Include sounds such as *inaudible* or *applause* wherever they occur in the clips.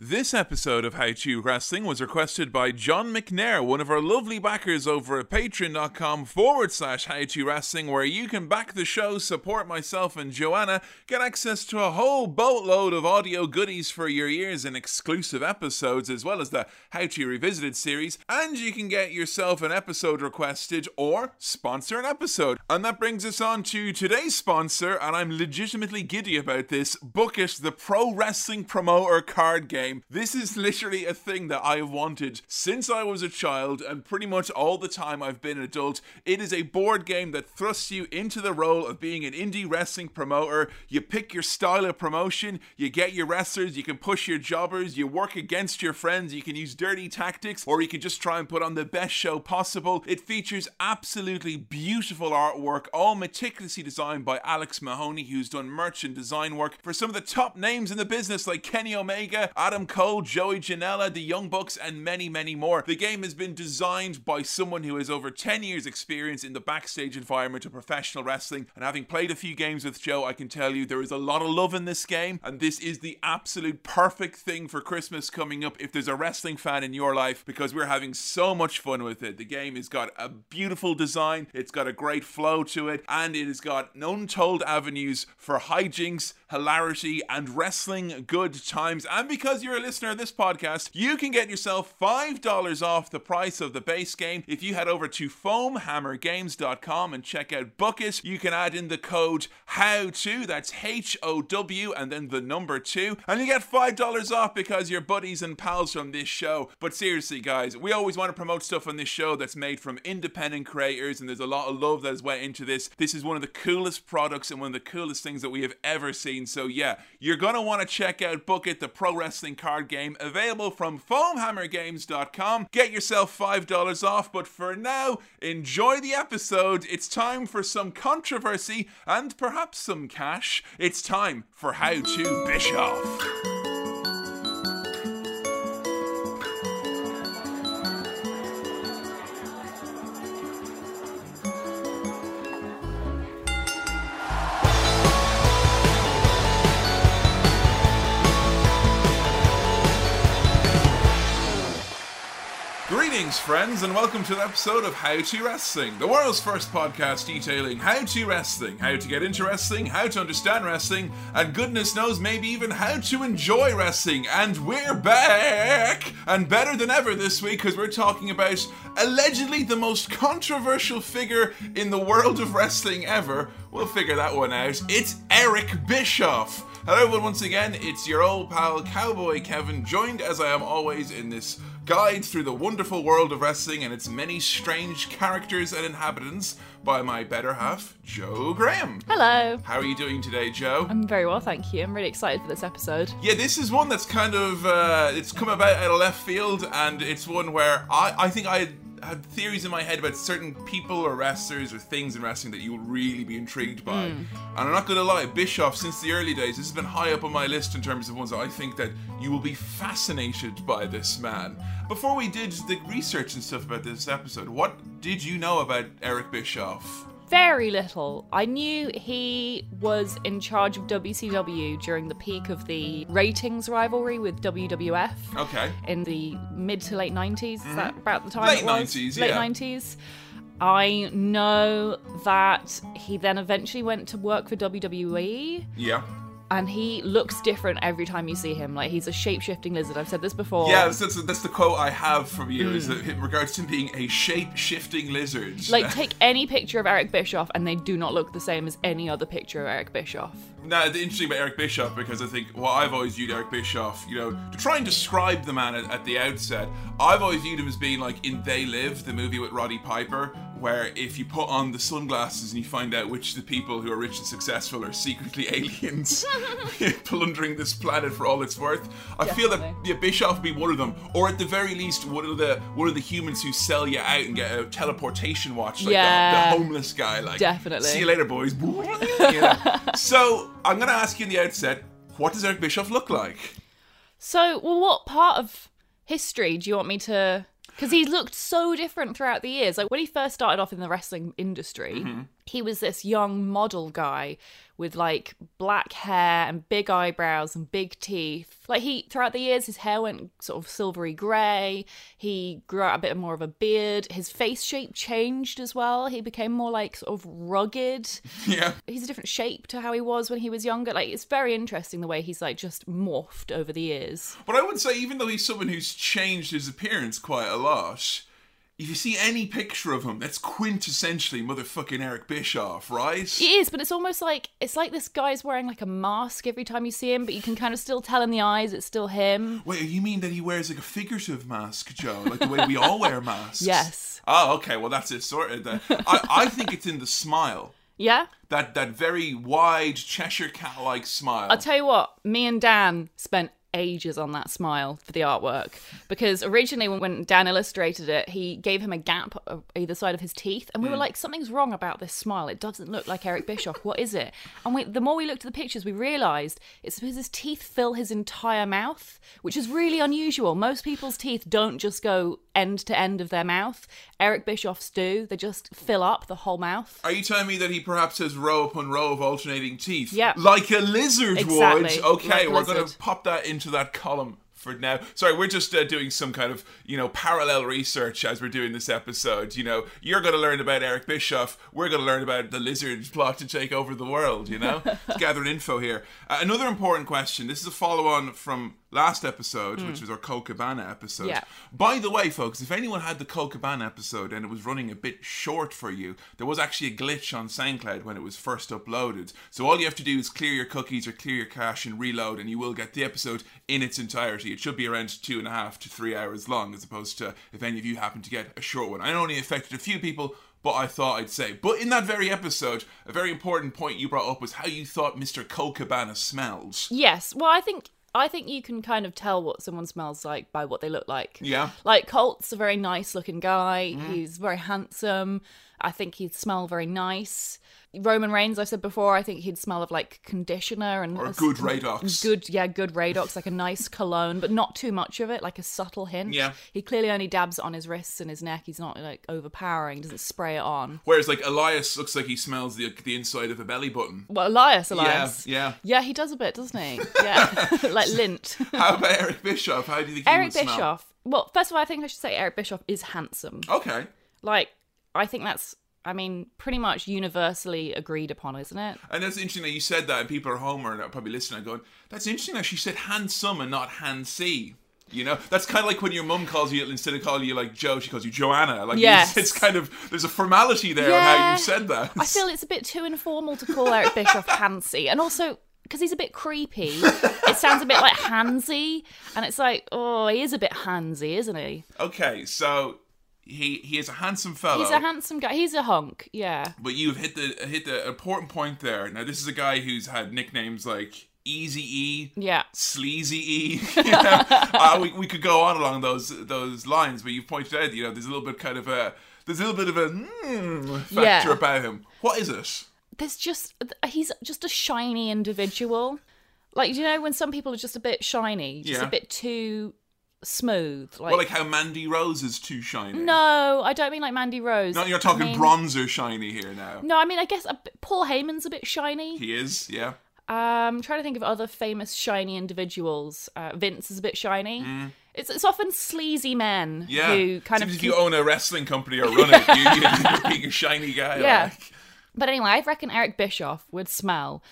This episode of How To Wrestling was requested by John McNair, one of our lovely backers over at patreon.com forward slash How To Wrestling, where you can back the show, support myself and Joanna, get access to a whole boatload of audio goodies for your ears and exclusive episodes, as well as the How To Revisited series, and you can get yourself an episode requested or sponsor an episode. And that brings us on to today's sponsor, and I'm legitimately giddy about this. Book It, the pro wrestling promoter card game game. This is literally a thing that I have wanted since I was a child and pretty much all the time I've been an adult. It is a board game that thrusts you into the role of being an indie wrestling promoter. You pick your style of promotion, you get your wrestlers, you can push your jobbers, you work against your friends, you can use dirty tactics, or you can just try and put on the best show possible. It features absolutely beautiful artwork, all meticulously designed by Alex Mahoney, who's done merch and design work for some of the top names in the business like Kenny Omega, Adam Adam Cole, Joey Janela, the Young Bucks, and many, many more. The game has been designed by someone who has over 10 years' experience in the backstage environment of professional wrestling. And having played a few games with Joe, I can tell you there is a lot of love in this game. And this is the absolute perfect thing for Christmas coming up if there's a wrestling fan in your life because we're having so much fun with it. The game has got a beautiful design, it's got a great flow to it, and it has got untold avenues for hijinks, hilarity, and wrestling good times. And because you're a listener of this podcast, you can get yourself $5 off the price of the base game if you head over to foamhammergames.com and check out Book It. You can add in the code HOW2, that's H O W, and then the number two, and you get $5 off because you're buddies and pals from this show. But seriously, guys, we always want to promote stuff on this show that's made from independent creators, and there's a lot of love that has went into this. This is one of the coolest products and one of the coolest things that we have ever seen. So, yeah, you're going to want to check out Book It, the pro wrestling card game, available from foamhammergames.com. Get yourself $5 off, but for now, enjoy the episode. It's time for some controversy and perhaps some cash. It's time for How to Bischoff. Greetings, friends, and welcome to an episode of How to Wrestling, the world's first podcast detailing how to wrestling, how to get into wrestling, how to understand wrestling, and goodness knows, maybe even how to enjoy wrestling. And we're back! And better than ever this week because we're talking about allegedly the most controversial figure in the world of wrestling ever. We'll figure that one out. It's Eric Bischoff. Hello, everyone, once again, it's your old pal Cowboy Kevin, joined as I am always in this guide through the wonderful world of wrestling and its many strange characters and inhabitants by my better half, Joe Graham. Hello. How are you doing today, Joe? I'm very well, thank you. I'm really excited for this episode. Yeah, this is one that's kind of uh, it's come about out of left field, and it's one where I I think I had theories in my head about certain people or wrestlers or things in wrestling that you will really be intrigued by. Mm. And I'm not going to lie, Bischoff, since the early days, this has been high up on my list in terms of ones that I think that you will be fascinated by this man. Before we did the research and stuff about this episode, what did you know about Eric Bischoff? Very little. I knew he was in charge of WCW during the peak of the ratings rivalry with WWF. Okay. In the mid to late 90s. Is mm-hmm. that about the time? Late 90s, Late yeah. 90s. I know that he then eventually went to work for WWE. Yeah and he looks different every time you see him. Like he's a shape shifting lizard. I've said this before. Yeah, that's, that's the quote I have from you. Mm. Is that in regards to him being a shape shifting lizard? Like *laughs* take any picture of Eric Bischoff, and they do not look the same as any other picture of Eric Bischoff. Now, the interesting about Eric Bischoff because I think what I've always viewed Eric Bischoff, you know, to try and describe the man at, at the outset, I've always viewed him as being like in They Live, the movie with Roddy Piper, where if you put on the sunglasses and you find out which of the people who are rich and successful are secretly *laughs* aliens *laughs* *laughs* plundering this planet for all it's worth, I Definitely. feel that yeah, Bischoff would be one of them, or at the very least one of the one of the humans who sell you out and get a teleportation watch, like yeah. the, the, homeless guy. Like, Definitely. See you later, boys. So I'm gonna ask you in the outset, what does Eric Bischoff look like? So, well, what part of history do you want me to because he's looked so different throughout the years. Like when he first started off in the wrestling industry, mm-hmm. he was this young model guy with like black hair and big eyebrows and big teeth. Like he throughout the years his hair went sort of silvery grey. He grew out a bit more of a beard. His face shape changed as well. He became more like sort of rugged. *laughs* Yeah. He's a different shape to how he was when he was younger. Like it's very interesting the way he's like just morphed over the years. But I would say, even though he's someone who's changed his appearance quite a lot, if you see any picture of him, that's quintessentially motherfucking Eric Bischoff, right? It is, but it's almost like it's like this guy's wearing like a mask every time you see him, but you can kind of still tell in the eyes it's still him. Wait, you mean that he wears like a figurative mask, Joe? Like the way we all wear masks? Yes. Oh, okay. Well, that's it sorted then. I, I think it's in the smile. Yeah. That that very wide Cheshire cat like smile. I'll tell you what, me and Dan spent ages on that smile for the artwork because originally when- Dan illustrated it, he gave him a gap either side of his teeth, and we were mm. like, something's wrong about this smile. It doesn't look like Eric Bischoff. What is it? And we, the more we looked at the pictures, we realised it's because his teeth fill his entire mouth, which is really unusual. Most people's teeth don't just go end to end of their mouth. Eric Bischoff's do. They just fill up the whole mouth. Are you telling me that he perhaps has row upon row of alternating teeth? Yeah. Like a lizard Exactly, would. Okay, like we're going to pop that into that column for now. Sorry, we're just uh, doing some kind of, you know, parallel research as we're doing this episode. You know, you're going to learn about Eric Bischoff. We're going to learn about the lizard plot to take over the world, you know? *laughs* Gathering info here. Uh, another important question. This is a follow on from last episode, which mm. was our Colt Cabana episode. Yeah. By the way, folks, if anyone had the Colt Cabana episode and it was running a bit short for you, there was actually a glitch on SoundCloud when it was first uploaded. So all you have to do is clear your cookies or clear your cache and reload, and you will get the episode in its entirety. It should be around two and a half to three hours long, as opposed to if any of you happen to get a short one. I only affected a few people. But I thought I'd say. But in that very episode, a very important point you brought up was how you thought Mr. Colt Cabana smells. Yes. Well, I think I think you can kind of tell what someone smells like by what they look like. Yeah. Like Colt's a very nice looking guy. Mm-hmm. He's very handsome. I think he'd smell very nice. Roman Reigns, I've said before, I think he'd smell of like conditioner and Or a- good Radox. Good, yeah, good Radox, like a nice cologne, but not too much of it, like a subtle hint. Yeah. He clearly only dabs it on his wrists and his neck. He's not like overpowering, doesn't spray it on. Whereas like Elias looks like he smells the the inside of a belly button. Well, Elias, Elias. yeah. Yeah, he does a bit, doesn't he? Yeah. *laughs* like lint. *laughs* How about Eric Bischoff? How do you think he Eric would smell? Bischoff. Well, first of all, I think I should say Eric Bischoff is handsome. Okay. Like, I think that's, I mean, pretty much universally agreed upon, isn't it? And that's interesting that you said that, and people at home are probably listening and going, "That's interesting that she said handsome and not handsy." You know, that's kind of like when your mum calls you instead of calling you like Joe, she calls you Joanna. Like, Yes. it's, it's kind of there's a formality there on how you said that. I feel it's a bit too informal to call Eric Bischoff *laughs* handsy. And also, because he's a bit creepy, it sounds a bit like handsy. And it's like, oh, he is a bit handsy, isn't he? okay, so he he is a handsome fellow. He's a handsome guy. He's a hunk, yeah. But you've hit the hit the important point there. Now this is a guy who's had nicknames like Easy E, Yeah. Sleazy E. *laughs* *laughs* you know? uh, we, we could go on along those those lines, but you've pointed out, you know, there's a little bit kind of a there's a little bit of a mm, factor Yeah. about him. What is it? There's just, he's just a shiny individual. Like, you know, when some people are just a bit shiny, just Yeah. a bit too smooth. Like, Well, like how Mandy Rose is too shiny. no, I don't mean like Mandy Rose. No, you're talking I mean- bronzer shiny here now. No, I mean, I guess a Paul Heyman's a bit shiny. He is, yeah. Um, I'm trying to think of other famous shiny individuals. Uh, Vince is a bit shiny. It's it's often sleazy men Mm. Yeah. who kind Seems of. if you own a wrestling company or *laughs* run it, you, you're being a shiny guy. Yeah. like. But anyway, I reckon Eric Bischoff would smell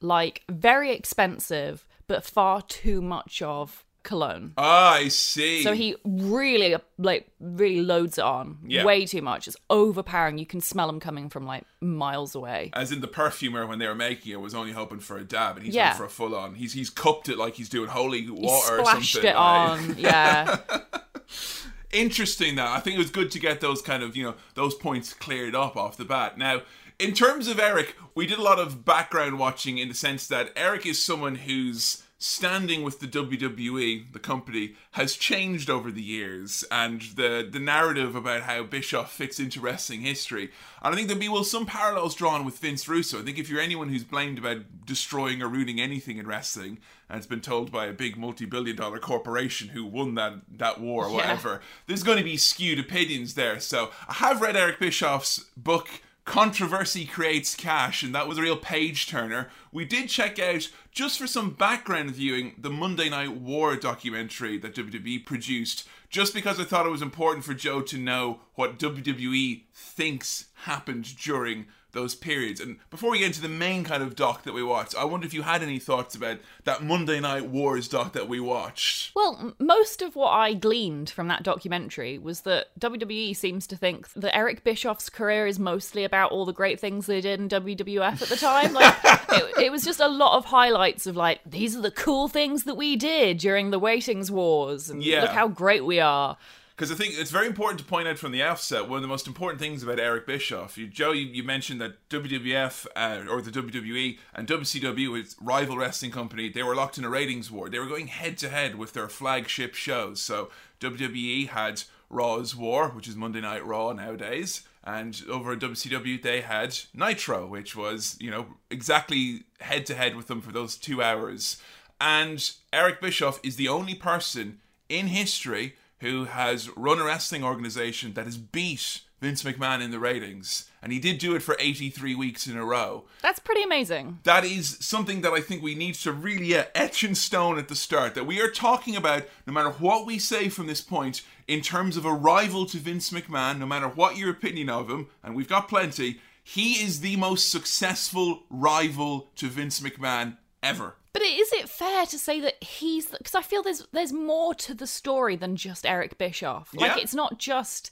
like very expensive, but far too much of cologne. Ah, I see. So he really like really loads it on, Yeah. way too much. It's overpowering. You can smell him coming from like miles away. As in the perfumer when they were making it was only hoping for a dab, and he's Yeah. going for a full on. He's he's cupped it like he's doing holy He water or splashed something. it like. on, yeah. *laughs* Interesting that. I think it was good to get those kind of you know those points cleared up off the bat. Now, in terms of Eric, we did a lot of background watching in the sense that Eric is someone whose standing with the WWE, the company, has changed over the years, and the the narrative about how Bischoff fits into wrestling history. And I think there'll be well some parallels drawn with Vince Russo. I think if you're anyone who's blamed about destroying or ruining anything in wrestling, and it's been told by a big multi-billion dollar corporation who won that that war or Yeah. whatever, there's going to be skewed opinions there. So I have read Eric Bischoff's book controversy creates cash, and that was a real page turner. We did check out, just for some background viewing, the Monday Night War documentary that WWE produced, just because I thought it was important for Joe to know what WWE thinks happened during those periods. And before we get into the main kind of doc that we watched, I wonder if you had any thoughts about that Monday Night Wars doc that we watched. Well, most of what I gleaned from that documentary was that WWE seems to think that Eric Bischoff's career is mostly about all the great things they did in WWF at the time. Like, *laughs* it, it was just a lot of highlights of like, these are the cool things that we did during the Ratings Wars, and Yeah. look how great we are. Because I think it's very important to point out from the outset one of the most important things about Eric Bischoff. You, Joe, you, you mentioned that WWF uh, or the WWE and WCW, its rival wrestling company, they were locked in a ratings war. They were going head to head with their flagship shows. So WWE had Raw Is War, which is Monday Night Raw nowadays, and over at WCW they had Nitro, which was you know exactly head to head with them for those two hours. And Eric Bischoff is the only person in history who has run a wrestling organization that has beat Vince McMahon in the ratings. And he did do it for 83 weeks in a row. That's pretty amazing. That is something that I think we need to really uh, etch in stone at the start. That we are talking about, no matter what we say from this point, in terms of a rival to Vince McMahon, no matter what your opinion of him, and we've got plenty, he is the most successful rival to Vince McMahon ever. But is it fair to say that he's because I feel there's there's more to the story than just Eric Bischoff. Like Yeah. it's not just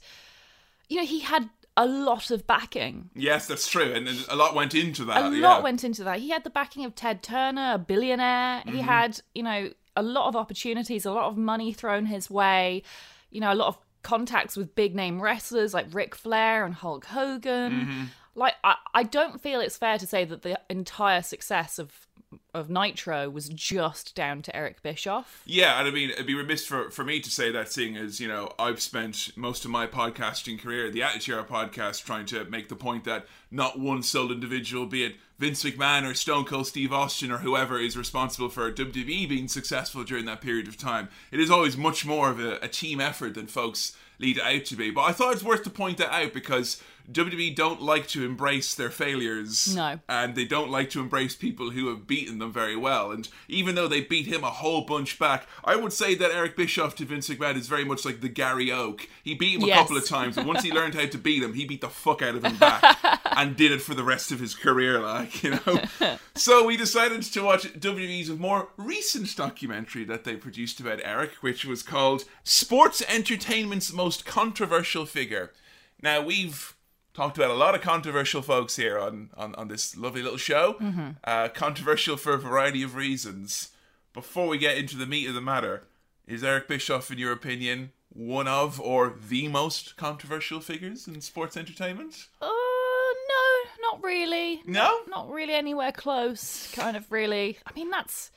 you know he had a lot of backing. Yes, that's true, and a lot went into that. A yeah. lot went into that. He had the backing of Ted Turner, a billionaire. He Mm-hmm. had you know a lot of opportunities, a lot of money thrown his way. You know a lot of contacts with big name wrestlers like Ric Flair and Hulk Hogan. Mm-hmm. Like I, I don't feel it's fair to say that the entire success of of Nitro was just down to Eric Bischoff. Yeah, and I mean, it'd be remiss for, for me to say that, seeing as, you know, I've spent most of my podcasting career, the Attitude Era podcast, trying to make the point that not one sole individual, be it Vince McMahon or Stone Cold Steve Austin or whoever is responsible for WWE being successful during that period of time. It is always much more of a, a team effort than folks lead out to be. But I thought it's worth to point that out because WWE don't like to embrace their failures No. and they don't like to embrace people who have beaten them very well. And even though they beat him a whole bunch back, I would say that Eric Bischoff to Vince McMahon is very much like the Gary Oak. He beat him a couple of times, but once he *laughs* learned how to beat him, he beat the fuck out of him back *laughs* and did it for the rest of his career, like, you know. so we decided to watch WWE's more recent documentary that they produced about Eric, which was called Sports Entertainment's Most Controversial Figure. Now, we've talked about a lot of controversial folks here on, on, on this lovely little show. Uh, controversial for a variety of reasons. Before we get into the meat of the matter, is Eric Bischoff, in your opinion, one of or the most controversial figures in sports entertainment? Uh, no, not really. No? Not really anywhere close. Kind of really. I mean, that's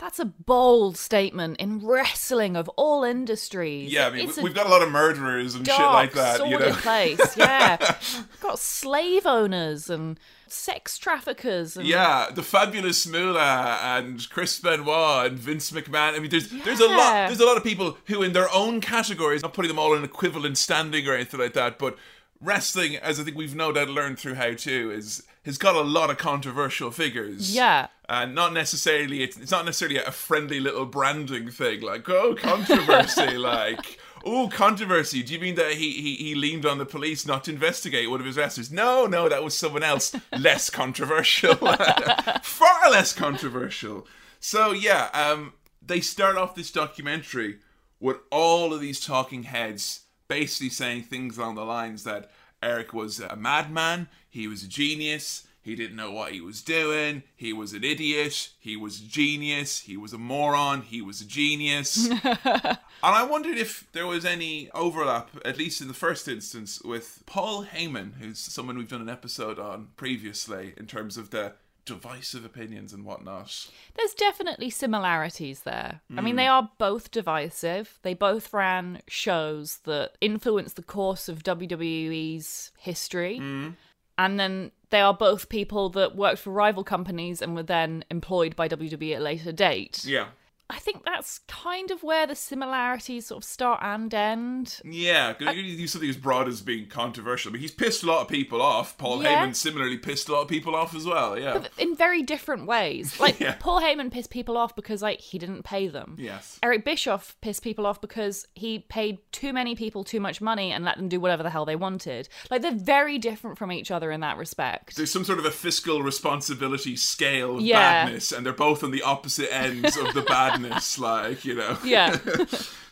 that's a bold statement in wrestling of all industries. Yeah, I mean, it's we've got a lot of murderers and shit like that, you sordid know. place. Yeah, *laughs* we've got slave owners and sex traffickers. And Yeah, the fabulous Moolah and Chris Benoit and Vince McMahon. I mean, there's there's a lot there's a lot of people who, in their own categories, not putting them all in equivalent standing or anything like that, but wrestling, as I think we've no doubt learned through how to, is has got a lot of controversial figures. Yeah. and not necessarily it's, it's not necessarily a friendly little branding thing like oh controversy *laughs* like. Oh, controversy. Do you mean that he, he, he leaned on the police not to investigate one of his wrestlers? No, no, that was someone else. *laughs* Less controversial. *laughs* Far less controversial. So, yeah, um, they start off this documentary with all of these talking heads basically saying things along the lines that Eric was a madman, he was a genius, he didn't know what he was doing, he was an idiot, he was a genius, he was a moron, he was a genius. *laughs* and I wondered if there was any overlap, at least in the first instance, with Paul Heyman, who's someone we've done an episode on previously in terms of the divisive opinions and whatnot. There's definitely similarities there. I Hmm. mean, they are both divisive. They both ran shows that influenced the course of WWE's history. Hmm. And then they are both people that worked for rival companies and were then employed by WWE at a later date. Yeah. I think that's kind of where the similarities sort of start and end. Yeah, because you use something as broad as being controversial. I mean, he's pissed a lot of people off. Paul Yeah. Heyman similarly pissed a lot of people off as well. Yeah. But in very different ways. *laughs* Like Yeah. Paul Heyman pissed people off because like he didn't pay them. Yes. Eric Bischoff pissed people off because he paid too many people too much money and let them do whatever the hell they wanted. Like they're very different from each other in that respect. There's some sort of a fiscal responsibility scale of Yeah. badness, and they're both on the opposite ends of the *laughs* badness, like, you know. Yeah. *laughs*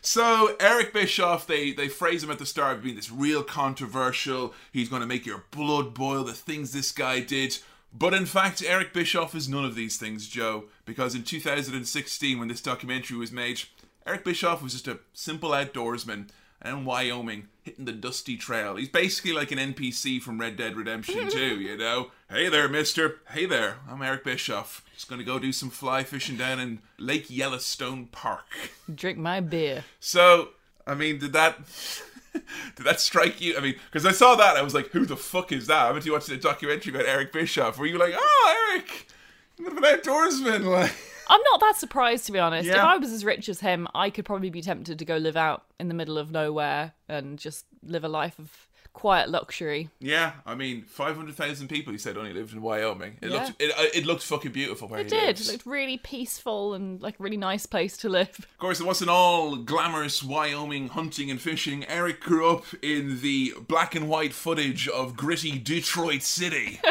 So Eric Bischoff, they they phrase him at the start of being this real controversial. He's going to make your blood boil. The things this guy did. But in fact, Eric Bischoff is none of these things, Joe. Because in 2016, when this documentary was made, Eric Bischoff was just a simple outdoorsman in Wyoming, hitting the dusty trail. He's basically like an NPC from Red Dead Redemption *laughs* 2, you know? Hey there, mister. Hey there. I'm Eric Bischoff. Just gonna go do some fly fishing down in Lake Yellowstone Park. Drink my beer. So, I mean, did that *laughs* did that strike you? I mean, because I saw that, I was like, "Who the fuck is that?" I went to watch the documentary about Eric Bischoff. Were you like, "Oh, Eric, an outdoorsman"? *laughs* Like, I'm not that surprised to be honest. If I was as rich as him, I could probably be tempted to go live out in the middle of nowhere and just live a life of quiet luxury. yeah, I mean, five hundred thousand people. He said only lived in Wyoming. It Yeah. looked it, uh, it looked fucking beautiful where It he did. lives. It looked really peaceful and like a really nice place to live. Of course, it wasn't all glamorous Wyoming hunting and fishing. Eric grew up in the black and white footage of gritty Detroit City. *laughs*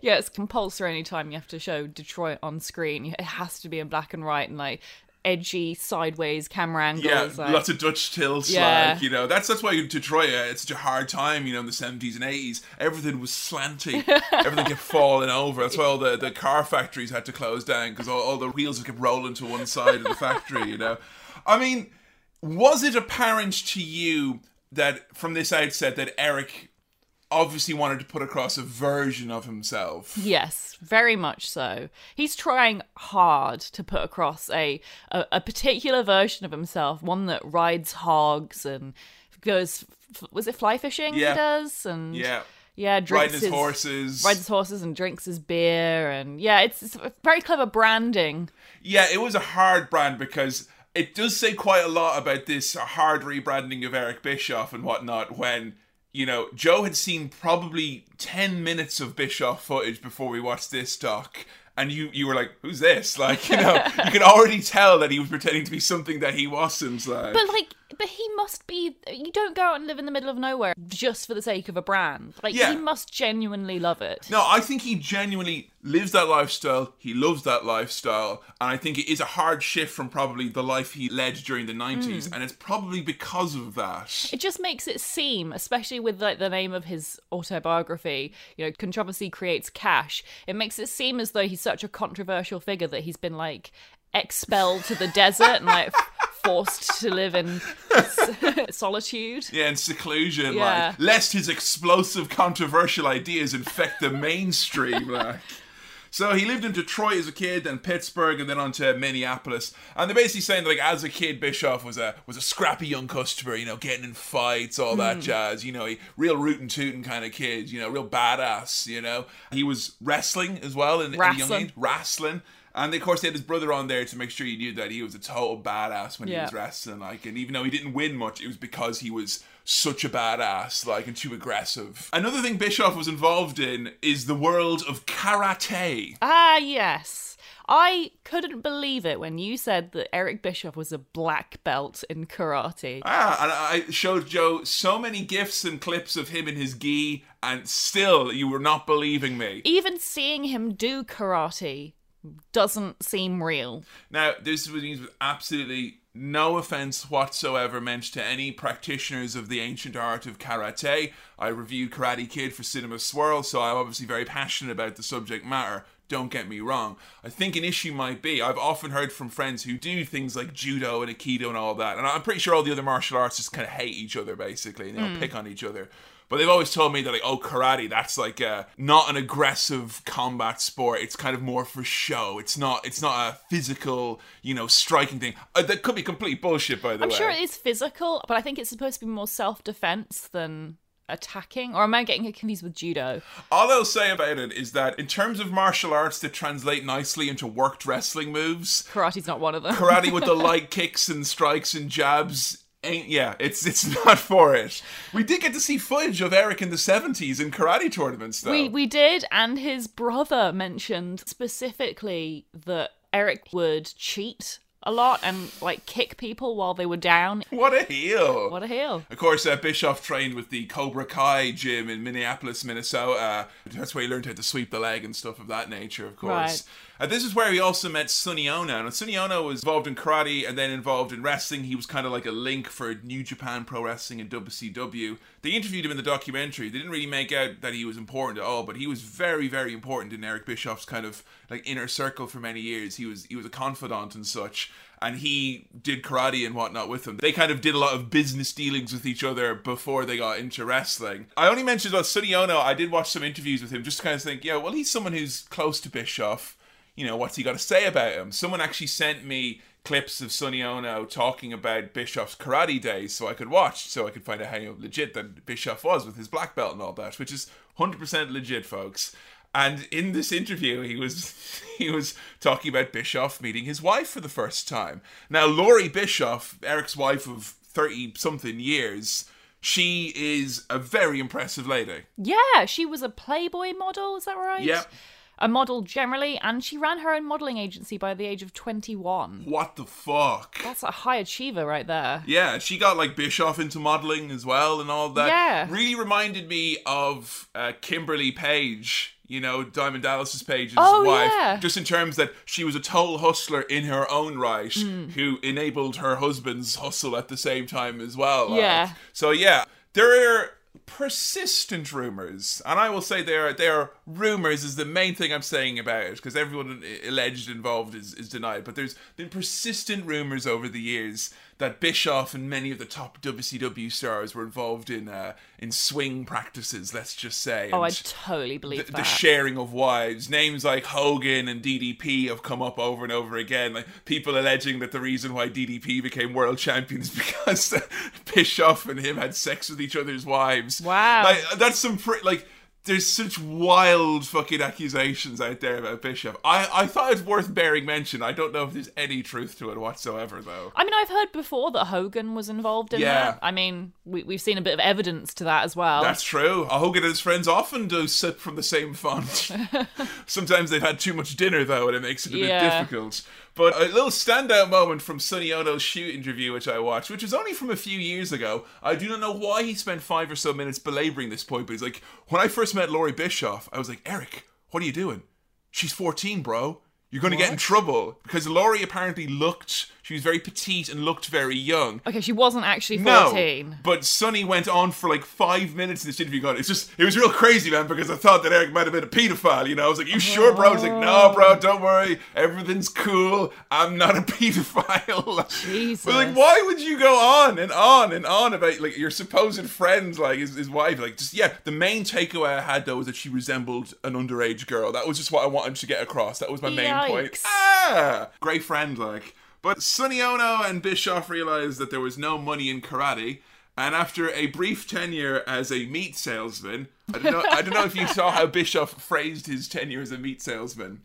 Yeah, it's compulsory anytime you have to show Detroit on screen. It has to be in black and white and like edgy sideways camera angles. Yeah, like- lots of Dutch tilts. Yeah. Like, you know, that's that's why Detroit. Uh, it's such a hard time. You know, in the seventies and eighties, everything was slanty. *laughs* everything kept falling over. That's why all the, the car factories had to close down because all, all the wheels kept rolling to one side of the factory. You know, I mean, was it apparent to you that from this outset that Eric obviously wanted to put across a version of himself? Yes, very much so. He's trying hard to put across a, a a particular version of himself, one that rides hogs and goes. Was it fly fishing? Yeah. He does and Yeah, yeah, drinks riding his, his horses. rides his horses and drinks his beer and yeah, it's, it's very clever branding. Yeah, it was a hard brand because it does say quite a lot about this hard rebranding of Eric Bischoff and whatnot when, you know, Joe had seen probably 10 minutes of Bischoff footage before we watched this doc. And you, you were like, who's this? Like, you know, *laughs* you could already tell that he was pretending to be something that he wasn't. Like. But like, but he must be. You don't go out and live in the middle of nowhere just for the sake of a brand. Like Yeah. he must genuinely love it. No, I think he genuinely lives that lifestyle. He loves that lifestyle. And I think it is a hard shift from probably the life he led during the 90s. Hmm. And it's probably because of that. It just makes it seem, especially with like the name of his autobiography, you know, controversy creates cash. It makes it seem as though he's such a controversial figure that he's been like expelled to the desert and like *laughs* forced to live in *laughs* solitude. Yeah, in seclusion, Yeah. like, lest his explosive, controversial ideas infect the mainstream, *laughs* like. So he lived in Detroit as a kid, then Pittsburgh, and then on to Minneapolis. And they're basically saying that, like, as a kid, Bischoff was a was a scrappy young customer, you know, getting in fights, all that hmm. jazz. You know, he real rootin' tootin' kind of kid, you know, real badass. You know, he was wrestling as well in, in young age, wrestling. And of course, they had his brother on there to make sure you knew that he was a total badass when he was wrestling. Like, and even though he didn't win much, it was because he was such a badass, like, and too aggressive. Another thing Bischoff was involved in is the world of karate. Ah, yes. I couldn't believe it when you said that Eric Bischoff was a black belt in karate. Ah, and I showed Joe so many gifs and clips of him in his gi, and still you were not believing me. Even seeing him do karate doesn't seem real. Now, this means with absolutely no offense whatsoever meant to any practitioners of the ancient art of karate. I reviewed Karate Kid for Cinema Swirl, so I'm obviously very passionate about the subject matter. Don't get me wrong. I think an issue might be I've often heard from friends who do things like judo and aikido and all that, and I'm pretty sure all the other martial arts just kind of hate each other basically, and they'll hmm. pick on each other. But they've always told me that like, oh, karate, that's like uh not an aggressive combat sport. It's kind of more for show. It's not. It's not a physical, you know, striking thing. Uh, that could be complete bullshit, by the way. I'm sure it is physical, but I think it's supposed to be more self defense than attacking, or am I getting it confused with judo? All I'll say about it is that in terms of martial arts that translate nicely into worked wrestling moves, Karate's not one of them. karate with the *laughs* light kicks and strikes and jabs ain't yeah, it's it's *laughs* not for it. We did get to see footage of Eric in the seventies in karate tournaments though. We we did, and his brother mentioned specifically that Eric would cheat a lot and like kick people while they were down. what a heel. What a heel! Of course, uh, Bischoff trained with the Cobra Kai gym in Minneapolis, Minnesota. That's where he learned how to sweep the leg and stuff of that nature, of course. Uh, this is where he also met Sonny Ono. Now, Sonny Ono was involved in karate and then involved in wrestling. He was kind of like a link for New Japan Pro Wrestling and WCW. They interviewed him in the documentary. They didn't really make out that he was important at all, but he was very, very important in Eric Bischoff's kind of like inner circle for many years. He was he was a confidant and such and he did karate and whatnot with him. They kind of did a lot of business dealings with each other before they got into wrestling. I only mentioned about Sonny Ono. I did watch some interviews with him just to kind of think, yeah, well, he's someone who's close to Bischoff. You know, what's he got to say about him? Someone actually sent me clips of Sonny Ono talking about Bischoff's karate days so I could watch, so I could find out how legit that Bischoff was with his black belt and all that, which is 100% legit, folks. And in this interview, he was *laughs* he was talking about Bischoff meeting his wife for the first time. Now, Laurie Bischoff, Eric's wife of thirty something years, she is a very impressive lady. Yeah, she was a Playboy model. Is that right? Yep. A model generally, and she ran her own modeling agency by the age of twenty-one. What the fuck? That's a high achiever right there. Yeah, she got like Bischoff into modeling as well and all that. Yeah. Really reminded me of uh, Kimberly Page, you know, Diamond Dallas's Page's Oh, wife. yeah. Just in terms that she was a total hustler in her own right, Hmm. who enabled her husband's hustle at the same time as well. like. Yeah. So yeah, there are persistent rumors, and I will say there are there are rumors is the main thing I'm saying about it because everyone alleged involved is, is denied. But there's been persistent rumors over the years that Bischoff and many of the top WCW stars were involved in uh, in swing practices. Let's just say. Oh, I totally believe the, that. the sharing of wives. Names like Hogan and DDP have come up over and over again. Like people alleging that the reason why DDP became world champion is because *laughs* Bischoff and him had sex with each other's wives. Wow. like that's some pretty like. There's such wild fucking accusations out there about Bischoff. I, I thought it's worth bearing mention. I don't know if there's any truth to it whatsoever, though. I mean, I've heard before that Hogan was involved in Yeah. that. I mean, we, we've seen a bit of evidence to that as well. That's true. Hogan and his friends often do sip from the same font. *laughs* Sometimes they've had too much dinner, though, and it makes it a Yeah. bit difficult. But a little standout moment from Sonny Ono's shoot interview, which I watched, which was only from a few years ago. I do not know why he spent five or so minutes belaboring this point, but he's like, when I first met Laurie Bischoff, I was like, Eric, what are you doing? She's 14, bro. You're going to get in trouble. Because Laurie apparently looked, she was very petite and looked very young. okay, she wasn't actually 14. No, 14. but Sonny went on for like five minutes in this interview. Going, it's just, it was real crazy, man, because I thought that Eric might have been a pedophile. You know, I was like, "You sure, bro?" He's like, "No, bro, don't worry, everything's cool. I'm not a *laughs* pedophile." Jesus. But like, why would you go on and on and on about like your supposed friend, like his, his wife? Like, just yeah. The main takeaway I had though was that she resembled an underage girl. That was just what I wanted to get across. That was my main point. Ah, great friend, like. But Sonny Ono and Bischoff realized that there was no money in karate, and after a brief tenure as a meat salesman, I don't know, I don't know if you saw how Bischoff phrased his tenure as a meat salesman.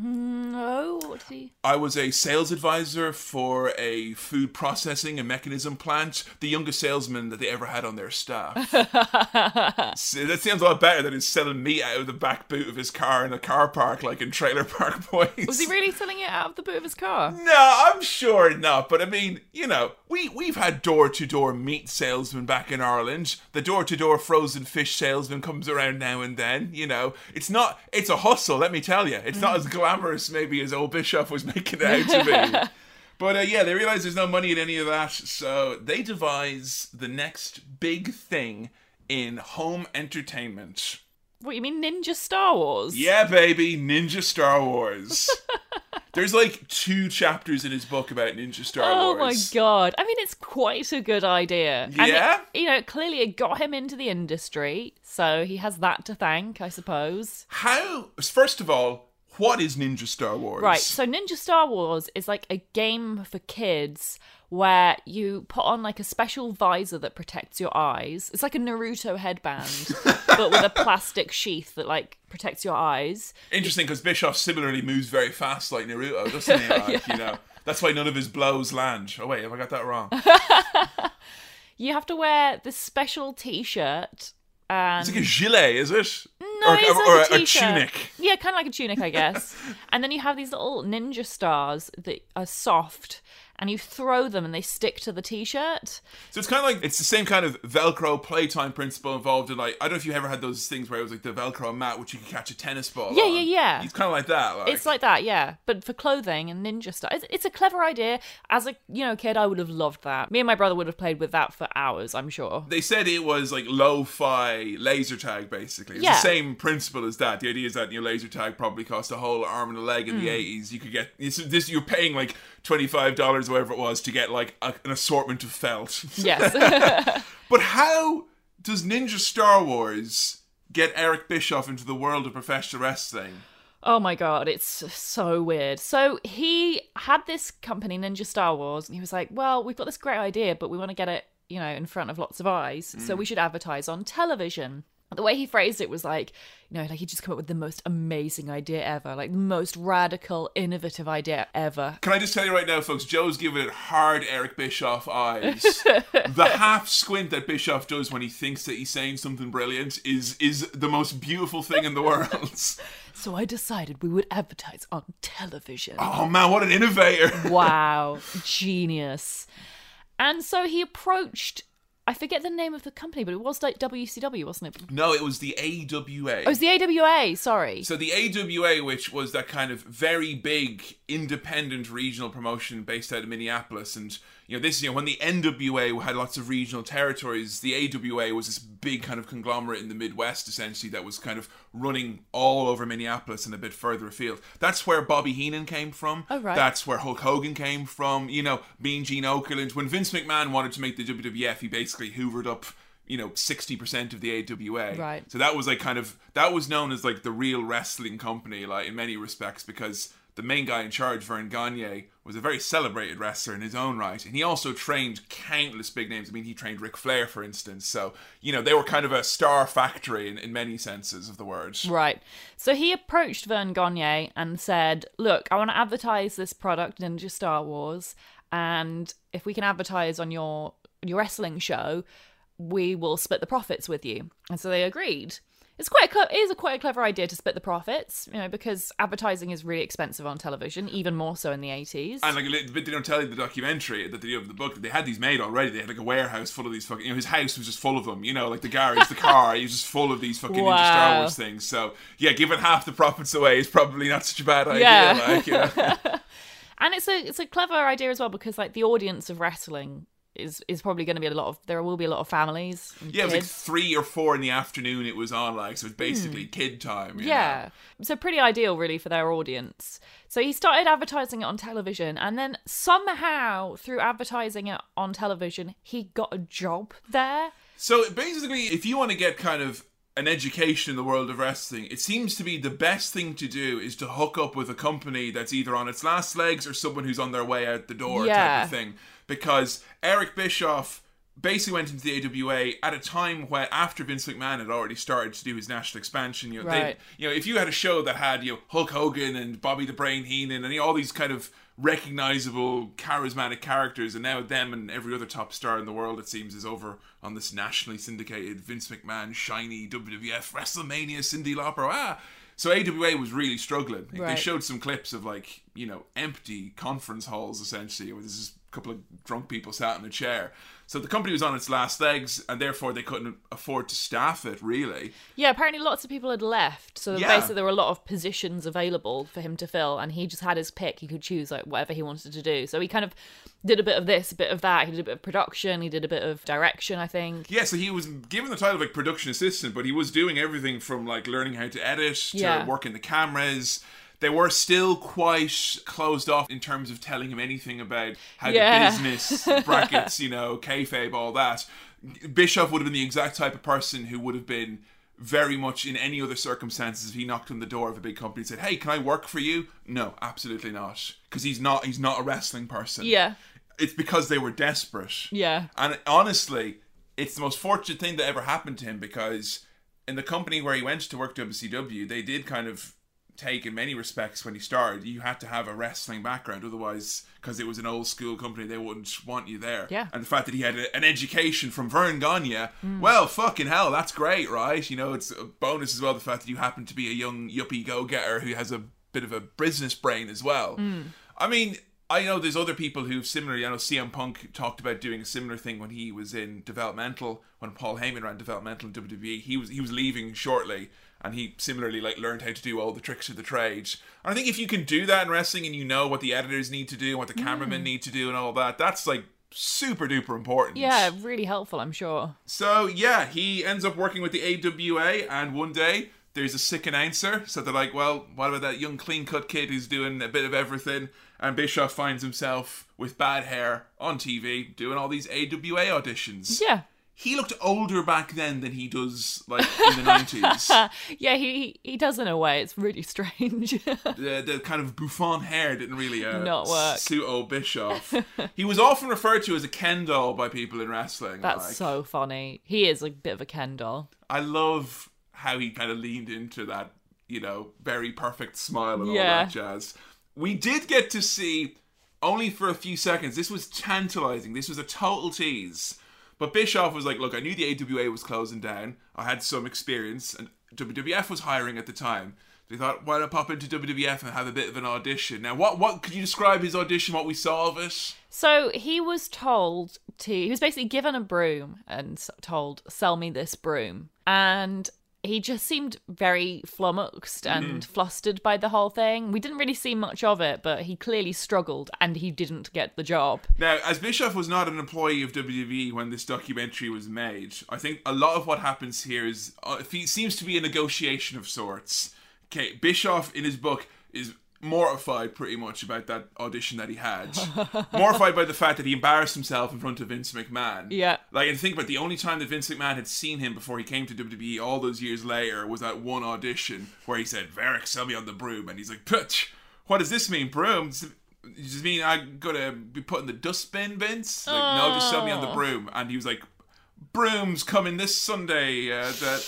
No, what did he? I was a sales advisor for a food processing and mechanism plant, the youngest salesman that they ever had on their staff. *laughs* So that sounds a lot better than he's selling meat out of the back boot of his car in a car park, like in Trailer Park *laughs* Boys. Was he really selling it out of the boot of his car? No, I'm sure not. But I mean, you know, we we've had door to door meat salesmen back in Ireland. The door to door frozen fish salesman comes around now and then. You know, it's not. It's a hustle. Let me tell you, it's not as mm. Glamorous maybe as old Bischoff was *laughs* making it out to be. *laughs* But uh, yeah, they realize there's no money in any of that, so they devise the next big thing in home entertainment. What you mean, Ninja Star Wars? Yeah, baby, Ninja Star Wars. *laughs* There's like two chapters in his book about Ninja Star Wars. Oh my god! I mean, it's quite a good idea. And it- Yeah? you know, clearly it got him into the industry, so he has that to thank, I suppose. How? First of all, what is Ninja Star Wars? Right. So Ninja Star Wars is like a game for kids where you put on like a special visor that protects your eyes. It's like a Naruto headband, *laughs* but with a plastic sheath that like protects your eyes. Interesting because Bischoff similarly moves very fast like Naruto, doesn't he? *laughs* Like, you know, that's why none of his blows land. Oh wait, have I got that wrong? *laughs* You have to wear this special T-shirt. And It's like a um, gilet, is it? No, or, it's or- like or a a, tunic. Yeah, kind of like a tunic, I guess. *laughs* and then you have these little ninja stars that are soft, and you throw them and they stick to the t-shirt. So it's kind of like it's the same kind of Velcro playtime principle involved in like I don't know if you ever had those things where it was like the Velcro mat which you could catch a tennis ball. Yeah, on. yeah, yeah. It's kind of like that. Like. It's like that, yeah, but for clothing and ninja stuff. It's, it's a clever idea. As a you know kid, I would have loved that. Me and my brother would have played with that for hours. I'm sure. they said it was like lo-fi laser tag basically. It's Yeah. the same principle as that. The idea is that your laser tag probably cost a whole arm and a leg in Hmm. the eighties. You could get this, this. You're paying like twenty five dollars, whatever it was, to get like a, an assortment of felt. *laughs* Yes. *laughs* but how does Ninja Star Wars get Eric Bischoff into the world of professional wrestling? Oh my god, it's so weird. So he had this company, Ninja Star Wars, and he was like, "Well, we've got this great idea, but we want to get it, you know, in front of lots of eyes, so mm. we should advertise on television." The way he phrased it was like, you know, like he just come up with the most amazing idea ever, like the most radical, innovative idea ever. Can I just tell you right now, folks? Joe's giving it hard Eric Bischoff eyes. *laughs* the half squint that Bischoff does when he thinks that he's saying something brilliant is is the most beautiful thing in the world. *laughs* So I decided we would advertise on television. oh man, what an innovator! Wow, genius. And so he approached, I forget the name of the company, but it was like WCW, wasn't it? No, it was the AWA. Oh, it was the AWA, sorry. So the AWA, which was that kind of very big independent regional promotion based out of Minneapolis, and you know this, you know, when the NWA had lots of regional territories, the AWA was this big kind of conglomerate in the Midwest, essentially that was kind of running all over Minneapolis and a bit further afield. That's where Bobby Heenan came from. Oh, right. That's where Hulk Hogan came from. You know, Mean Gene Okerlund. When Vince McMahon wanted to make the WWF, he basically hoovered up. You know, sixty percent of the AWA. Right. So that was like kind of that was known as like the real wrestling company, like in many respects, because the main guy in charge, Vern Gagne, was a very celebrated wrestler in his own right, and he also trained countless big names. I mean, he trained Ric Flair, for instance. So you know they were kind of a star factory in, in many senses of the word. Right. So he approached Vern Gagne and said, Look, I want to advertise this product, Ninja Star Wars, and if we can advertise on your your wrestling show, we will split the profits with you. And so they agreed. It's quite a it is a quite a clever idea to split the profits, you know, because advertising is really expensive on television, even more so in the 80s. And like a bit, they don't tell you the documentary that they do of the book. They had these made already. They had like a warehouse full of these fucking. You know, his house was just full of them. You know, like the garage, the *laughs* car. He was just full of these fucking Ninja Star Wars things. So yeah, giving half the profits away is probably not such a bad idea. Yeah. Like, know. *laughs* and it's a it's a clever idea as well because like the audience of wrestling is is probably going to be a lot of there will be a lot of families. Yeah, it was like three or four in the afternoon. It was on like so. It's basically hmm. kid time. you know? Yeah. So pretty ideal really for their audience. So he started advertising it on television and then somehow through advertising it on television he got a job there. So basically, if you want to get kind of an education in the world of wrestling, it seems to be the best thing to do is to hook up with a company that's either on its last legs or someone who's on their way out the door type of thing. Because Eric Bischoff basically went into the AWA at a time where after Vince McMahon had already started to do his national expansion. You know, they- you know, if you had a show that had you know Hulk Hogan and Bobby the Brain Heenan and all these kind of recognizable, charismatic characters, and now them and every other top star in the world, it seems, is over on this nationally syndicated Vince McMahon shiny WWF WrestleMania Cyndi Lauper. Ah. So AWA was really struggling. Like, They showed some clips of like you know empty conference halls essentially, where there's just a couple of drunk people sat in a chair. So the company was on its last legs, and therefore they couldn't afford to staff it. Really, Yeah, apparently lots of people had left. So Yeah. basically there were a lot of positions available for him to fill and he just had his pick. He could choose like whatever he wanted to do. So he kind of did a bit of this, a bit of that. He did a bit of production, he did a bit of direction, I think. Yeah, so he was given the title of like production assistant, but he was doing everything from like learning how to edit to Yeah. working the cameras. They were still quite closed off in terms of telling him anything about how Yeah. the business *laughs* brackets, you know, kayfabe, all that. Bischoff would have been the exact type of person who would have been very much in any other circumstances if he knocked on the door of a big company and said, "Hey, can I work for you?" No, absolutely not, because he's not. He's not a wrestling person Yeah. it's because they were desperate. Yeah. And honestly, it's the most fortunate thing that ever happened to him because in the company where he went to work WCW, they did kind of take in many respects when he started you had to have a wrestling background otherwise because it was an old school company they wouldn't want you there Yeah. and the fact that he had a, an education from Vern Gagne well fucking hell that's great right you know it's a bonus as well the fact that you happen to be a young yuppie go-getter who has a bit of a business brain as well hmm. I mean I know there's other people who've similarly. I know CM Punk talked about doing a similar thing when he was in developmental. When Paul Heyman ran developmental in WWE, he was he was leaving shortly, and he similarly like learned how to do all the tricks of the trade. And I think if you can do that in wrestling, and you know what the editors need to do, what the hmm. cameramen need to do, and all that, that's like super duper important. Yeah, really helpful, I'm sure. So yeah, he ends up working with the AWA, and one day there's a sick announcer. So they're like, "Well, what about that young clean cut kid who's doing a bit of everything?" And Bischoff finds himself with bad hair on TV doing all these AWA auditions. Yeah. He looked older back then than he does like in the nineties. *laughs* Yeah, he he does in a way. It's really strange. *laughs* the, the kind of bouffant hair didn't really uh, Not work. suit old Bischoff. *laughs* he was often referred to as a Ken doll by people in wrestling. That's like. so funny. He is a bit of a Ken doll. I love how he kind of leaned into that, you know, very perfect smile and all that jazz. We did get to see only for a few seconds. This was tantalizing. This was a total tease. But Bischoff was like, "Look, I knew the AWA was closing down. I had some experience, and WWF was hiring at the time." They thought, "Why not pop into WWF and have a bit of an audition?" Now, what what could you describe his audition? What we saw of it? So he was told to, he was basically given a broom and told, sell me this broom. And he just seemed very flummoxed and flustered by the whole thing. We didn't really see much of it, but he clearly struggled and he didn't get the job. Now, as Bischoff was not an employee of WWE when this documentary was made, I think a lot of what happens here is uh, it seems to be a negotiation of sorts. Okay, Bischoff in his book is mortified pretty much about that audition that he had. *laughs* mortified by the fact that he embarrassed himself in front of Vince McMahon. Yeah. Like, and think about it, the only time that Vince McMahon had seen him before he came to WWE all those years later was that one audition where he said, Varric, sell me on the broom. And he's like, Putch, what does this mean, broom? Does it mean I'm gonna be put in the dustbin, Vince? Like, no, just sell me on the Oh. broom. And he was like, broom's coming this Sunday. Uh, that,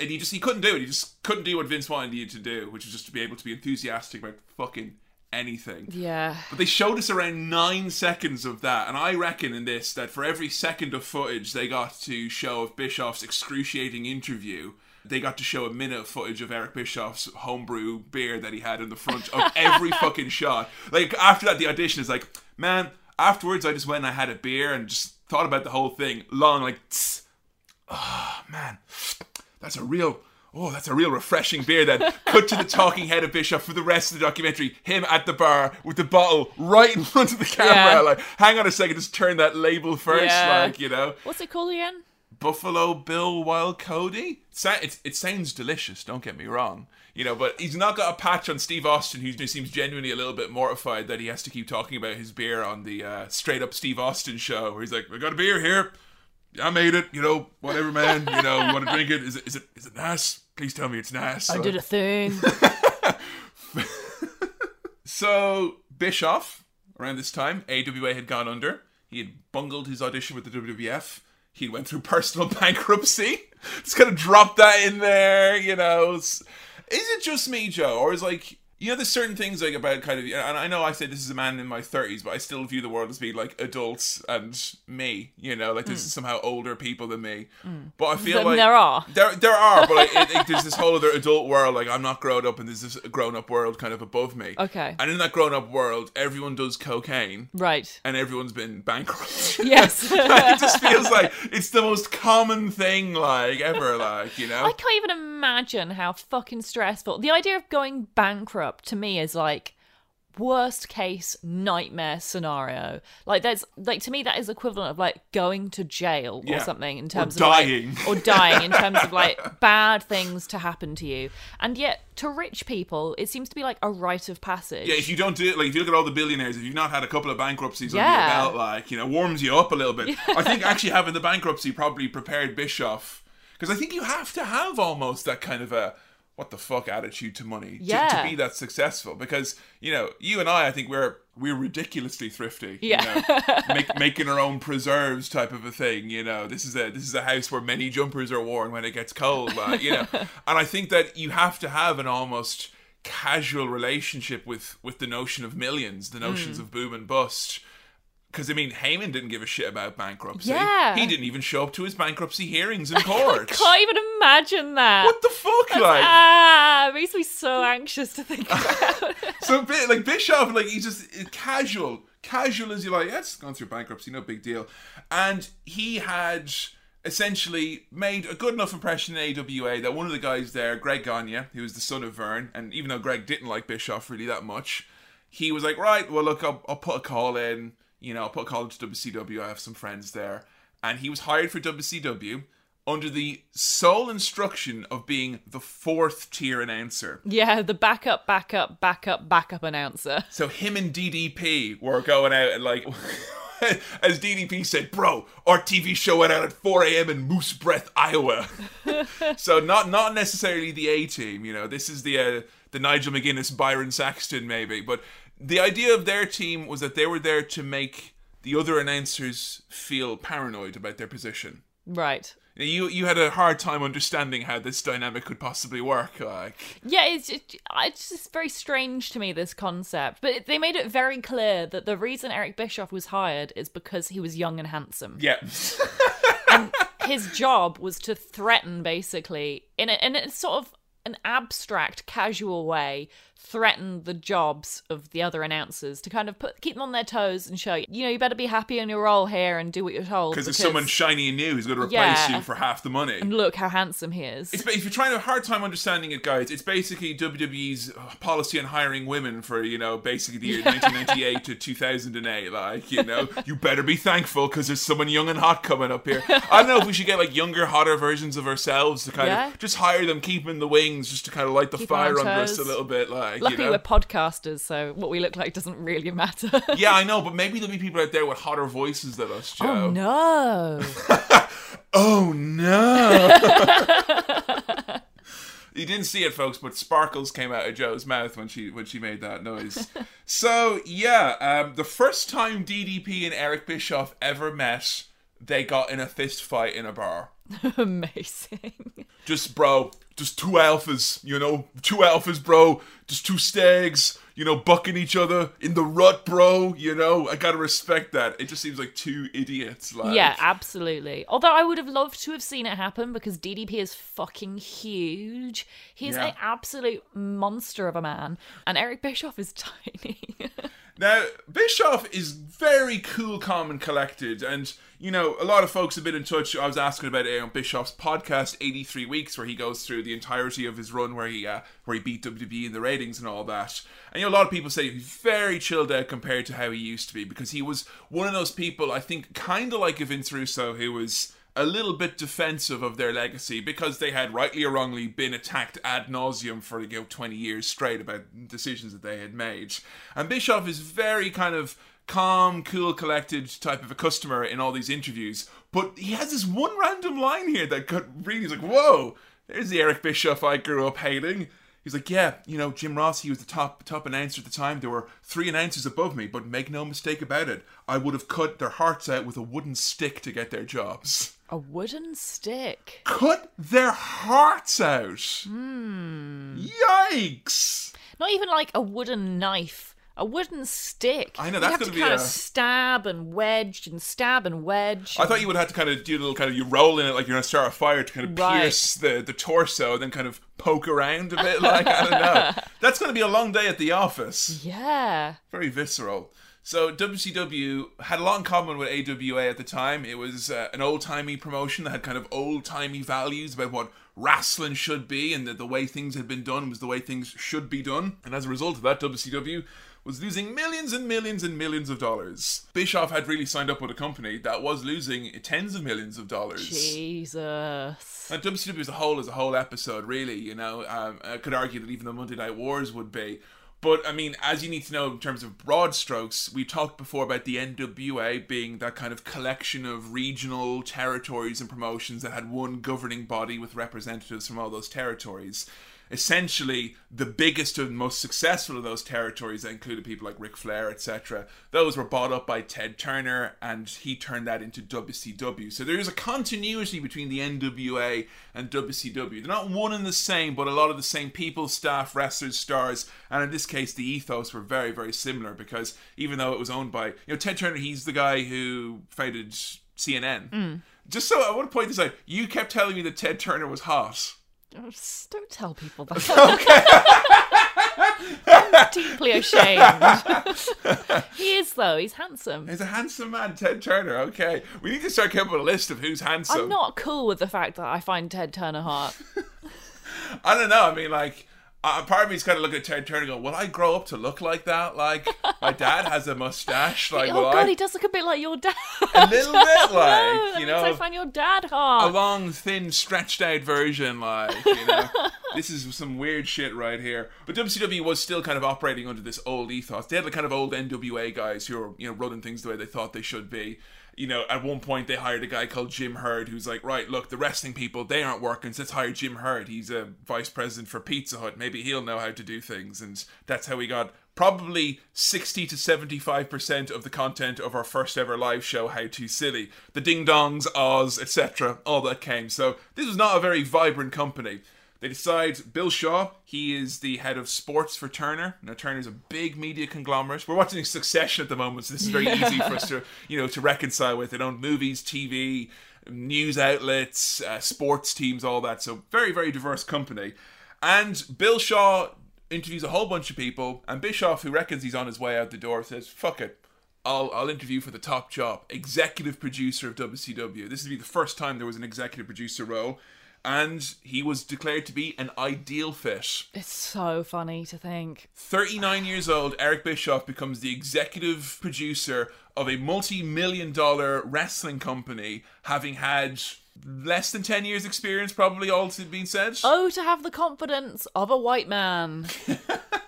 and he just he couldn't do it. He just couldn't do what Vince wanted you to do, which was just to be able to be enthusiastic about fucking anything. Yeah. But they showed us around nine seconds of that, and I reckon in this that for every second of footage they got to show of Bischoff's excruciating interview, they got to show a minute of footage of Eric Bischoff's homebrew beer that he had in the front of every *laughs* fucking shot. Like after that, the audition is like, man. Afterwards, I just went and I had a beer and just thought about the whole thing long, like, tss, oh man, that's a real. Oh, that's a real refreshing beer then. *laughs* Cut to the talking head of Bischoff for the rest of the documentary. Him at the bar with the bottle right in front of the camera. Yeah. Like, hang on a second, just turn that label first. Yeah. Like, you know. What's it called again? Buffalo Bill Wild Cody. It, it sounds delicious, don't get me wrong. You know, but he's not got a patch on Steve Austin, who seems genuinely a little bit mortified that he has to keep talking about his beer on the uh, straight up Steve Austin show, where he's like, "I got a beer here. I made it. You know, whatever, man. You know, you want to drink it? Is it is it is it nice? Please tell me it's nice." I did a thing. *laughs* So Bischoff, around this time, AWA had gone under. He had bungled his audition with the WWF. He went through personal *laughs* bankruptcy. Just kind of drop that in there, you know. Is it just me, Joe, or is like you know, there's certain things like about kind of, and I know I say this is a man in my 30s, but I still view the world as being like adults and me. You know, like there's mm. somehow older people than me. Mm. But I feel like there are. there, there are, but like, it, it, there's this *laughs* whole other adult world. Like I'm not grown up, and there's this grown up world kind of above me. Okay. And in that grown up world, everyone does cocaine, Right. and everyone's been bankrupt. *laughs* *laughs* Yes. it just feels like it's the most common thing, like ever. Like you know, I can't even imagine how fucking stressful. The idea of going bankrupt to me is like worst case nightmare scenario. Like there's like to me that is equivalent of like going to jail or Yeah. something in Or terms of dying. like, or dying in terms of like *laughs* bad things to happen to you. And yet to rich people it seems to be like a rite of passage. Yeah, if you don't do it, like if you look at all the billionaires, if you've not had a couple of bankruptcies under your belt, like you know, warms you up a little bit. I think *laughs* actually having the bankruptcy probably prepared Bischoff because I think you have to have almost that kind of a what the fuck attitude to money to, Yeah. to be that successful. Because you know, you and I, I think we're we're ridiculously thrifty. Yeah. You know? Make, making our own preserves type of a thing. You know, this is a this is a house where many jumpers are worn when it gets cold. You know, *laughs* and I think that you have to have an almost casual relationship with with the notion of millions, the notions hmm. of boom and bust. Because I mean, Heyman didn't give a shit about bankruptcy. Yeah. he didn't even show up to his bankruptcy hearings in court. *laughs* I can't even imagine that. what the fuck, like? ah, it makes me so anxious to think about. So like Bischoff, like he's just uh, casual, casual as you like. Yeah, it's gone through bankruptcy, no big deal. And he had essentially made a good enough impression in AWA that one of the guys there, Greg Gagne, who was the son of Verne, and even though Greg didn't like Bischoff really that much, he was like, right, well look, I'll, I'll put a call in. You know, I'll put a call into WCW. I have some friends there, and he was hired for WCW. Under the sole instruction of being the fourth tier announcer. yeah, the backup, backup, backup, backup announcer. So him and DDP were going out and like, *laughs* as DDP said, bro, our TV show went out at 4 a.m. in Moose Breath, Iowa. *laughs* so not not necessarily the A team, you know. This is the uh, the Nigel McGuinness, Byron Saxton, maybe. But the idea of their team was that they were there to make the other announcers feel paranoid about their position. Right. You you had a hard time understanding how this dynamic could possibly work, like. Yeah, it's just, it's just very strange to me this concept. But they made it very clear that the reason Eric Bischoff was hired is because he was young and handsome. Yeah. *laughs* And his job was to threaten, basically, in a, in a sort of an abstract, casual way, threaten the jobs of the other announcers to kind of put keep them on their toes and show you know you better be happy in your role here and do what you're told Because there's someone shiny and new who's going to replace Yeah. you for half the money. and look how handsome he is. It's, if you're trying to a hard time understanding it, guys, it's basically WWE's uh, policy on hiring women for, you know, basically the year 1998 to 2008. Like, you know, you better be thankful because there's someone young and hot coming up here. I don't know if we should get like younger, hotter versions of ourselves to kind Yeah. of just hire them, keep them in the wings, just to kind of light the Keep fire under us a little bit. Like, Luckily, you know? we're podcasters, so what we look like doesn't really matter. *laughs* yeah, I know, but maybe there'll be people out there with hotter voices than us, Joe. oh no! *laughs* Oh no! *laughs* you didn't see it, folks, but sparkles came out of Joe's mouth when she when she made that noise. so yeah, um, the first time DDP and Eric Bischoff ever met, they got in a fist fight in a bar. *laughs* Amazing. Just bro, just two alphas, you know, two alphas, bro. Just two stags, you know, bucking each other in the rut, bro. You know, I gotta respect that. It just seems like two idiots. Like, Yeah, absolutely. Although I would have loved to have seen it happen because DDP is fucking huge. He's Yeah. an absolute monster of a man, and Eric Bischoff is *laughs* tiny. Now, Bischoff is very cool, calm, and collected. And, you know, a lot of folks have been in touch. I was asking about it on Bischoff's podcast, 83 Weeks, where he goes through the entirety of his run where he uh, where he beat WWE in the ratings and all that. And, you know, a lot of people say he's very chilled out compared to how he used to be because he was one of those people, I think, kind of like a Vince Russo, who was a little bit defensive of their legacy because they had rightly or wrongly been attacked ad nauseum for you know 20 years straight about decisions that they had made. And Bischoff is very kind of calm, cool, collected type of a customer in all these interviews. But he has this one random line here that got really like, whoa, there's the Eric Bischoff I grew up hating. He's like, yeah, you know, Jim Ross, he was the top top announcer at the time. There were three announcers above me, but make no mistake about it, I would have cut their hearts out with a wooden stick to get their jobs. A wooden stick. Cut their hearts out. Hmm. Yikes! Not even like a wooden knife. A wooden stick. I know, that's gonna be kind a- of stab and wedge and stab and wedge. I thought you would have to kind of do a little kind of you roll in it like you're gonna start a fire to kind of Right. pierce the, the torso and then kind of poke around a bit like I don't know. *laughs* That's gonna be a long day at the office. yeah. Very visceral. So WCW had a lot in common with AWA at the time. It was uh, an old timey promotion that had kind of old timey values about what wrestling should be, and that the way things had been done was the way things should be done. And as a result of that, WCW was losing millions and millions and millions of dollars. Bischoff had really signed up with a company that was losing tens of millions of dollars. Jesus. And WCW as a whole is a whole episode, really. You know, um, I could argue that even the Monday Night Wars would be. But I mean, as you need to know in terms of broad strokes, we talked before about the NWA being that kind of collection of regional territories and promotions that had one governing body with representatives from all those territories. Essentially the biggest and most successful of those territories that included people like Ric Flair, etc. Those were bought up by Ted Turner, and he turned that into WCW. So there is a continuity between the NWA and WCW. They're not one and the same, but a lot of the same people, staff, wrestlers, stars, and in this case, the ethos were very, very similar because even though it was owned by, you know, Ted Turner, he's the guy who founded CNN. Mm. Just so I want to point this out, you kept telling me that Ted Turner was hot. Just Don't tell people that. *laughs* *laughs* I'm deeply ashamed. *laughs* he is though. He's handsome. He's a handsome man, Ted Turner. Okay, we need to start coming up with a list of who's handsome. I'm not cool with the fact that I find Ted Turner hot. I don't know. I mean, like, uh, part of me's kind of looking at Ted Turner, and go, "Will I grow up to look like that? Like, my dad has a mustache. *laughs* Like, oh god, I?" he does look a bit like your dad. A little bit *laughs* like, no, you know. I find your dad hard. a long, thin, stretched out version. Like, you know, *laughs* this is some weird shit right here. But WCW was still kind of operating under this old ethos. They had the kind of old NWA guys who were, you know, running things the way they thought they should be. You know, at one point they hired a guy called Jim Herd who's like, right, look, the wrestling people, they aren't working, so let's hire Jim Herd. He's a vice president for Pizza Hut. Maybe he'll know how to do things. And that's how we got probably 60 to 75% of the content of our first ever live show, How To Silly. The Ding Dongs, Oz, etc., all that came. So this was not a very vibrant company. They decide Bill Shaw, he is the head of sports for Turner. Now Turner's a big media conglomerate. We're watching *laughs* Succession at the moment, so this is very easy for us to, you know, to reconcile with. They own movies, TV, news outlets, uh, sports teams, all that. So very, very diverse company. And Bill Shaw interviews a whole bunch of people, and Bischoff, who reckons he's on his way out the door, says, "Fuck it." I'll, I'll interview for the top job, executive producer of WCW. This would be the first time there was an executive producer role, and he was declared to be an ideal fit. It's so funny to think. 39 years old, Eric Bischoff becomes the executive producer of a multi million dollar wrestling company, having had less than 10 years' experience, probably, all to being said. Oh, to have the confidence of a white man. *laughs*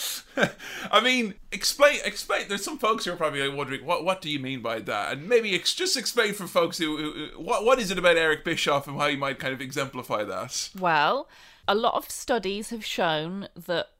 *laughs* I mean, explain, explain. There's some folks who are probably wondering, what, what do you mean by that? And maybe ex- just explain for folks who, who, who- what, what is it about Eric Bischoff and how you might kind of exemplify that? Well, a lot of studies have shown that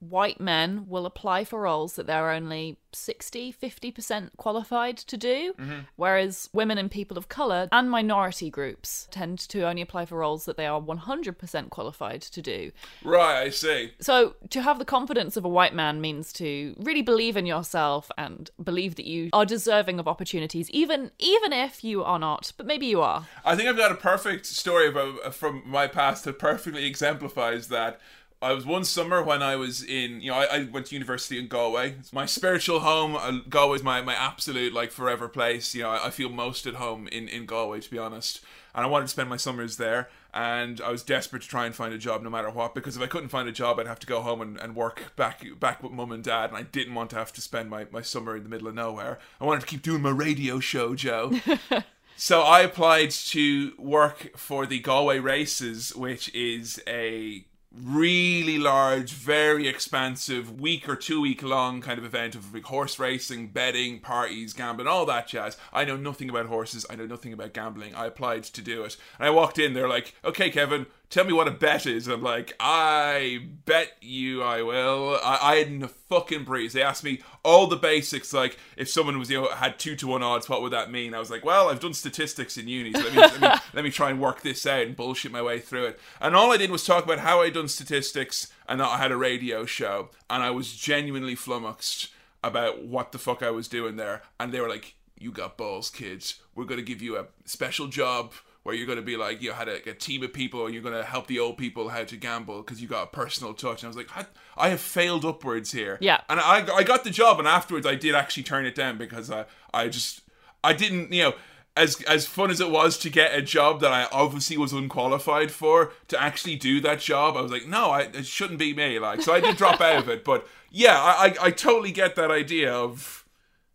white men will apply for roles that they're only 60, 50% qualified to do, mm-hmm. whereas women and people of colour and minority groups tend to only apply for roles that they are 100% qualified to do. Right, I see. So, to have the confidence of a white man means to really believe in yourself and believe that you are deserving of opportunities, even even if you are not, but maybe you are. I think I've got a perfect story about from my past that perfectly exemplifies that. I was one summer when I was in, you know, I, I went to university in Galway. It's my spiritual home. Uh, Galway's my, my absolute like forever place. You know, I, I feel most at home in, in Galway to be honest. And I wanted to spend my summers there. And I was desperate to try and find a job no matter what because if I couldn't find a job, I'd have to go home and, and work back back with mum and dad. And I didn't want to have to spend my, my summer in the middle of nowhere. I wanted to keep doing my radio show, Joe. *laughs* So I applied to work for the Galway Races, which is a really large, very expansive, week or two week long kind of event of like horse racing, betting, parties, gambling, all that jazz. I know nothing about horses. I know nothing about gambling. I applied to do it. And I walked in, they're like, okay, Kevin, tell me what a bet is. I'm like, I bet you I will. I, I hadn't a fucking breeze. They asked me all the basics, like if someone was, you know, had two to one odds, what would that mean? I was like, well, I've done statistics in uni, so let me, let me, *laughs* let me try and work this out and bullshit my way through it. And all I did was talk about how I'd done statistics and that I had a radio show, and I was genuinely flummoxed about what the fuck I was doing there. And they were like, you got balls, kids. We're going to give you a special job where you're going to be like, you had a, a team of people and you're going to help the old people how to gamble because you got a personal touch. And I was like, I, I have failed upwards here. Yeah. And I, I got the job, and afterwards I did actually turn it down because I, I just, I didn't, you know, as as fun as it was to get a job that I obviously was unqualified for, to actually do that job, I was like, no, I, it shouldn't be me. Like, so I did drop out of it. But yeah, I, I, I totally get that idea of,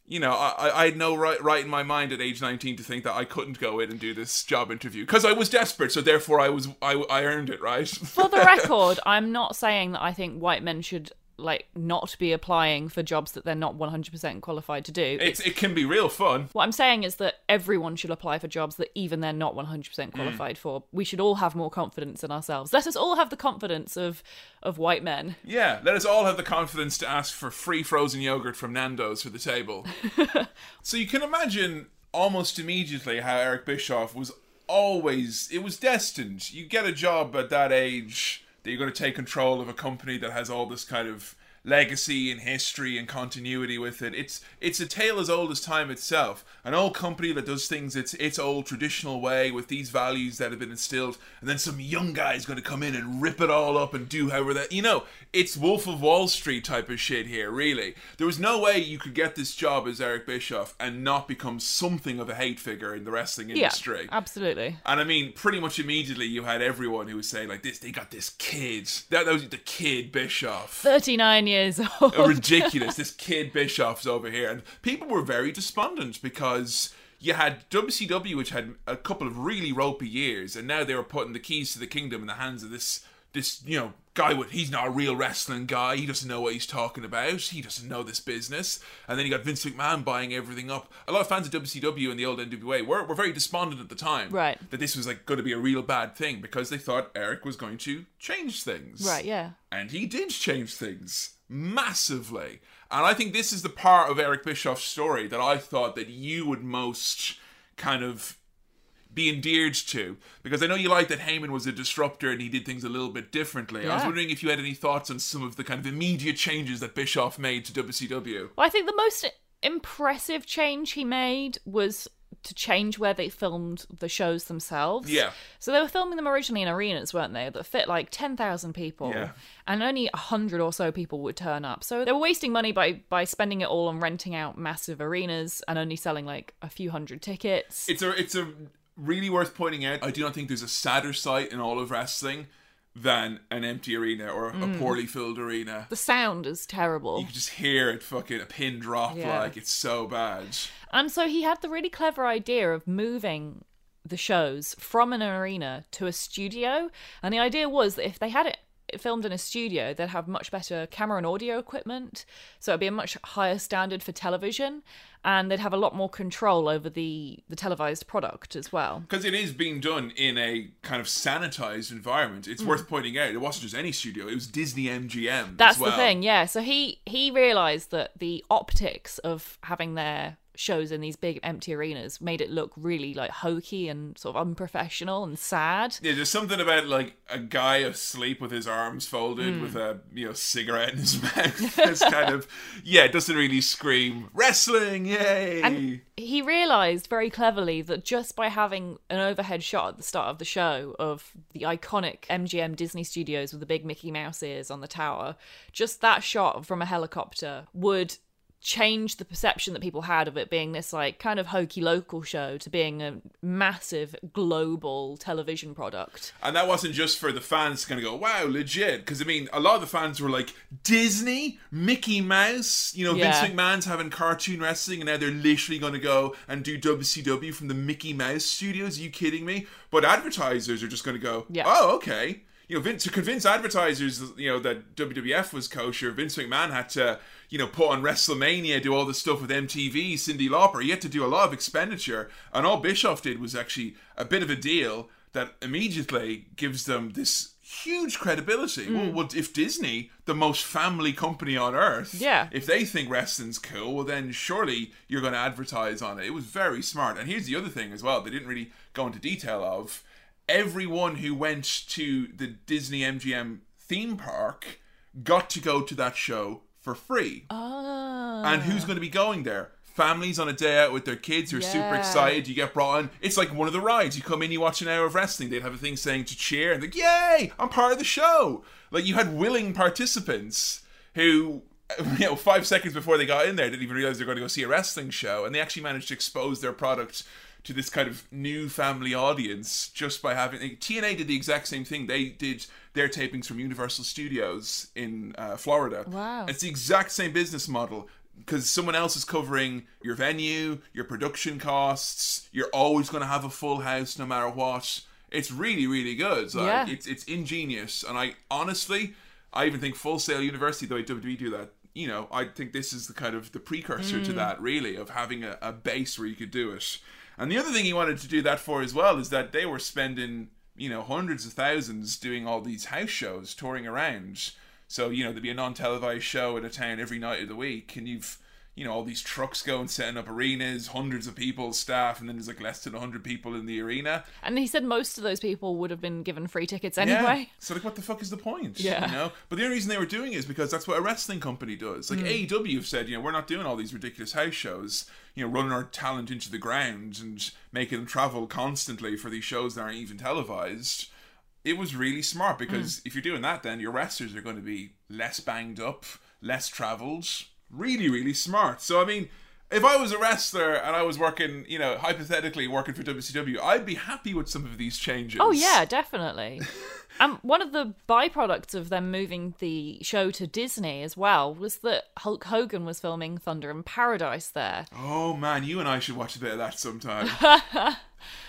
you know, I, I had no right, right in my mind at age 19 to think that I couldn't go in and do this job interview because I was desperate. So therefore, I was I, I earned it, right? For the *laughs* record, I'm not saying that I think white men should like not be applying for jobs that they're not 100% qualified to do. It's, it can be real fun. What I'm saying is that everyone should apply for jobs that even they're not 100% mm. qualified for. We should all have more confidence in ourselves. Let us all have the confidence of of white men. Yeah, let us all have the confidence to ask for free frozen yogurt from Nando's for the table. *laughs* so you can imagine almost immediately how Eric Bischoff was always it was destined. You get a job at that age that you're going to take control of a company that has all this kind of legacy and history and continuity with it. It's it's a tale as old as time itself. An old company that does things its its old traditional way with these values that have been instilled, and then some young guy's going to come in and rip it all up and do however that you know. It's Wolf of Wall Street type of shit here. Really, there was no way you could get this job as Eric Bischoff and not become something of a hate figure in the wrestling industry. Yeah, absolutely. And I mean, pretty much immediately you had everyone who was saying like this. They got this kid. That, that was the kid Bischoff. 39 years *laughs* old. ridiculous. this *laughs* kid Bischoff's over here, and people were very despondent because you had WCW, which had a couple of really ropey years, and now they were putting the keys to the kingdom in the hands of this this you know guy with he's not a real wrestling guy he doesn't know what he's talking about he doesn't know this business and then you got vince mcmahon buying everything up a lot of fans of wcw and the old nwa were, were very despondent at the time Right. that this was like going to be a real bad thing because they thought eric was going to change things Right, yeah. and he did change things massively. And I think this is the part of Eric Bischoff's story that I thought that you would most kind of be endeared to because I know you like that Heyman was a disruptor and he did things a little bit differently. I was wondering if you had any thoughts on some of the kind of immediate changes that Bischoff made to WCW. Well, I think the most impressive change he made was to change where they filmed the shows themselves. Yeah. So they were filming them originally in arenas, weren't they? That fit like 10,000 people. Yeah. And only 100 or so people would turn up. So they were wasting money by, by spending it all on renting out massive arenas and only selling like a few hundred tickets. It's a it's a really worth pointing out. I do not think there's a sadder sight in all of wrestling than an empty arena or a mm. poorly filled arena. the sound is terrible. You can just hear it fucking a pin drop Yeah. like it's so bad. And so he had the really clever idea of moving the shows from an arena to a studio. And the idea was that if they had it filmed in a studio, they'd have much better camera and audio equipment. So it'd be a much higher standard for television. And they'd have a lot more control over the, the televised product as well. Because it is being done in a kind of sanitized environment. It's mm. worth pointing out it wasn't just any studio; it was Disney MGM. That's as well. the thing, yeah. So he he realized that the optics of having their shows in these big empty arenas made it look really like hokey and sort of unprofessional and sad. Yeah, there's something about like a guy asleep with his arms folded Hmm. with a you know cigarette in his *laughs* mouth. it's kind of yeah, it doesn't really scream wrestling, yay! And he realized very cleverly that just by having an overhead shot at the start of the show of the iconic MGM Disney studios with the big Mickey Mouse ears on the tower, just that shot from a helicopter would change the perception that people had of it being this like kind of hokey local show to being a massive global television product. And that wasn't just for the fans to kind of go, wow, legit. Because, I mean, a lot of the fans were like, Disney? Mickey Mouse? You know, Yeah. Vince McMahon's having cartoon wrestling, and now they're literally going to go and do WCW from the Mickey Mouse studios? Are you kidding me? But advertisers are just going to go, Yeah. oh, okay. You know, Vince, to convince advertisers, you know, that WWF was kosher, Vince McMahon had to, you know, put on WrestleMania, do all this stuff with MTV, Cyndi Lauper. He had to do a lot of expenditure. And all Bischoff did was actually a bit of a deal that immediately gives them this huge credibility. Hmm. Well, well, if Disney, the most family company on earth, Yeah. if they think wrestling's cool, well, then surely you're going to advertise on it. It was very smart. And here's the other thing as well, they didn't really go into detail of. Everyone who went to the Disney MGM theme park got to go to that show for free. Oh. And who's going to be going there? Families on a day out with their kids who are super excited. You get brought on. It's like one of the rides. You come in, you watch an hour of wrestling. They'd have a thing saying to cheer and like, "Yay! I'm part of the show." Like you had willing participants who, *laughs* you know, five seconds before they got in there, didn't even realize they're going to go see a wrestling show, and they actually managed to expose their product to this kind of new family audience just by having like, TNA did the exact same thing. They did their tapings from Universal Studios in uh, Florida. Wow. It's the exact same business model because someone else is covering your venue, your production costs. You're always going to have a full house no matter what. It's really, really good. Like, Yeah. It's it's ingenious, and I honestly. I even think Full Sail University, the way WWE do that, you know, I think this is the kind of the precursor to that, really, of having a, a base where you could do it. And the other thing he wanted to do that for as well is that they were spending, you know, hundreds of thousands doing all these house shows, touring around. So, you know, there'd be a non televised show in a town every night of the week, and you've you know, all these trucks going, setting up arenas, hundreds of people, staff, and then there's like less than 100 people in the arena. And he said most of those people would have been given free tickets anyway. Yeah. So, like, what the fuck is the point? Yeah. You know? But the only reason they were doing it is because that's what a wrestling company does. Like, hmm. AEW have said, you know, we're not doing all these ridiculous house shows, you know, running our talent into the ground and making them travel constantly for these shows that aren't even televised. It was really smart because hmm. if you're doing that, then your wrestlers are going to be less banged up, less traveled. Really, really smart. So, I mean, if I was a wrestler and I was working, you know, hypothetically working for WCW, I'd be happy with some of these changes. Oh yeah, definitely. *laughs* um, one of the byproducts of them moving the show to Disney as well was that Hulk Hogan was filming Thunder in Paradise there. Oh man, you and I should watch a bit of that sometime. *laughs*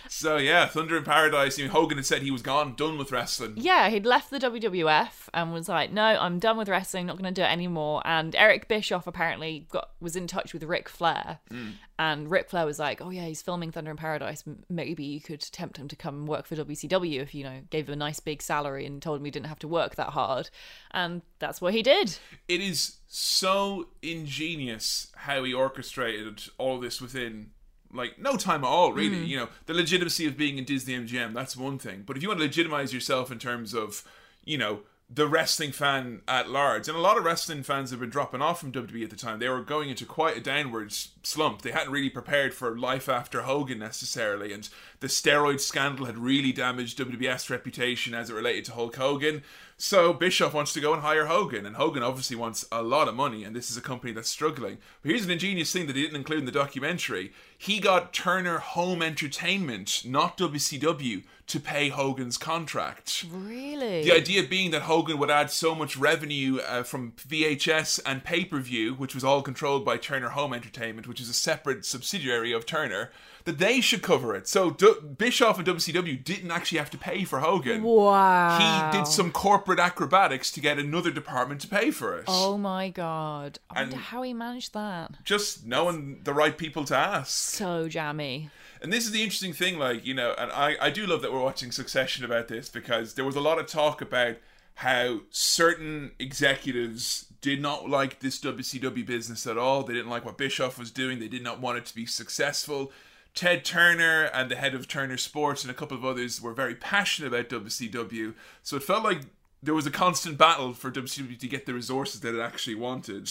so yeah, Thunder in Paradise. You know, Hogan had said he was gone, done with wrestling. Yeah, he'd left the WWF and was like, "No, I'm done with wrestling. Not going to do it anymore." And Eric Bischoff apparently got was in touch with Ric Flair, mm. and Ric Flair was like, "Oh yeah, he's filming Thunder in Paradise. Maybe you could tempt him to come work for WCW if you know gave him a nice big salary and told him he didn't have to work that hard." And that's what he did. It is so ingenious how he orchestrated all this within like no time at all, really. Hmm. You know, the legitimacy of being in Disney MGM, that's one thing. But if you want to legitimize yourself in terms of, you know, the wrestling fan at large, and a lot of wrestling fans have been dropping off from WWE at the time. They were going into quite a downward slump. They hadn't really prepared for life after Hogan necessarily, and the steroid scandal had really damaged WWF's reputation as it related to Hulk Hogan. So Bischoff wants to go and hire Hogan, and Hogan obviously wants a lot of money, and this is a company that's struggling. But here's an ingenious thing that he didn't include in the documentary. He got Turner Home Entertainment, not WCW, to pay Hogan's contract. Really? The idea being that Hogan would add so much revenue uh, from VHS and pay per view, which was all controlled by Turner Home Entertainment, which is a separate subsidiary of Turner, that they should cover it. So D- Bischoff and WCW didn't actually have to pay for Hogan. Wow. He did some corporate acrobatics to get another department to pay for it. Oh my god! I wonder And- how he managed that. Just knowing the right people to ask. So jammy. And this is the interesting thing, like, you know, and I, I do love that we're watching Succession about this because there was a lot of talk about how certain executives did not like this WCW business at all. They didn't like what Bischoff was doing, they did not want it to be successful. Ted Turner and the head of Turner Sports and a couple of others were very passionate about WCW. So it felt like there was a constant battle for WCW to get the resources that it actually wanted.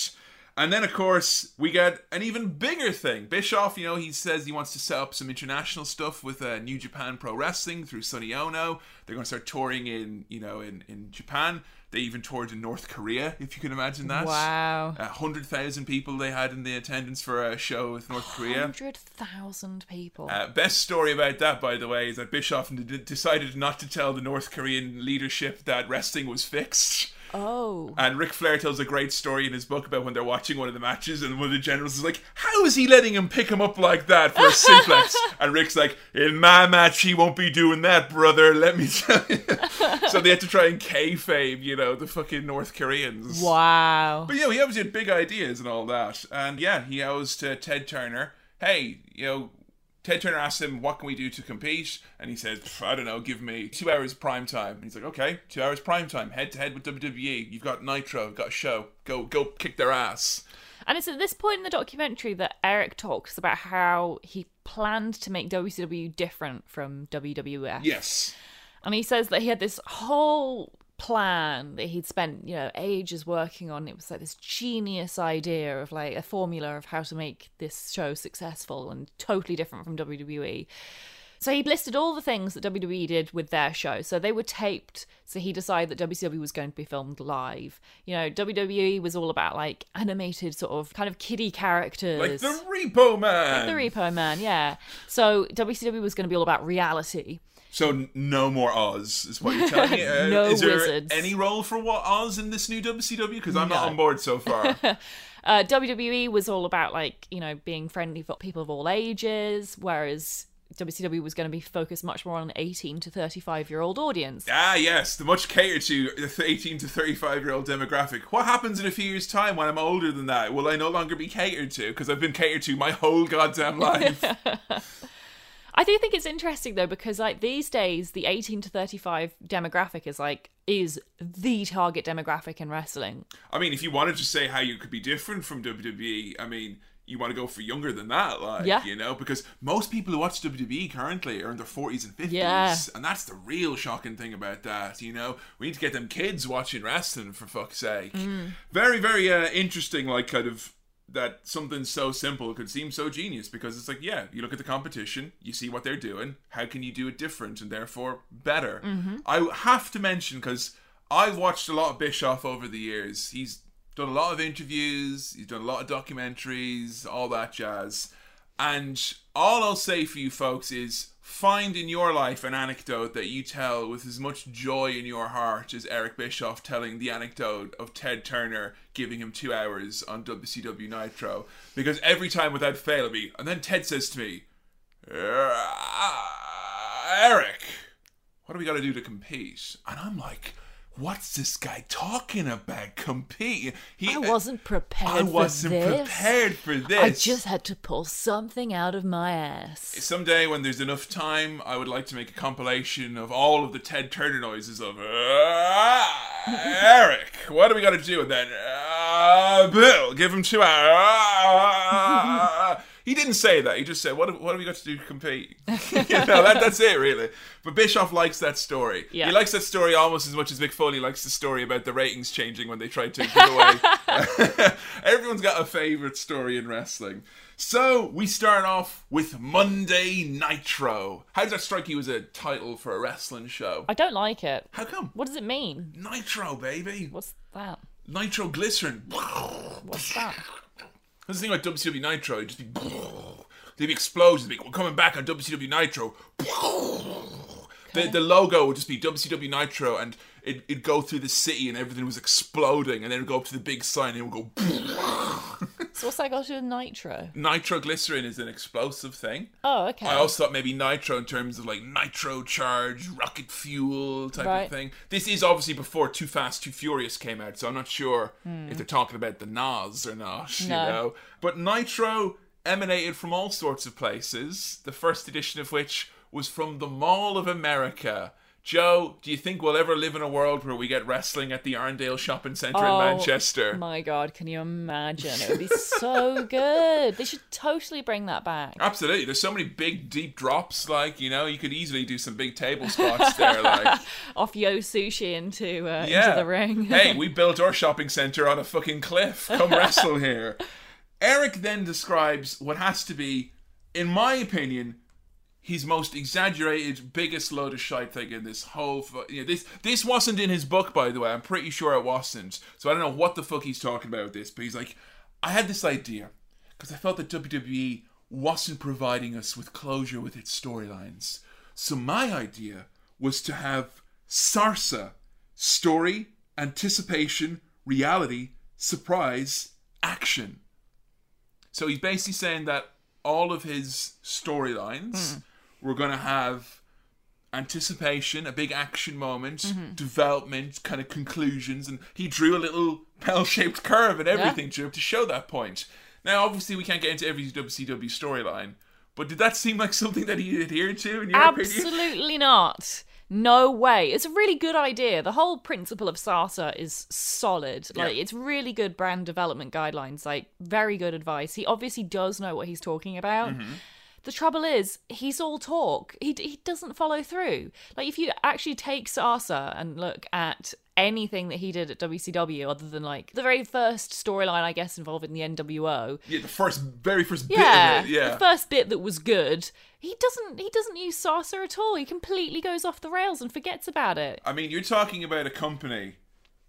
And then, of course, we get an even bigger thing. Bischoff, you know, he says he wants to set up some international stuff with uh, New Japan Pro Wrestling through Sonny Onoo. They're going to start touring in, you know, in, in Japan. They even toured in North Korea, if you can imagine that. Wow. A hundred thousand people they had in the attendance for a show with North Korea. Hundred thousand people. Uh, best story about that, by the way, is that Bischoff d- decided not to tell the North Korean leadership that wrestling was fixed. Oh. And Ric Flair tells a great story in his book about when they're watching one of the matches, and one of the generals is like, "How is he letting him pick him up like that for a suplex?" *laughs* and Rick's like, "In my match, he won't be doing that, brother. Let me tell you." *laughs* so they had to try and kayfabe, you know, the fucking North Koreans. Wow. But yeah, he obviously had big ideas and all that. And yeah, he owes to Ted Turner, hey, you know, Ted Turner asks him, what can we do to compete? And he says, I don't know, give me two hours prime time. And he's like, okay, two hours prime time, head to head with WWE. You've got Nitro, you've got a show. Go, go kick their ass. And it's at this point in the documentary that Eric talks about how he planned to make WCW different from WWF. Yes. And he says that he had this whole plan that he'd spent, you know, ages working on. It was like this genius idea of like a formula of how to make this show successful and totally different from WWE. So he listed all the things that WWE did with their show. So they were taped. So he decided that WCW was going to be filmed live. You know, WWE was all about like animated sort of kind of kiddie characters. Like the Repo Man. the Repo Man, yeah. So WCW was going to be all about reality. So no more Oz, is what you're telling me. *laughs* Uh, No is there wizards. any role for what Oz in this new WCW? Because I'm not on board so far. *laughs* Uh, WWE was all about like you know being friendly for people of all ages, whereas WCW was going to be focused much more on an 18 to 35 year old audience. Ah, yes, the much catered to the 18 to 35 year old demographic. What happens in a few years' time when I'm older than that? Will I no longer be catered to? Because I've been catered to my whole goddamn life. *laughs* I do think it's interesting though because like these days the 18 to 35 demographic is like is the target demographic in wrestling. I mean, if you wanted to say how you could be different from WWE, I mean, you want to go for younger than that, like, Yeah. you know, because most people who watch WWE currently are in their 40s and 50s. Yeah. And that's the real shocking thing about that, you know. We need to get them kids watching wrestling, for fuck's sake. Mm. Very, very uh, interesting, like, kind of that something so simple could seem so genius because it's like, yeah, you look at the competition, you see what they're doing, how can you do it different and therefore better? Mm-hmm. I have to mention because I've watched a lot of Bischoff over the years. He's done a lot of interviews, he's done a lot of documentaries, all that jazz. And all I'll say for you folks is find in your life an anecdote that you tell with as much joy in your heart as Eric Bischoff telling the anecdote of Ted Turner giving him two hours on WCW Nitro. Because every time without fail, it'll be, and then Ted says to me, "Uh, Eric, what do we got to do to compete? And I'm like, what's this guy talking about? Compete? He, I wasn't prepared I wasn't this. prepared for this. I just had to pull something out of my ass. Someday, when there's enough time, I would like to make a compilation of all of the Ted Turner noises of "Ah, Eric. What do we got to do? with that? uh, Bill, give him two hours. *laughs* Ah." he didn't say that. He just said, "What? Have, what have we got to do to compete?" *laughs* you know, that, that's it, really. But Bischoff likes that story. Yeah. He likes that story almost as much as Mick Foley likes the story about the ratings changing when they tried to give away. *laughs* Everyone's got a favorite story in wrestling. So we start off with Monday Nitro. How does that strike you as a title for a wrestling show? I don't like it. How come? What does it mean? Nitro, baby. What's that? Nitro glycerin. What's that? That's the thing about WCW Nitro. It'd just be. There'd be explosions. It'd be, We're coming back on WCW Nitro. The, the logo would just be WCW Nitro, and it, it'd go through the city, and everything was exploding, and then it'd go up to the big sign, and it would go. So what's that got to do with nitro? Nitroglycerin is an explosive thing. Oh, okay. I also thought maybe nitro in terms of like nitro charge, rocket fuel type Right. of thing. This is obviously before Too Fast, Too Furious came out, so I'm not sure if they're talking about the Nas or not, you. No. know. But nitro emanated from all sorts of places. The first edition of which was from the Mall of America. Joe, do you think we'll ever live in a world where we get wrestling at the Arndale Shopping Centre Oh, in Manchester? Oh my God, can you imagine? It would be *laughs* so good. They should totally bring that back. Absolutely. There's so many big, deep drops. Like, you know, you could easily do some big table spots there. Like, *laughs* Off Yo Sushi into uh, yeah. into the ring. *laughs* hey, we built our shopping center on a fucking cliff. Come wrestle here. Eric then describes what has to be, in my opinion, his most exaggerated, biggest load of shite thing in this whole. Fu- you know, this this wasn't in his book, by the way. I'm pretty sure it wasn't. So I don't know what the fuck he's talking about with this. But he's like, I had this idea because I felt that WWE wasn't providing us with closure with its storylines. So my idea was to have Sarsa story, anticipation, reality, surprise, action. So he's basically saying that all of his storylines hmm. Were going to have anticipation, a big action moment, development, kind of conclusions, and he drew a little bell-shaped curve and everything to to show that point. Now, obviously, we can't get into every WCW storyline, but did that seem like something that he adhered to in your opinion? Absolutely not. No way. It's a really good idea. The whole principle of Sarsa is solid. Like Yeah. it's really good brand development guidelines, like very good advice. He obviously does know what he's talking about. Mm-hmm. The trouble is, he's all talk. He he doesn't follow through. Like if you actually take Sarsa and look at anything that he did at WCW, other than like the very first storyline, I guess, involving the NWO, Yeah, the first, very first yeah, bit of it. Yeah. the first bit that was good. He doesn't. He doesn't use Sarsa at all. He completely goes off the rails and forgets about it. I mean, you're talking about a company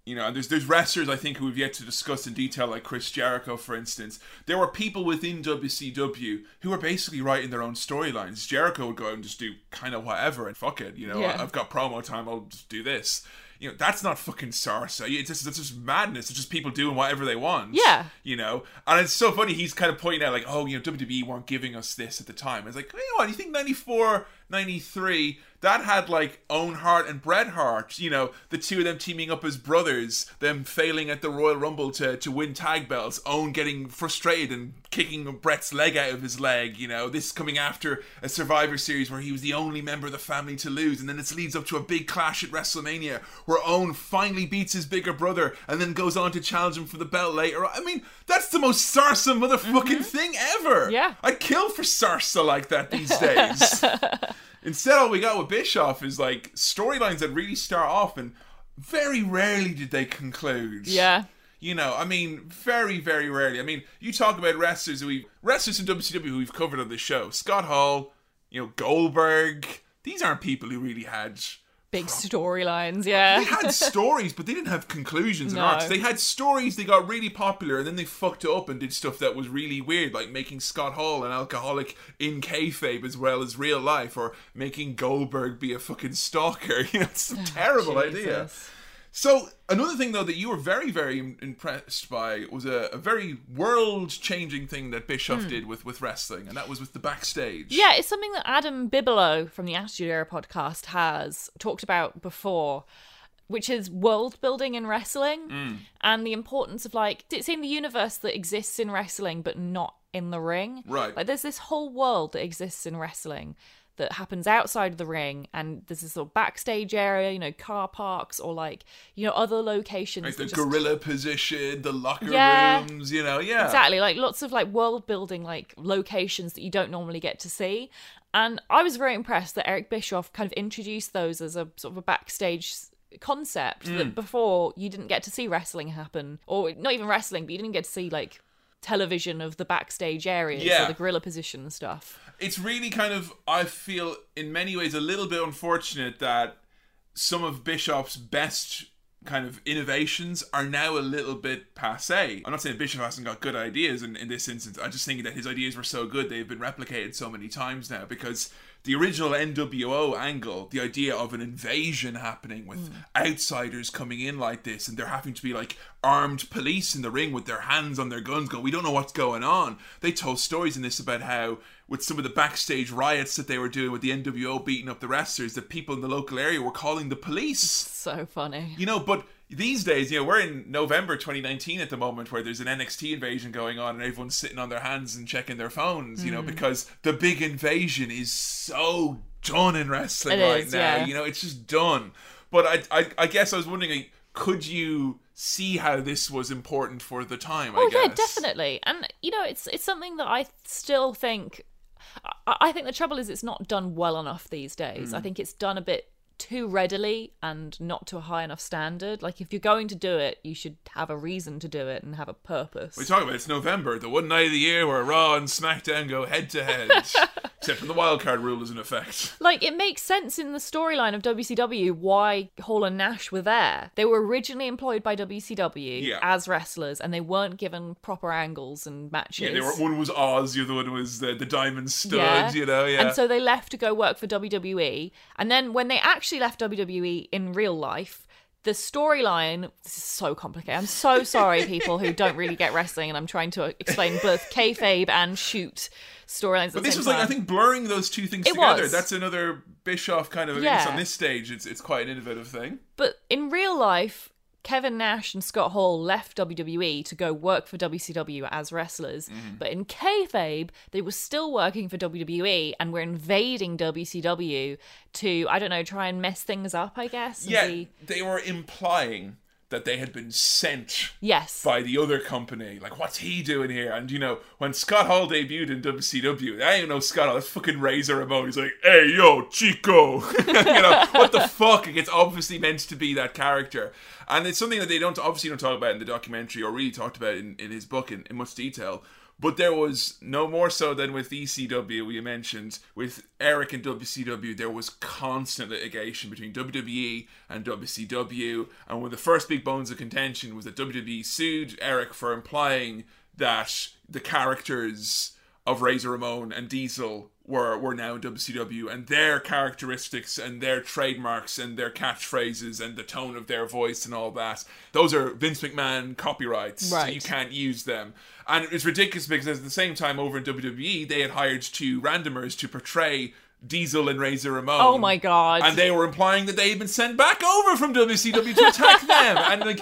You know, and there's there's wrestlers I think who we've yet to discuss in detail, like Chris Jericho, for instance. There were people within WCW who were basically writing their own storylines. Jericho would go out and just do kind of whatever and fuck it. You know, Yeah. I've got promo time, I'll just do this. You know, that's not fucking Sarsa. It's just, that's just madness. It's just people doing whatever they want. Yeah. You know? And it's so funny, he's kind of pointing out, like, oh, you know, WWE weren't giving us this at the time. It's like, you know what, you think 94, 93, that had, like, Owen Hart and Bret Hart, you know, the two of them teaming up as brothers, them failing at the Royal Rumble to, to win tag belts, Owen getting frustrated and kicking Bret's leg out of his leg, you know, this coming after a Survivor Series where he was the only member of the family to lose, and then this leads up to a big clash at WrestleMania where Owen finally beats his bigger brother and then goes on to challenge him for the belt later. I mean, that's the most Sarsa motherfucking mm-hmm. thing ever. Yeah. I'd kill for Sarsa like that these days. *laughs* Instead, all we got with Bischoff is like storylines that really start off and very rarely did they conclude. Yeah. You know, I mean, very, very rarely. I mean, you talk about wrestlers who we wrestlers in WCW who we've covered on the show. Scott Hall, you know, Goldberg. These aren't people who really had Big storylines, yeah. they had *laughs* stories, but they didn't have conclusions and No. arcs. They had stories, they got really popular, and then they fucked it up and did stuff that was really weird, like making Scott Hall an alcoholic in kayfabe as well as real life, or making Goldberg be a fucking stalker. *laughs* You know, it's a ah, terrible idea. So another thing though that you were very very impressed by was a, a very world changing thing that Bischoff did with with wrestling, and that was with the backstage. Yeah, it's something that Adam Bigelow from the Attitude Era podcast has talked about before, which is world building in wrestling Mm. and the importance of like it's in the universe that exists in wrestling but not in the ring. Right. Like there's this whole world that exists in wrestling that happens outside of the ring and there's this sort of backstage area, you know, car parks or like, you know, other locations. Like the just- gorilla position, the locker Yeah. rooms, you know, yeah. Exactly, like lots of like world building like locations that you don't normally get to see. And I was very impressed that Eric Bischoff kind of introduced those as a sort of a backstage concept Mm. that before you didn't get to see wrestling happen or not even wrestling, but you didn't get to see like television of the backstage areas Yeah. or the gorilla position and stuff. it's really kind of I feel in many ways a little bit unfortunate that some of Bischoff's best kind of innovations are now a little bit passe. I'm not saying Bishop hasn't got good ideas in, in this instance. I just think that his ideas were so good they've been replicated so many times now because the original NWO angle, the idea of an invasion happening with mm. outsiders coming in like this and there having to be like armed police in the ring with their hands on their guns going, we don't know what's going on. They told stories in this about how with some of the backstage riots that they were doing with the NWO beating up the wrestlers, that people in the local area were calling the police. So funny. You know, but these days, you know, we're in November 2019 at the moment where there's an NXT invasion going on and everyone's sitting on their hands and checking their phones, you know, Mm. because the big invasion is so done in wrestling It right is, now. yeah. You know, it's just done. But I, I, I guess I was wondering, could you see how this was important for the time? I Oh guess. yeah, definitely. And you know, it's it's something that I still think. I, think the trouble is it's not done well enough these days. Hmm. I think it's done a bit too readily and not to a high enough standard. Like if you're going to do it, you should have a reason to do it and have a purpose. We talk about it's November, the one night of the year where Raw and SmackDown go head to head, *laughs* except when the wildcard rule is in effect. Like it makes sense in the storyline of WCW why Hall and Nash were there. They were originally employed by WCW Yeah. as wrestlers, and they weren't given proper angles and matches. Yeah, they were, one was Oz, the other one was the, the Diamond Studd, Yeah. you know, yeah. And so they left to go work for WWE. And then when they actually left WWE in real life, the storyline this is so complicated. I'm so sorry, people who don't really get wrestling, and I'm trying to explain both kayfabe and shoot storylines. But the this was like, I think, blurring those two things It together. was. That's another Bischoff kind of, Yeah. on this stage, it's, it's quite an innovative thing. But in real life, Kevin Nash and Scott Hall left WWE to go work for WCW as wrestlers. Mm-hmm. But in kayfabe, they were still working for WWE and were invading WCW to, I don't know, try and mess things up, I guess. Yeah, they were implying that they had been sent Yes. by the other company. Like, what's he doing here? And you know, when Scott Hall debuted in WCW, I don't even know Scott Hall. That's fucking Razor Ramon. He's like, "Hey, yo, Chico," *laughs* you know, what the fuck? It's obviously meant to be that character, and it's something that they don't obviously don't talk about in the documentary or really talked about in, in his book in, in much detail. But there was no more so than with ECW, we mentioned. With Eric and WCW, there was constant litigation between WWE and WCW. And one of the first big bones of contention was that WWE sued Eric for implying that the characters of Razor Ramon and Diesel were were now in WCW, and their characteristics and their trademarks and their catchphrases and the tone of their voice and all that. Those are Vince McMahon copyrights, so you can't use them. And it's ridiculous because at the same time over in WWE, they had hired two randomers to portray Diesel and Razor Ramon. Oh my god. And they were implying that they had been sent back over from WCW to attack them. And like,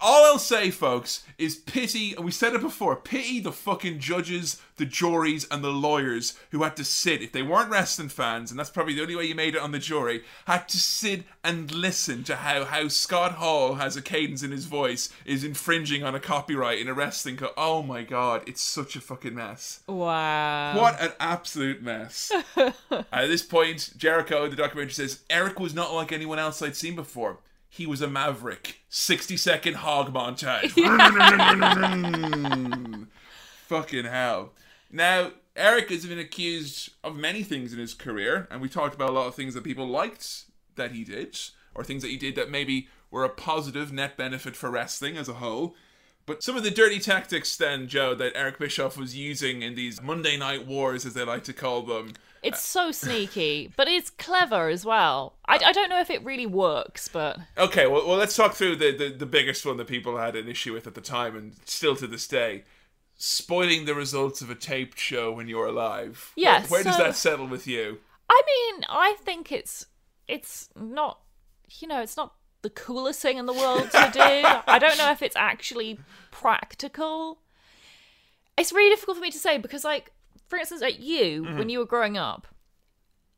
all I'll say, folks, is pity. And we said it before: pity the fucking judges, the juries, and the lawyers who had to sit if they weren't wrestling fans, and that's probably the only way you made it on the jury. Had to sit and listen to how how Scott Hall has a cadence in his voice is infringing on a copyright in a wrestling. Co- oh my god, it's such a fucking mess. wow. What an absolute mess. *laughs* At this point, Jericho, the documentary says, Eric was not like anyone else I'd seen before. He was a maverick. 60 second hog montage. *laughs* *laughs* Fucking hell. Now, Eric has been accused of many things in his career, and we talked about a lot of things that people liked that he did, or things that he did that maybe were a positive net benefit for wrestling as a whole. But some of the dirty tactics, then, Joe, that Eric Bischoff was using in these Monday Night Wars, as they like to call them. It's uh, so sneaky, but it's clever as well. I, I don't know if it really works, but Okay, well, well let's talk through the, the, the biggest one that people had an issue with at the time, and still to this day. Spoiling the results of a taped show when you're alive. Yes, Where, does so- that settle with you? I mean, I think it's it's not you know, it's not the coolest thing in the world to do. *laughs* I don't know if it's actually practical. It's really difficult for me to say because like for instance at you Mm-hmm. when you were growing up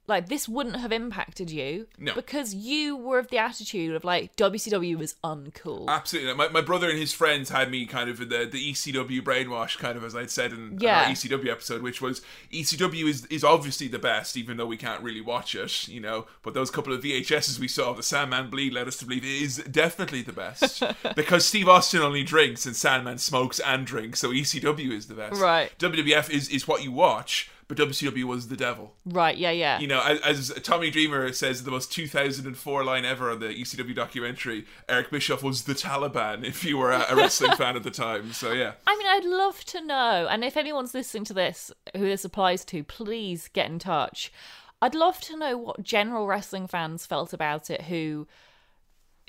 like this wouldn't have impacted you No. because you were of the attitude of like WCW was uncool. Absolutely. My, my brother and his friends had me kind of in the, the ECW brainwash, kind of as I'd said in Yeah. our ECW episode, which was ECW is, is obviously the best, even though we can't really watch it, you know. But those couple of VHSs we saw of the Sandman bleed led us to believe it is definitely the best. *laughs* because Steve Austin only drinks and Sandman smokes and drinks, so ECW is the best. Right. WWF is, is what you watch, but WCW was the devil. right, yeah, yeah. You know, as, as Tommy Dreamer says, the most 2004 line ever on the ECW documentary, Eric Bischoff was the Taliban if you were a, a wrestling fan at the time. So, yeah. I mean, I'd love to know, and if anyone's listening to this who this applies to, please get in touch. I'd love to know what general wrestling fans felt about it who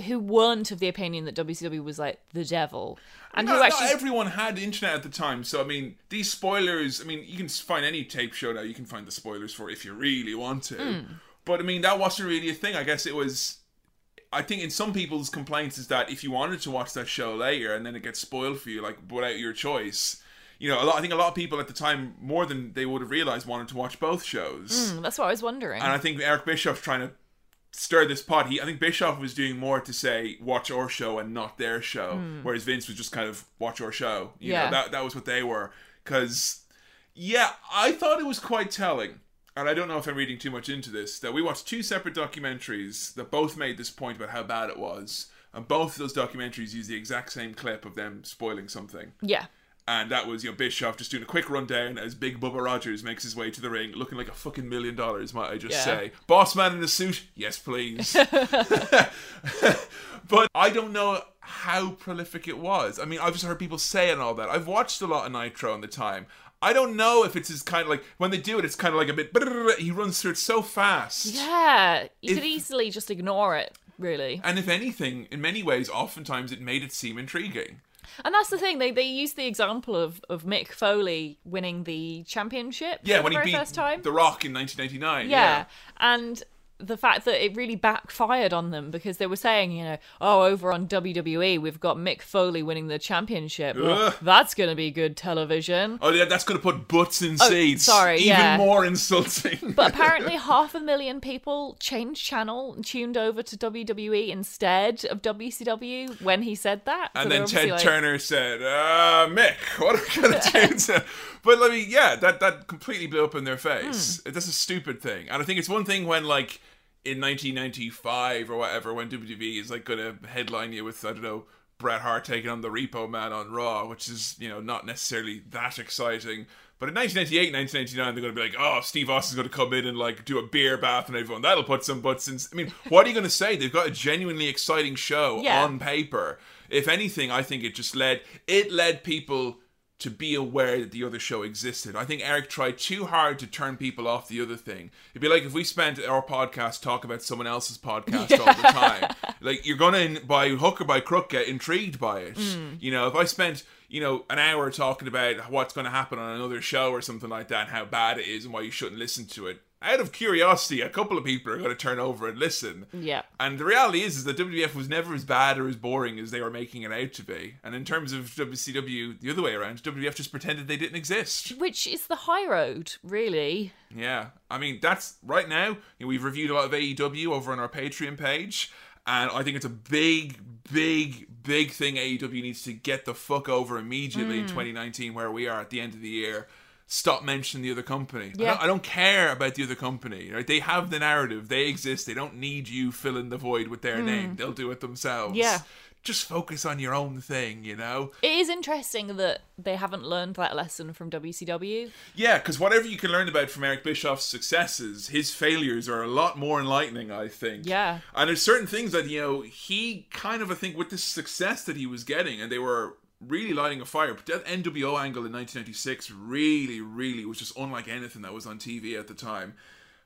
who weren't of the opinion that WCW was like the devil. And Not, who not actually everyone had internet at the time. So, I mean, these spoilers, I mean, you can find any tape show now, you can find the spoilers for if you really want to. Hmm. But, I mean, that wasn't really a thing. I guess it was. I think in some people's complaints is that if you wanted to watch that show later and then it gets spoiled for you, like without your choice, you know, a lot, I think a lot of people at the time, more than they would have realized, wanted to watch both shows. Hmm, that's what I was wondering. And I think Eric Bischoff's trying to stir this pot. He, I think Bischoff was doing more to say watch our show and not their show, hmm. whereas Vince was just kind of watch our show. You Yeah. know, that that was what they were. Because, yeah, I thought it was quite telling. And I don't know if I'm reading too much into this. That we watched two separate documentaries that both made this point about how bad it was, and both of those documentaries use the exact same clip of them spoiling something. yeah. And that was, you know, Bischoff just doing a quick rundown as Big Bubba Rogers makes his way to the ring, looking like a fucking million dollars, might I just Yeah. say. Boss man in a suit? Yes, please. *laughs* *laughs* but I don't know how prolific it was. I mean, I've just heard people say and all that. I've watched a lot of Nitro in the time. I don't know if it's as kind of like, when they do it, it's kind of like a bit, he runs through it so fast. Yeah. You If- could easily just ignore it, really. And if anything, in many ways, oftentimes it made it seem intriguing. And that's the thing, they they used the example of, of Mick Foley winning the championship Yeah, for when the he beat first time. The Rock in 1999. yeah. and the fact that it really backfired on them because they were saying, you know, oh, over on WWE we've got Mick Foley winning the championship. Well, that's going to be good television. Oh yeah, that's going to put butts in seats. sorry, even yeah. more insulting. But *laughs* apparently, half a million people changed channel and tuned over to WWE instead of WCW when he said that. And they're then Ted like, Turner said, uh, "Mick, what are we going to do?" to-" but let me, yeah, that that completely blew up in their face. Hmm. That's a stupid thing, and I think it's one thing when like in 1995 or whatever, when WWE is like going to headline you with I don't know Bret Hart taking on the Repo Man on Raw, which is you know not necessarily that exciting. But in 1998, 1999, they're going to be like, oh, Steve Austin's going to come in and like do a beer bath and everyone. That'll put some butts in. I mean, what are you going to say? They've got a genuinely exciting show Yeah. on paper. If anything, I think it just led it led people to be aware that the other show existed. I think Eric tried too hard to turn people off the other thing. It'd be like if we spent our podcast talk about someone else's podcast all the time. *laughs* Like you're gonna by hook or by crook get intrigued by it. Mm. You know, if I spent you know an hour talking about what's going to happen on another show or something like that, and how bad it is, and why you shouldn't listen to it. Out of curiosity, a couple of people are going to turn over and listen. Yeah. And the reality is, is that WWF was never as bad or as boring as they were making it out to be. And in terms of WCW, the other way around, WWF just pretended they didn't exist. Which is the high road, really. Yeah, I mean that's right now. You know, we've reviewed a lot of AEW over on our Patreon page, and I think it's a big, big, big thing AEW needs to get the fuck over immediately in mm. 2019, where we are at the end of the year. Stop mentioning the other company. I, don't, I don't care about the other company. Right? They have the narrative. They exist. They don't need you filling the void with their hmm. name. They'll do it themselves. Yeah. Just focus on your own thing. You know. It is interesting that they haven't learned that lesson from WCW. Yeah, because whatever you can learn about from Eric Bischoff's successes, his failures are a lot more enlightening, I think. Yeah. And there's certain things that, you know, he kind of, I think, with the success that he was getting, and they were really lighting a fire, but that NWO angle in 1996 really, really was just unlike anything that was on TV at the time.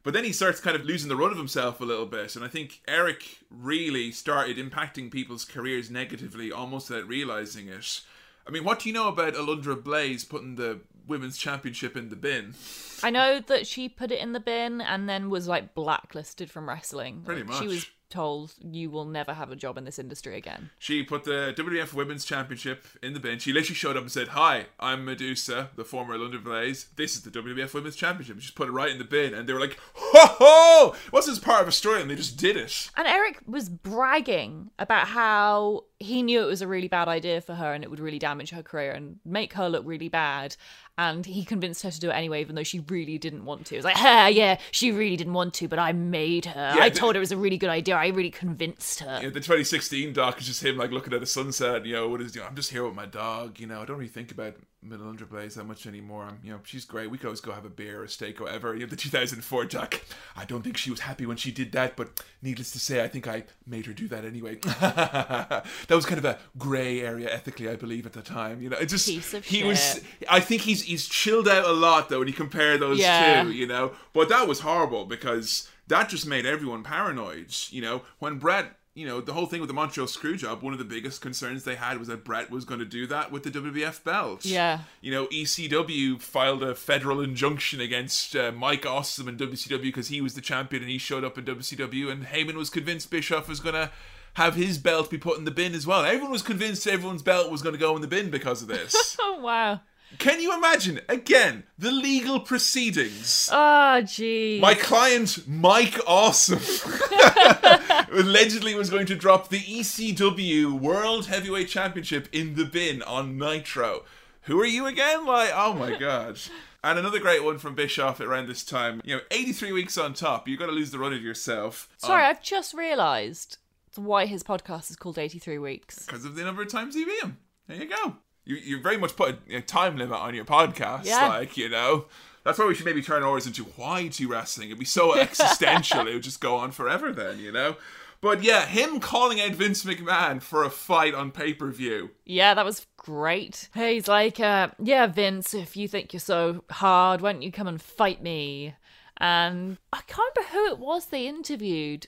But then he starts kind of losing the run of himself a little bit, and I think Eric really started impacting people's careers negatively almost without realizing it. I mean, what do you know about Alundra Blaze putting the women's championship in the bin? I know that she put it in the bin and then was like blacklisted from wrestling. Pretty Like, She much. was told you will never have a job in this industry again. She put the WWF Women's Championship in the bin. She literally showed up and said, Hi, I'm Medusa, the former Alundra Blaze. This is the WWF Women's Championship. She just put it right in the bin. And they were like, Ho ho! What's this part of a story? And they just did it. And Eric was bragging about how he knew it was a really bad idea for her and it would really damage her career and make her look really bad. And he convinced her to do it anyway, even though she really didn't want to. It was like, ah, yeah, she really didn't want to, but I made her. Yeah, I the- told her it was a really good idea. I really convinced her. You know, the 2016 doc is just him like looking at the sunset. You know, what is? You know, I'm just here with my dog. You know, I don't really think about Alundra Blaze that much anymore. I'm, you know, she's great. We could always go have a beer or a steak or whatever. You know, the 2004 doc. I don't think she was happy when she did that, but needless to say, I think I made her do that anyway. *laughs* that was kind of a grey area ethically, I believe, at the time. You know, it just he was. I think he's he's chilled out a lot though when you compare those Yeah. two. You know, but that was horrible because that just made everyone paranoid. You know, when Bret, you know, the whole thing with the Montreal Screwjob, one of the biggest concerns they had was that Bret was going to do that with the WWF belt. Yeah. You know, ECW filed a federal injunction against uh, Mike Awesome and WCW because he was the champion and he showed up in WCW, and Heyman was convinced Bischoff was going to have his belt be put in the bin as well. Everyone was convinced everyone's belt was going to go in the bin because of this. *laughs* Oh, wow. Can you imagine, again, the legal proceedings? Oh, gee. My client, Mike Awesome, *laughs* *laughs* allegedly was going to drop the ECW World Heavyweight Championship in the bin on Nitro. Who are you again? Like, oh my god. And another great one from Bischoff around this time. You know, 83 weeks on top. You've got to lose the run of yourself. Sorry, um, I've just realised why his podcast is called 83 Weeks. Because of the number of times you beat him. There you go. You, you very much put a, a time limit on your podcast. Yeah. Like, you know. That's why we should maybe turn ours into why to wrestling. It'd be so *laughs* existential. it would just go on forever then, you know? But yeah, him calling out Vince McMahon for a fight on pay per view. Yeah, that was great. He's like, uh, yeah, Vince, if you think you're so hard, why don't you come and fight me? And I can't remember who it was they interviewed,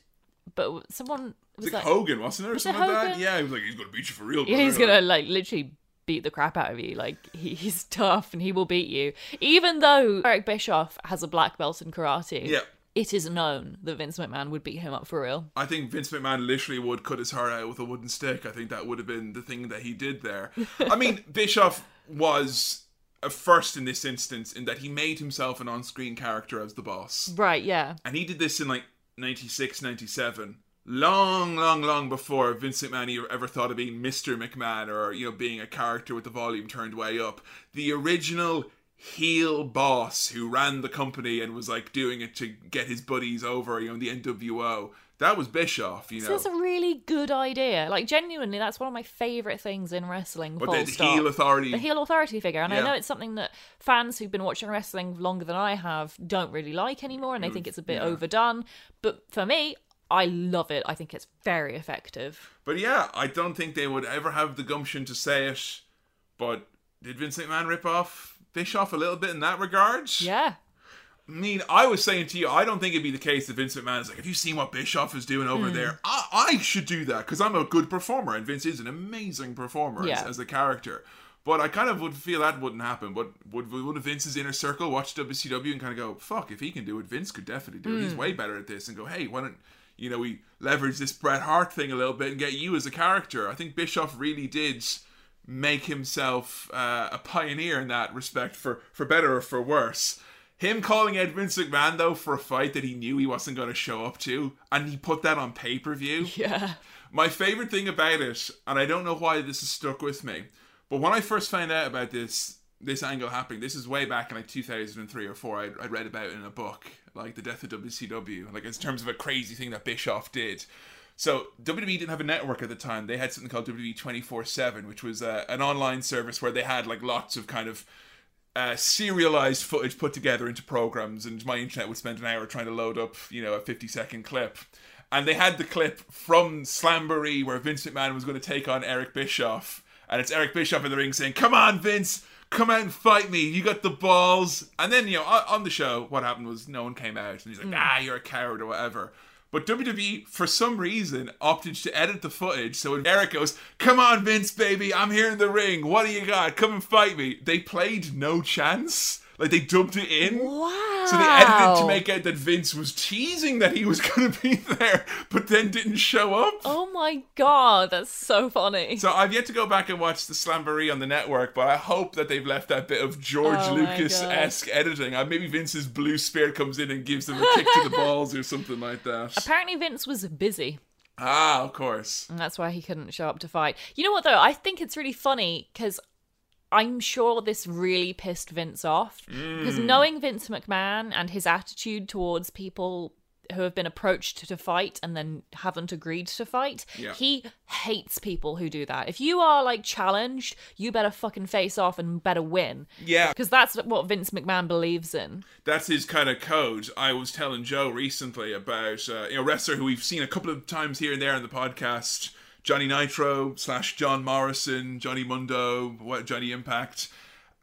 but someone was It's like like, Hogan, wasn't it? Or it something like that? Yeah, he was like, he's going to beat you for real. yeah, he's gonna like literally beat the crap out of you. Like he, he's *laughs* tough and he will beat you. Even though Eric Bischoff has a black belt in karate, Yeah. it is known that Vince McMahon would beat him up for real. I think Vince McMahon literally would cut his heart out with a wooden stick. I think that would have been the thing that he did there. I *laughs* mean, Bischoff was a first in this instance in that he made himself an on screen character as the boss. Right? Yeah. And he did this in like 96, 97. Long, long, long before Vince McMahon e- ever thought of being Mr. McMahon or, you know, being a character with the volume turned way up. The original heel boss who ran the company and was like doing it to get his buddies over, you know, the NWO. That was Bischoff, you know. So that's a really good idea. Like genuinely, that's one of my favorite things in wrestling. but the, the heel authority. the heel authority figure. And I know it's something that fans who've been watching wrestling longer than I have don't really like anymore, and they think it's a bit yeah. overdone. But for me, I love it. I think it's very effective. But yeah, I don't think they would ever have the gumption to say it. But did Vince McMahon rip off Bischoff a little bit in that regard? Yeah. I mean, I was saying to you, I don't think it'd be the case that Vince McMahon is like, have you seen what Bischoff is doing over there? I, I should do that because I'm a good performer, and Vince is an amazing performer as, Yeah. as a character. But I kind of would feel that wouldn't happen. But would would Vince's inner circle watch WCW and kind of go, fuck, if he can do it, Vince could definitely do it. Hmm. He's way better at this. And go, hey, why don't you know we leverage this Bret Hart thing a little bit and get you as a character? I think Bischoff really did make himself uh, a pioneer in that respect, for for better or for worse. Him calling Ed Vince McMahon though for a fight that he knew he wasn't going to show up to, and he put that on pay per view. *laughs* Yeah. My favorite thing about it, and I don't know why this has stuck with me, but when I first found out about this this angle happening, this is way back in like 2003 or four. I'd, I'd read about it in a book, like the death of WCW, like in terms of a crazy thing that Bischoff did. So WWE didn't have a network at the time. They had something called WWE 24/7, which was uh, an online service where they had like lots of kind of uh, serialized footage put together into programs, and my internet would spend an hour trying to load up, you know, a 50 second clip. And they had the clip from Slamboree where Vince McMahon was going to take on Eric Bischoff. And it's Eric Bischoff in the ring saying, Come on, Vince, come out and fight me. You got the balls. And then, you know, on the show, what happened was no one came out. And he's like, Ah, you're a coward or whatever. But WWE, for some reason, opted to edit the footage. So when Eric goes, Come on, Vince, baby, I'm here in the ring. What do you got? Come and fight me. They played no chance. Like they dubbed it in. Wow. So they edited to make out that Vince was teasing that he was *laughs* going to be there, but then didn't show up. Oh my god, that's so funny. So I've yet to go back and watch the Slamboree on the network, but I hope that they've left that bit of George Oh Lucas esque editing. Uh, maybe Vince's blue spirit comes in and gives them a kick to the *laughs* balls or something like that. Apparently, Vince was busy. Ah, of course. And that's why he couldn't show up to fight. You know what, though? I think it's really funny because I'm sure this really pissed Vince off. Because Mm. knowing Vince McMahon and his attitude towards people who have been approached to fight and then haven't agreed to fight, Yeah. he hates people who do that. If you are like challenged, you better fucking face off and better win. Yeah, Because that's what Vince McMahon believes in. that's his kind of code. I was telling Joe recently about uh, you know a wrestler who we've seen a couple of times here and there on the podcast, Johnny Nitro slash John Morrison, Johnny Mundo, what Johnny Impact,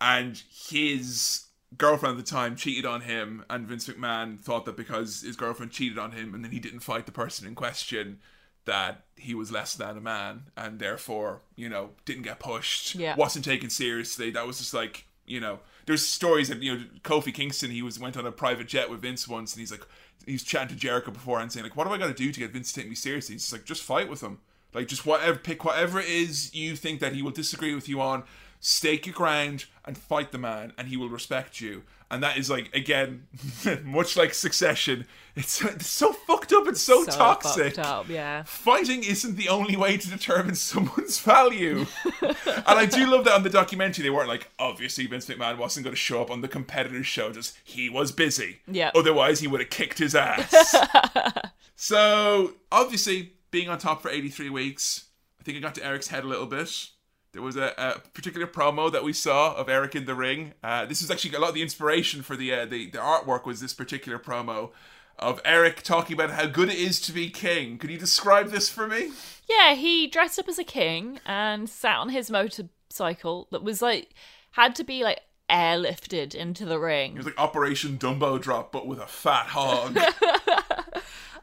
and his girlfriend at the time cheated on him, and Vince McMahon thought that because his girlfriend cheated on him and then he didn't fight the person in question, that he was less than a man and therefore you know didn't get pushed, Yeah. wasn't taken seriously. That was just like you know, there's stories that you know Kofi Kingston he was went on a private jet with Vince once, and he's like he's chatting to Jericho beforehand saying like, what do I got to do to get Vince to take me seriously? He's just like, just fight with him, like just whatever pick whatever it is you think that he will disagree with you on. Stake your ground and fight the man, and he will respect you. And that is like again, *laughs* much like Succession. It's, it's so fucked up. It's so, toxic. fucked up, yeah. Fighting isn't the only way to determine *laughs* someone's value. and I do love that on the documentary they weren't like, obviously Vince McMahon wasn't going to show up on the competitor's show, just he was busy. Yeah. Otherwise he would have kicked his ass. *laughs* so obviously being on top for 83 weeks, I think it got to Eric's head a little bit. There was a, a particular promo that we saw of Eric in the ring. Uh, this was actually a lot of the inspiration for the, uh, the the artwork was this particular promo of Eric talking about how good it is to be king. Could you describe this for me? Yeah, he dressed up as a king and sat on his motorcycle that was like had to be like airlifted into the ring. It was like Operation Dumbo Drop, but with a fat hog. *laughs*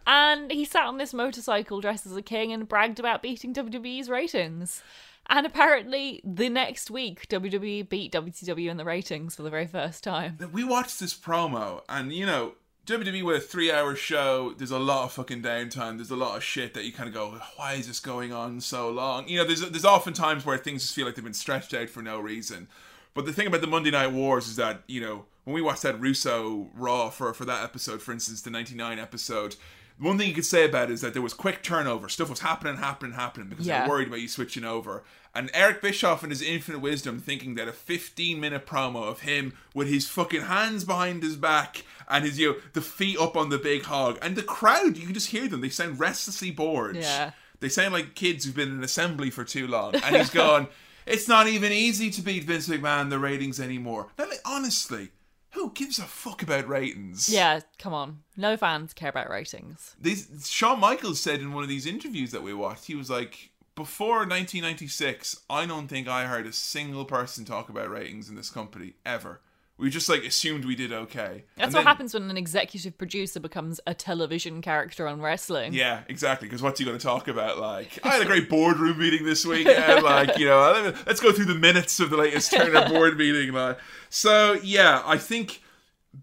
And he sat on this motorcycle dressed as a king and bragged about beating WWE's ratings. And apparently, the next week, WWE beat WCW in the ratings for the very first time. we watched this promo, and you know, WWE with a three-hour show, there's a lot of fucking downtime. There's a lot of shit that you kind of go, why is this going on so long? You know, there's there's often times where things just feel like they've been stretched out for no reason. But the thing about the Monday Night Wars is that you know when we watched that Russo Raw for for that episode, for instance, the '99 episode. One thing you could say about it is that there was quick turnover. Stuff was happening, happening, happening because Yeah. they're worried about you switching over. And Eric Bischoff and his infinite wisdom thinking that a 15 minute promo of him with his fucking hands behind his back and his, you know, the feet up on the big hog. And the crowd, you can just hear them. They sound restlessly bored. Yeah. They sound like kids who've been in assembly for too long. And he's gone, *laughs* it's not even easy to beat Vince McMahon in the ratings anymore. Now, like, honestly, who gives a fuck about ratings? Yeah, come on. No fans care about ratings. these Shawn Michaels said in one of these interviews that we watched, he was like, before 1996, I don't think I heard a single person talk about ratings in this company ever. We just like assumed we did okay. That's And what then- happens when an executive producer becomes a television character on wrestling. Yeah, exactly. Because what's he going to talk about? Like, I had a *laughs* great boardroom meeting this week. And *laughs* like, you know, let's go through the minutes of the latest Turner *laughs* board meeting. Like, so yeah, I think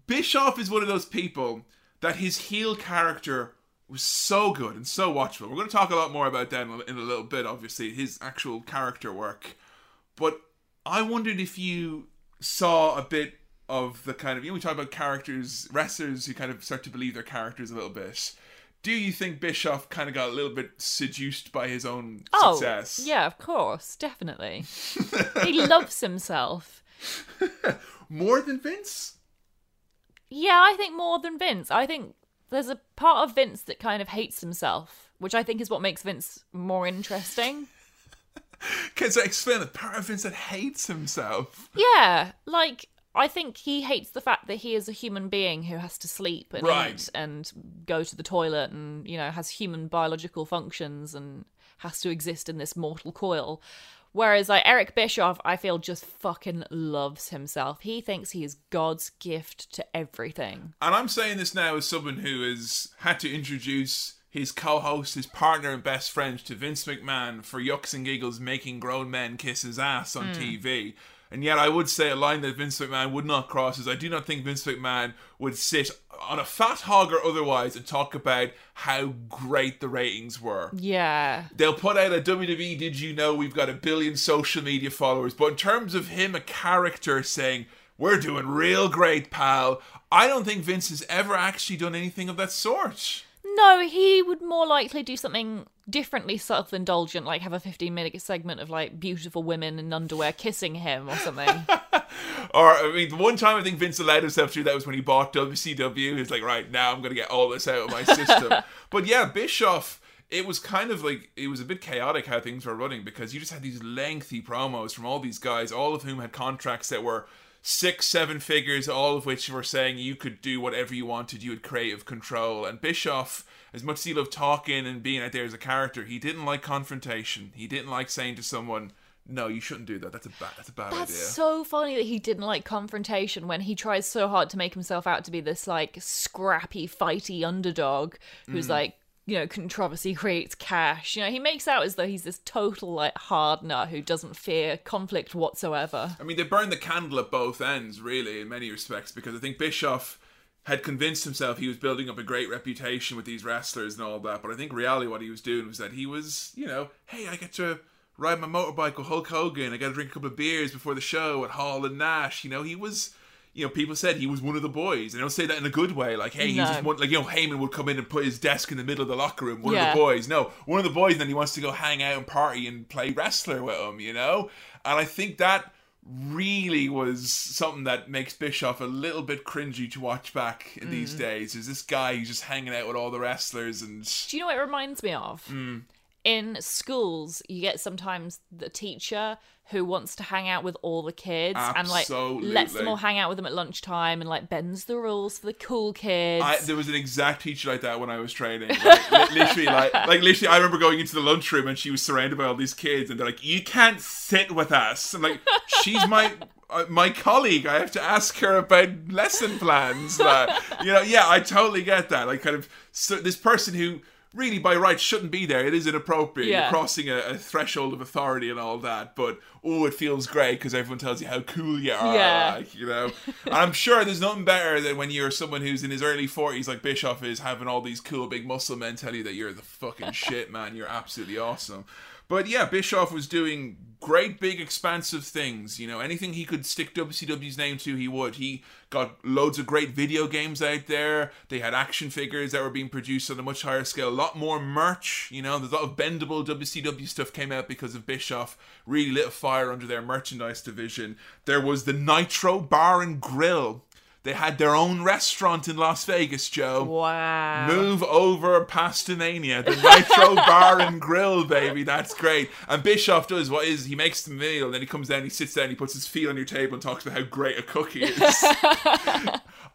Bischoff is one of those people that his heel character was so good and so watchable. We're going to talk a lot more about that in a little bit. Obviously, his actual character work, but I wondered if you saw a bit of the kind of you know we talk about characters wrestlers who kind of start to believe their characters a little bit. Do you think Bischoff kind of got a little bit seduced by his own Oh, success? yeah, of course, definitely. *laughs* he loves himself. *laughs* More than Vince? Yeah, I think more than Vince. I think there's a part of Vince that kind of hates himself, which I think is what makes Vince more interesting. *laughs* Can I explain the part of Vince that hates himself? Yeah, like I think he hates the fact that he is a human being who has to sleep and Right. eat and go to the toilet and you know has human biological functions and has to exist in this mortal coil. Whereas like Eric Bischoff, I feel just fucking loves himself. He thinks he is God's gift to everything. And I'm saying this now as someone who has had to introduce his co-host, his partner and best friend to Vince McMahon for yucks and giggles making grown men kiss his ass on hmm. TV. And yet I would say a line that Vince McMahon would not cross is I do not think Vince McMahon would sit on a fat hog or otherwise and talk about how great the ratings were. Yeah. They'll put out a WWE Did You Know We've got a billion social media followers. But in terms of him, a character saying, We're doing real great, pal, I don't think Vince has ever actually done anything of that sort. No, he would more likely do something differently self indulgent, like have a 15 minute segment of like beautiful women in underwear kissing him or something. *laughs* Or, I mean, the one time I think Vince allowed himself to do that was when he bought WCW. He's like, Right, now I'm going to get all this out of my system. *laughs* but yeah, Bischoff. It was kind of like it was a bit chaotic how things were running because you just had these lengthy promos from all these guys, all of whom had contracts that were six, seven figures, all of which were saying you could do whatever you wanted, you had creative control. And Bischoff, as much as he loved talking and being out there as a character, he didn't like confrontation. He didn't like saying to someone, "No, you shouldn't do that. That's a bad. That's a bad That's idea." so funny that he didn't like confrontation when he tries so hard to make himself out to be this like scrappy, fighty underdog who's mm. like, you know, controversy creates cash. You know, he makes out as though he's this total like hard nut who doesn't fear conflict whatsoever. I mean, they burned the candle at both ends, really, in many respects, because I think Bischoff had convinced himself he was building up a great reputation with these wrestlers and all that. But I think reality, what he was doing was that he was, you know, hey, I get to ride my motorbike with Hulk Hogan. I got to drink a couple of beers before the show at Hall and Nash. You know, he was. You know, people said he was one of the boys, and I don't say that in a good way. Like, hey, he's No. just one. Like, you know, Heyman would come in and put his desk in the middle of the locker room. One of the boys. No, one of the boys. And then he wants to go hang out and party and play wrestler with him. You know, and I think that really was something that makes Bischoff a little bit cringy to watch back in these days. Is this guy who's just hanging out with all the wrestlers and Do you know what it reminds me of? Hmm. In schools, you get sometimes the teacher who wants to hang out with all the kids and like lets them all hang out with them at lunchtime and like bends the rules for the cool kids. I, there was an exact teacher like that when I was training. Like, li- *laughs* literally, like, like literally, I remember going into the lunchroom and she was surrounded by all these kids, and they're like, "You can't sit with us." I'm like, "She's my *laughs* uh, my colleague. I have to ask her about lesson plans." Like, you know, yeah, I totally get that. Like, kind of so this person who really by rights shouldn't be there. It is inappropriate. You're crossing a, a threshold of authority and all that. But oh, it feels great because everyone tells you how cool you are. Yeah. Like, you know. *laughs* And I'm sure there's nothing better than when you're someone who's in his early 40s, like Bischoff is, having all these cool big muscle men tell you that you're the fucking *laughs* shit, man. You're absolutely awesome. But yeah, Bischoff was doing great, big, expansive things. You know, anything he could stick WCW's name to, he would. He got loads of great video games out there. They had action figures that were being produced on a much higher scale. A lot more merch. You know, there's a lot of bendable WCW stuff came out because of Bischoff. Really lit a fire under their merchandise division. There was the Nitro Bar and Grill. They had their own restaurant in Las Vegas, Joe. Wow. Move over Pastamania, the Nitro Bar and Grill, baby. That's great. And Bischoff does what is he makes the meal, and then he comes down, he sits down, he puts his feet on your table and talks about how great a cook he is. *laughs*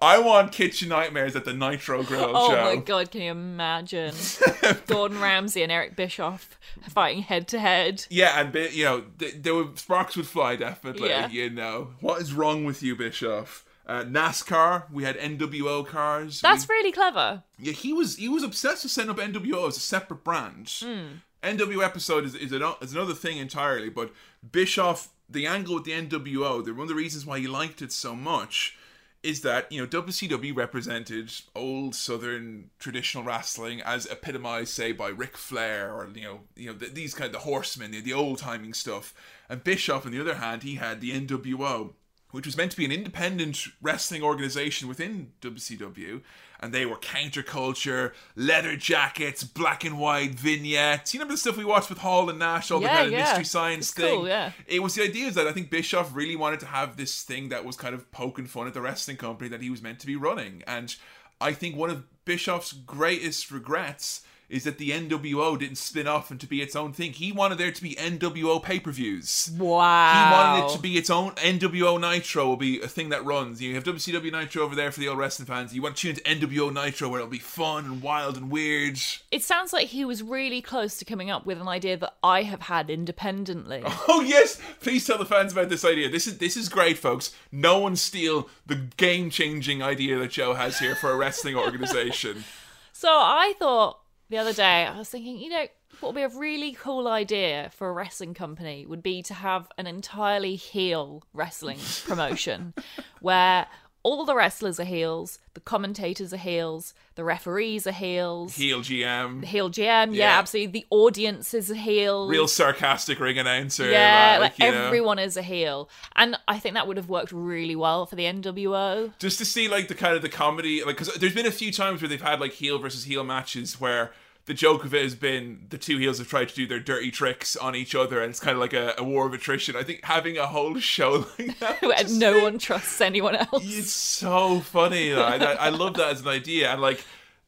I want kitchen nightmares at the Nitro Grill, Oh Joe. my god, can you imagine *laughs* Gordon Ramsay and Eric Bischoff fighting head to head? Yeah, and you know, there were sparks would fly definitely. Yeah. You know, what is wrong with you, Bischoff? Uh, NASCAR, we had NWO cars. That's We- really clever. Yeah, he was he was obsessed with setting up NWO as a separate brand. NWO episode is is, an, is another thing entirely, but Bischoff, the angle with the NWO, the one of the reasons why he liked it so much is that you know WCW represented old Southern traditional wrestling as epitomized, say, by Ric Flair or you know you know th- these kind of the Horsemen, the, the old timing stuff. And Bischoff, on the other hand, he had the NWO which was meant to be an independent wrestling organization within WCW, and they were counterculture, leather jackets, black and white vignettes. You remember the stuff we watched with Hall and Nash, all the kind of yeah. mystery science It's thing. cool, yeah. It was the idea is that I think Bischoff really wanted to have this thing that was kind of poking fun at the wrestling company that he was meant to be running, and I think one of Bischoff's greatest regrets. Is that the NWO didn't spin off into be its own thing? He wanted there to be NWO pay per views. Wow. He wanted it to be its own NWO Nitro will be a thing that runs. You have WCW Nitro over there for the old wrestling fans. You want to tune into NWO Nitro where it'll be fun and wild and weird. It sounds like he was really close to coming up with an idea that I have had independently. *laughs* Oh yes, please tell the fans about this idea. This is this is great, folks. No one steal the game changing idea that Joe has here for a wrestling organization. *laughs* So I thought the other day, I was thinking, you know, what would be a really cool idea for a wrestling company would be to have an entirely heel wrestling *laughs* promotion where all the wrestlers are heels, the commentators are heels, the referees are heels, Heel GM, heel GM, yeah, Yeah. absolutely. The audience is a heel. real sarcastic ring announcer. yeah, like, like, you know. everyone is a heel. And I think that would have worked really well for the NWO. just to see like the kind of the comedy like because there's been a few times where they've had like heel versus heel matches where the joke of it has been the two heels have tried to do their dirty tricks on each other and it's kind of like a, a war of attrition i think having a whole show *laughs* like that just no one trusts anyone else. it's so funny I, I, I love that as an idea and like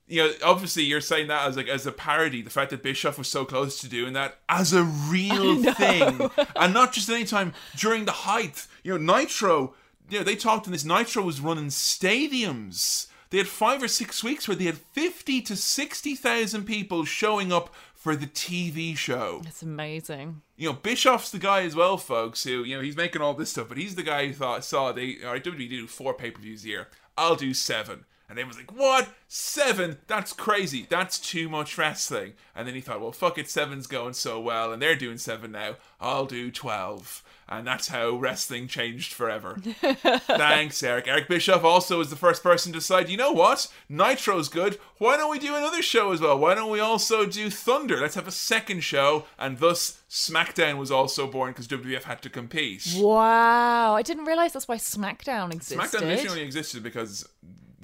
you know obviously you're saying that as like as a parody the fact that bischoff was so close to doing that as a real thing and not just any time during the height you know nitro you know they talked in this nitro was running stadiums they had five or six weeks where they had 50 to 60,000 people showing up for the TV show. It's amazing. You know, Bischoff's the guy as well, folks, who, you know, he's making all this stuff, but he's the guy who thought, saw they, all right, WWE do four pay per views a year. I'll do seven. And then was like, what? Seven? That's crazy. That's too much wrestling. And then he thought, well, fuck it, seven's going so well, and they're doing seven now. I'll do 12. And that's how wrestling changed forever. *laughs* Thanks, Eric. Eric Bischoff also was the first person to decide, you know what? Nitro's good. Why don't we do another show as well? Why don't we also do Thunder? Let's have a second show. And thus, SmackDown was also born because WWF had to compete. Wow, I didn't realize that's why SmackDown existed. SmackDown initially existed because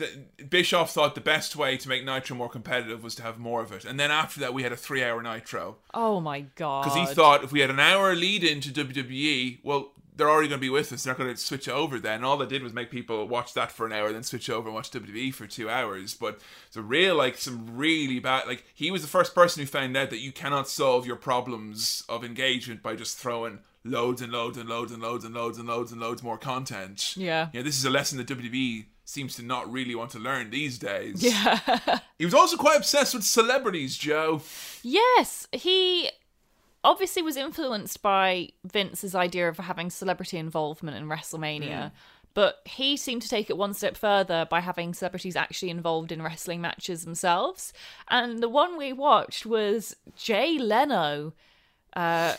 the, Bischoff thought the best way to make Nitro more competitive was to have more of it. And then after that, we had a three hour Nitro. Oh my god! Because he thought if we had an hour lead into WWE, well, they're already going to be with us. They're not going to switch over then. All they did was make people watch that for an hour, then switch over and watch WWE for two hours. But it's a real, like, some really bad. Like, he was the first person who found out that you cannot solve your problems of engagement by just throwing loads and loads and loads and loads and loads and loads and loads more content. Yeah. Yeah, this is a lesson that WWE seems to not really want to learn these days. Yeah. *laughs* He was also quite obsessed with celebrities, Joe. yes, he obviously was influenced by Vince's idea of having celebrity involvement in WrestleMania. Hmm. But he seemed to take it one step further by having celebrities actually involved in wrestling matches themselves. And the one we watched was Jay Leno. Uh,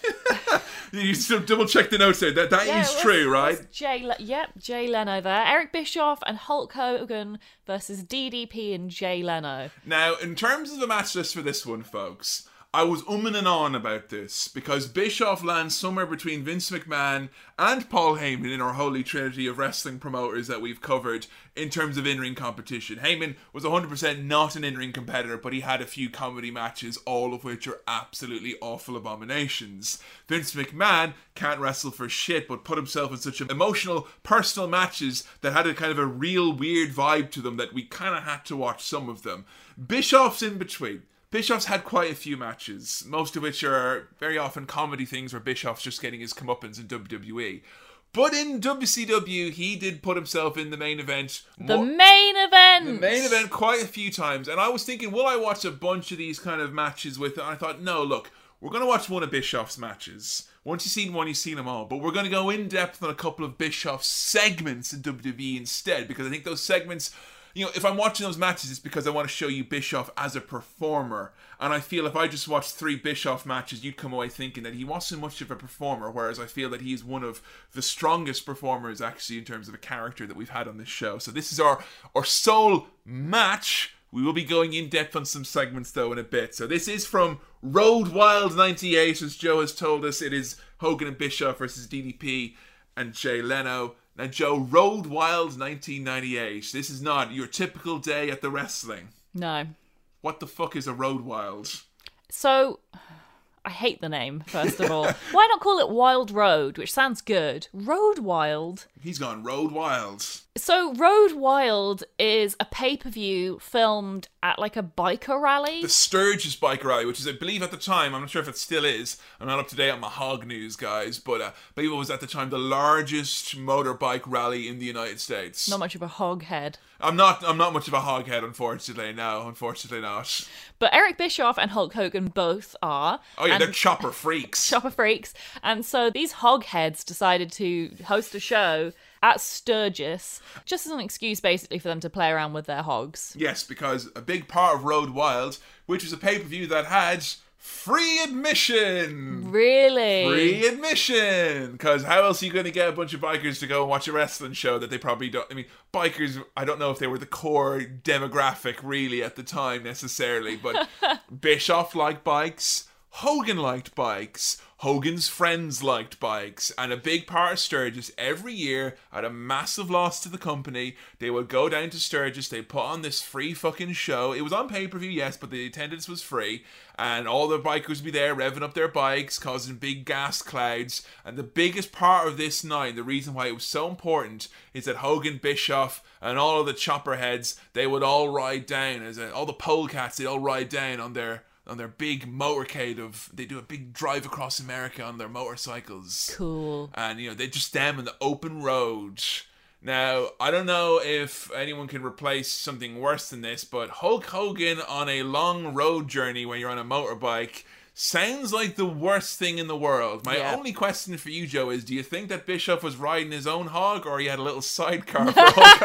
*laughs* you should double check the notes there. That that is Yeah, it was- true, right? Jay, Le- yep, Jay Leno there. Eric Bischoff and Hulk Hogan versus DDP and Jay Leno. Now, in terms of the match list for this one, folks, I was umming and on about this because Bischoff lands somewhere between Vince McMahon and Paul Heyman in our holy trinity of wrestling promoters that we've covered in terms of in ring competition. Heyman was 100% not an in ring competitor, but he had a few comedy matches, all of which are absolutely awful abominations. Vince McMahon can't wrestle for shit, but put himself in such emotional, personal matches that had a kind of a real weird vibe to them that we kind of had to watch some of them. Bischoff's in between. Bischoff's had quite a few matches, most of which are very often comedy things where Bischoff's just getting his comeuppance in WWE. But in WCW, he did put himself in the main event. The more- main event. the main event quite a few times, and I was thinking, will I watch a bunch of these kind of matches with it? And I thought, no, look, we're going to watch one of Bischoff's matches. Once you've seen one, you've seen them all. But we're going to go in depth on a couple of Bischoff's segments in WWE instead, because I think those segments, you know, if I'm watching those matches, it's because I want to show you Bischoff as a performer. And I feel if I just watched three Bischoff matches, you'd come away thinking that he wasn't much of a performer, whereas I feel that he's one of the strongest performers actually in terms of a character that we've had on this show. So this is our our sole match. We will be going in depth on some segments though in a bit. So this is from Road Wild 98, as Joe has told us. It is Hogan and Bischoff versus DDP and Jay Leno. Now, Joe, Road Wild 1998. This is not your typical day at the wrestling. No. What the fuck is a Road Wild? So, I hate the name, first of all. *laughs* Why not call it Wild Road, which sounds good? Road Wild. He's gone Road Wild. So, Road Wild is a pay per view filmed at like a biker rally. The Sturgis Biker Rally, which is, I believe, at the time, I'm not sure if it still is. I'm not up to date on my hog news, guys, but uh, I believe it was at the time the largest motorbike rally in the United States. Not much of a hog head. I'm not. I'm not much of a hoghead, unfortunately. No, unfortunately not. But Eric Bischoff and Hulk Hogan both are. Oh yeah, and they're chopper *laughs* freaks. chopper freaks. And so these hogheads decided to host a show at Sturgis, just as an excuse basically for them to play around with their hogs. yes, because a big part of Road Wild, which was a pay per view that had free admission. Really? Free admission, because how else are you going to get a bunch of bikers to go and watch a wrestling show that they probably don't? I mean, bikers. I don't know if they were the core demographic really at the time necessarily, but *laughs* Bischoff liked bikes. Hogan liked bikes. Hogan's friends liked bikes. And a big part of Sturgis every year, at a massive loss to the company, they would go down to Sturgis, they'd put on this free fucking show. It was on pay per view, yes, but the attendance was free. And all the bikers would be there revving up their bikes, causing big gas clouds. And the biggest part of this night, the reason why it was so important, is that Hogan, Bischoff, and all of the chopper heads, they would all ride down, as a, all the polecats, they'd all ride down on their on their big motorcade of they do a big drive across America on their motorcycles. Cool. And you know, they just stand in the open road. Now, I don't know if anyone can replace something worse than this, but Hulk Hogan on a long road journey when you're on a motorbike sounds like the worst thing in the world. My Yeah. only question for you, Joe, is do you think that Bischoff was riding his own hog or he had a little sidecar for *laughs* Hulk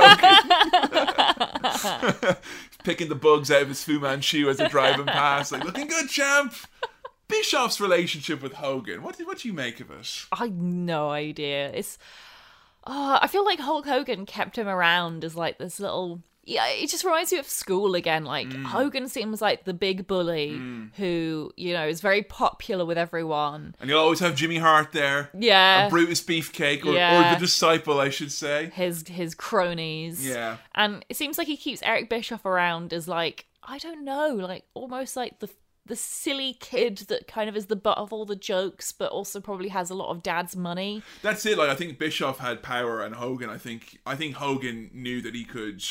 Hogan? *laughs* Picking the bugs out of his Fu Manchu as they're driving past, like looking good, champ. Bischoff's relationship with Hogan. What do, what do you make of it? I no idea. It's uh, I feel like Hulk Hogan kept him around as like this little yeah, it just reminds me of school again. Like Mm. Hogan seems like the big bully who, you know, is very popular with everyone. And you'll always have Jimmy Hart there. Yeah. A Brutus Beefcake, or, or the disciple, I should say. his his cronies. Yeah. And it seems like he keeps Eric Bischoff around as like I don't know, like almost like the the silly kid that kind of is the butt of all the jokes, but also probably has a lot of dad's money. That's it. Like I think Bischoff had power, and Hogan. I think I think Hogan knew that he could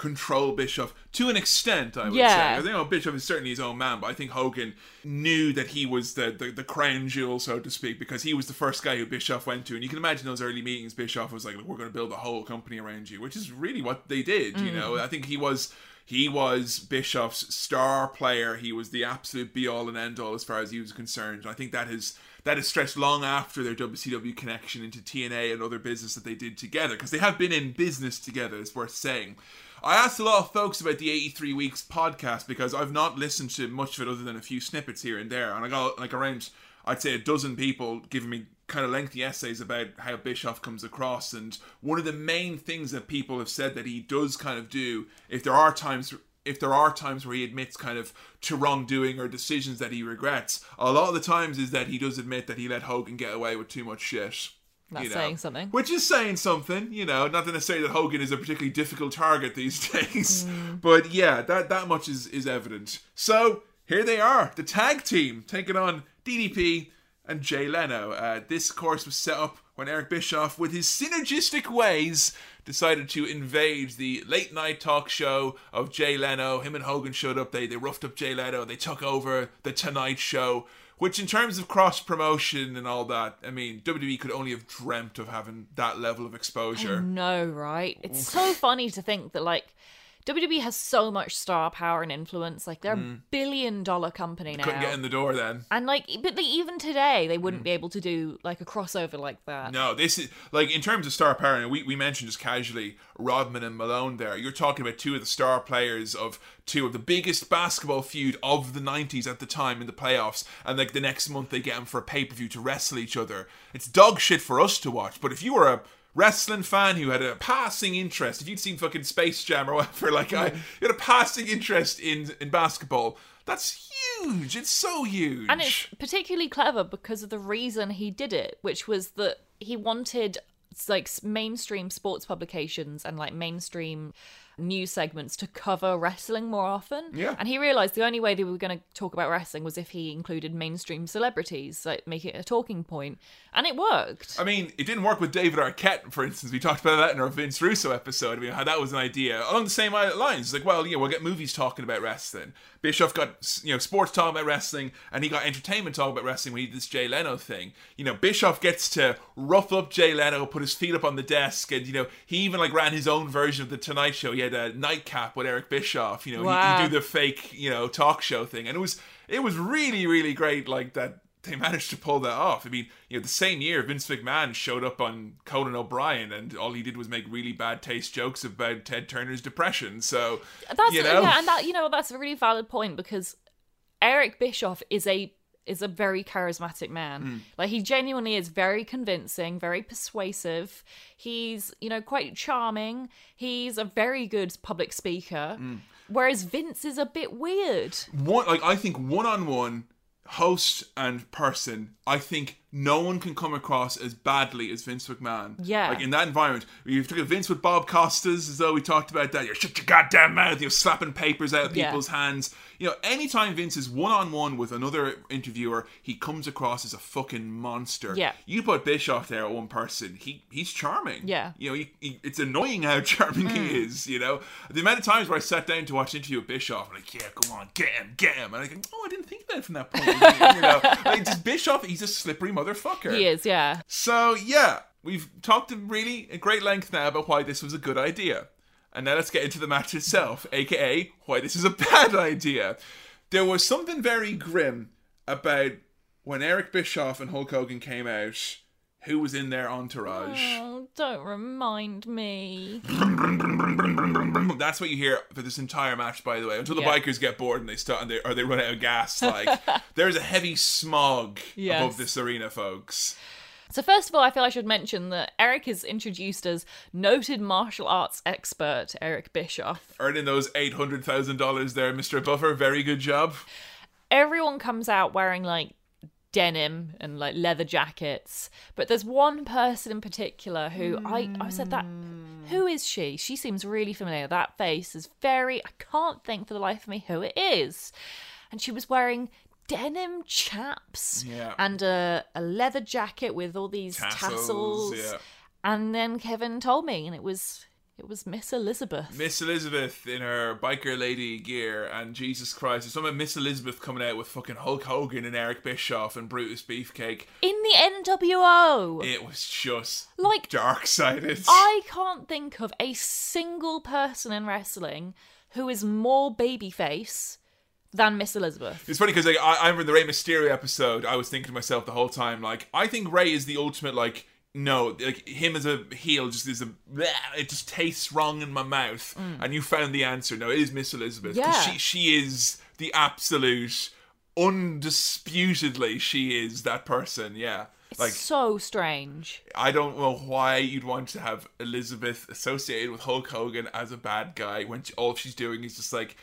control Bischoff to an extent. I would Yeah. say. I think you Bischoff is certainly his own man, but I think Hogan knew that he was the, the the crown jewel, so to speak, because he was the first guy who Bischoff went to, and you can imagine those early meetings. Bischoff was like, "Look, we're going to build a whole company around you," which is really what they did. You know, mm. I think he was. He was Bischoff's star player. He was the absolute be all and end all as far as he was concerned. And I think that has that has stretched long after their WCW connection into TNA and other business that they did together because they have been in business together. It's worth saying. I asked a lot of folks about the 83 Weeks podcast because I've not listened to much of it other than a few snippets here and there, and I got like around I'd say a dozen people giving me kind of lengthy essays about how Bischoff comes across. And one of the main things that people have said that he does kind of do, if there are times if there are times where he admits kind of to wrongdoing or decisions that he regrets, a lot of the times is that he does admit that he let Hogan get away with too much shit. That's you know. saying something. Which is saying something, you know, not to say that Hogan is a particularly difficult target these *laughs* days. Mm. But yeah, that, that much is, is evident. So here they are, the tag team taking on DDP and Jay Leno. Uh, this course was set up when Eric Bischoff, with his synergistic ways, decided to invade the late night talk show of Jay Leno. Him and Hogan showed up. They they roughed up Jay Leno. They took over the Tonight Show. Which, in terms of cross promotion and all that, I mean, WWE could only have dreamt of having that level of exposure. No, right? It's so funny to think that like WWE has so much star power and influence. Like they're a billion dollar company now. Mm. Couldn't get in the door then. and like, but they, even today, they wouldn't be able to do like a crossover like that. No, this is like in terms of star power, and we, we mentioned just casually Rodman and Malone there. You're talking about two of the star players of two of the biggest basketball feud of the 90s at the time in the playoffs, and like the next month they get them for a pay per view to wrestle each other. It's dog shit for us to watch, but if you were a wrestling fan who had a passing interest, if you'd seen fucking Space Jam or whatever, *laughs* like I, mm. you had a passing interest in in basketball. That's huge. It's so huge. And it's particularly clever because of the reason he did it, which was that he wanted like mainstream sports publications and like mainstream news segments to cover wrestling more often. Yeah. And he realized the only way they were going to talk about wrestling was if he included mainstream celebrities, like make it a talking point. And it worked. I mean, it didn't work with David Arquette, for instance. We talked about that in our Vince Russo episode. I mean, how that was an idea along the same lines. Like, well, yeah, we'll get movies talking about wrestling. Bischoff got you know sports talking about wrestling, and he got entertainment talking about wrestling when he did this Jay Leno thing. You know, Bischoff gets to rough up Jay Leno, put his feet up on the desk, and you know he even like ran his own version of the Tonight Show. He had a nightcap with Eric Bischoff. You know, he, Wow. he do the fake you know talk show thing, and it was it was really really great. Like that they *laughs* managed to pull that off. I mean, you know, the same year Vince McMahon showed up on Conan O'Brien, and all he did was make really bad taste jokes about Ted Turner's depression. So That's you know, yeah, and that you know that's a really valid point because Eric Bischoff is a is a very charismatic man. Hmm. Like he genuinely is very convincing, very persuasive. He's you know quite charming. He's a very good public speaker. Hmm. Whereas Vince is a bit weird. one like I think one on one host and person, I think no one can come across as badly as Vince McMahon. Yeah. Like in that environment, you took a Vince with Bob Costas, as though we talked about that. You're shut your goddamn mouth. You're slapping papers out of Yeah. people's hands. You know, anytime Vince is one on one with another interviewer, he comes across as a fucking monster. Yeah. You put Bischoff there at one person, he he's charming. Yeah. You know, he, he, it's annoying how *laughs* charming Mm. he is. You know, the amount of times where I sat down to watch an interview with Bischoff, I'm like, yeah, go on, get him, get him, and I go, oh, I didn't think about it from that point. of view. you know, *laughs* like just Bischoff, he's a slippery motherfucker. He is, yeah. So yeah, we've talked really at great length now about why this was a good idea. And now let's get into the match itself, aka why this is a *laughs* bad idea. There was something very grim about when Eric Bischoff and Hulk Hogan came out, who was in their entourage. Oh, don't remind me. That's what you hear for this entire match, by the way. Until the Yeah. bikers get bored and they start and they or they run out of gas. *laughs* Like there's a heavy smog Yes. above this arena, folks. So first of all, I feel I should mention that Eric is introduced as noted martial arts expert Eric Bischoff. Earning those eight hundred thousand dollars there, Mr. Buffer. Very good job. everyone comes out wearing like denim and like leather jackets. But there's one person in particular who i i said that hmm. who is she? She seems really familiar. That face is very i can't think for the life of me who it is. And she was wearing denim chaps Yeah. and a, a leather jacket with all these Tassels, tassels, yeah. and then kevin told me and it was it was miss elizabeth Miss Elizabeth in her biker lady gear, and Jesus Christ, there's something Miss Elizabeth coming out with fucking Hulk Hogan and Eric Bischoff and Brutus Beefcake. in the nwo It was just like dark sided. I can't think of a single person in wrestling who is more babyface than Miss Elizabeth. It's funny because like, I, I remember the Rey Mysterio episode. I was thinking to myself the whole time, like, I think Ray is the ultimate, like, no, like him as a heel just is a, bleh, it just tastes wrong in my mouth. And you found the answer. No, it is Miss Elizabeth. Mm. Yeah. she she is the absolute, undisputedly, she is that person. Yeah. Like so strange. I don't know why you'd want to have Elizabeth associated with Hulk Hogan as a bad guy when she, all she's doing is just like,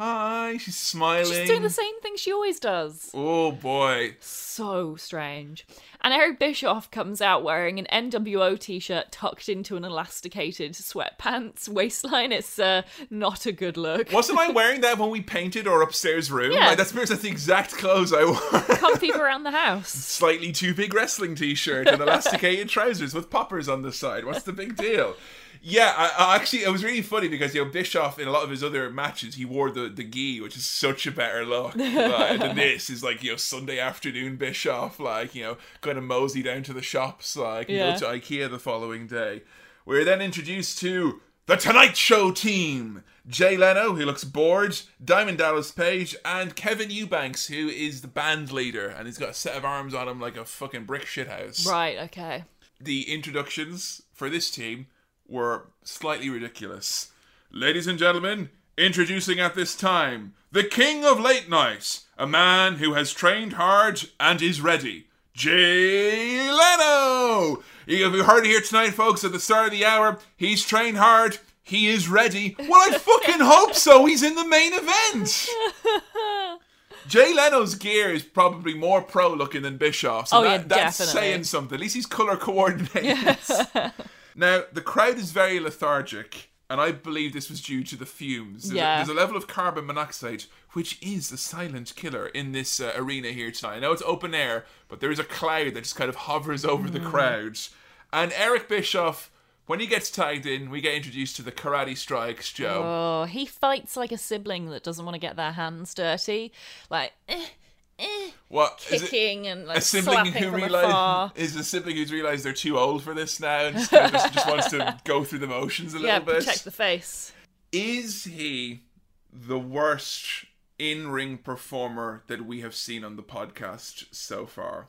hi, she's smiling. She's doing the same thing she always does. Oh boy. So strange. And Eric Bischoff comes out wearing an NWO t-shirt tucked into an elasticated sweatpants waistline. It's uh, not a good look. Wasn't I *laughs* wearing that when we painted our upstairs room? Yeah. Like, that's that's the exact clothes I wore. Comfy around the *laughs* house. Slightly too big wrestling t-shirt and elasticated *laughs* trousers with poppers on the side. What's the big deal? Yeah, I, I actually it was really funny because you know Bischoff in a lot of his other matches he wore the the gi, which is such a better look. *laughs* Like, and this is like you know Sunday afternoon Bischoff, like you know kind of mosey down to the shops, like and Yeah. go to IKEA the following day. We're then introduced to the Tonight Show team. Jay Leno, who looks bored, Diamond Dallas Page, and Kevin Eubanks, who is the band leader, and he's got a set of arms on him like a fucking brick shit house Right, okay. the introductions for this team were slightly ridiculous. Ladies and gentlemen, introducing at this time the king of late night, a man who has trained hard and is ready. Jay Leno! You heard it here tonight, folks, at the start of the hour. He's trained hard. He is ready. Well, I fucking hope so. He's in the main event. *laughs* Jay Leno's gear is probably more pro looking than Bischoff's. Oh, and Oh, yeah, that- that's definitely. saying something. At least he's color coordinated. *laughs* *laughs* now, the crowd is very lethargic, and I believe this was due to the fumes. There's, Yeah. a, there's a level of carbon monoxide, which is the silent killer in this uh, arena here tonight. I know it's open air, but there is a cloud that just kind of hovers over the Mm. crowd. And Eric Bischoff, when he gets tagged in, we get introduced to the karate strikes, Joe. Oh, he fights like a sibling that doesn't want to get their hands dirty. Like, eh, eh, what is it? kicking and like a sibling who from realize afar. is a sibling who's realized they're too old for this now and just, just, just wants to *laughs* go through the motions a little Yeah, bit. protect the face. Is he the worst in-ring performer that we have seen on the podcast so far?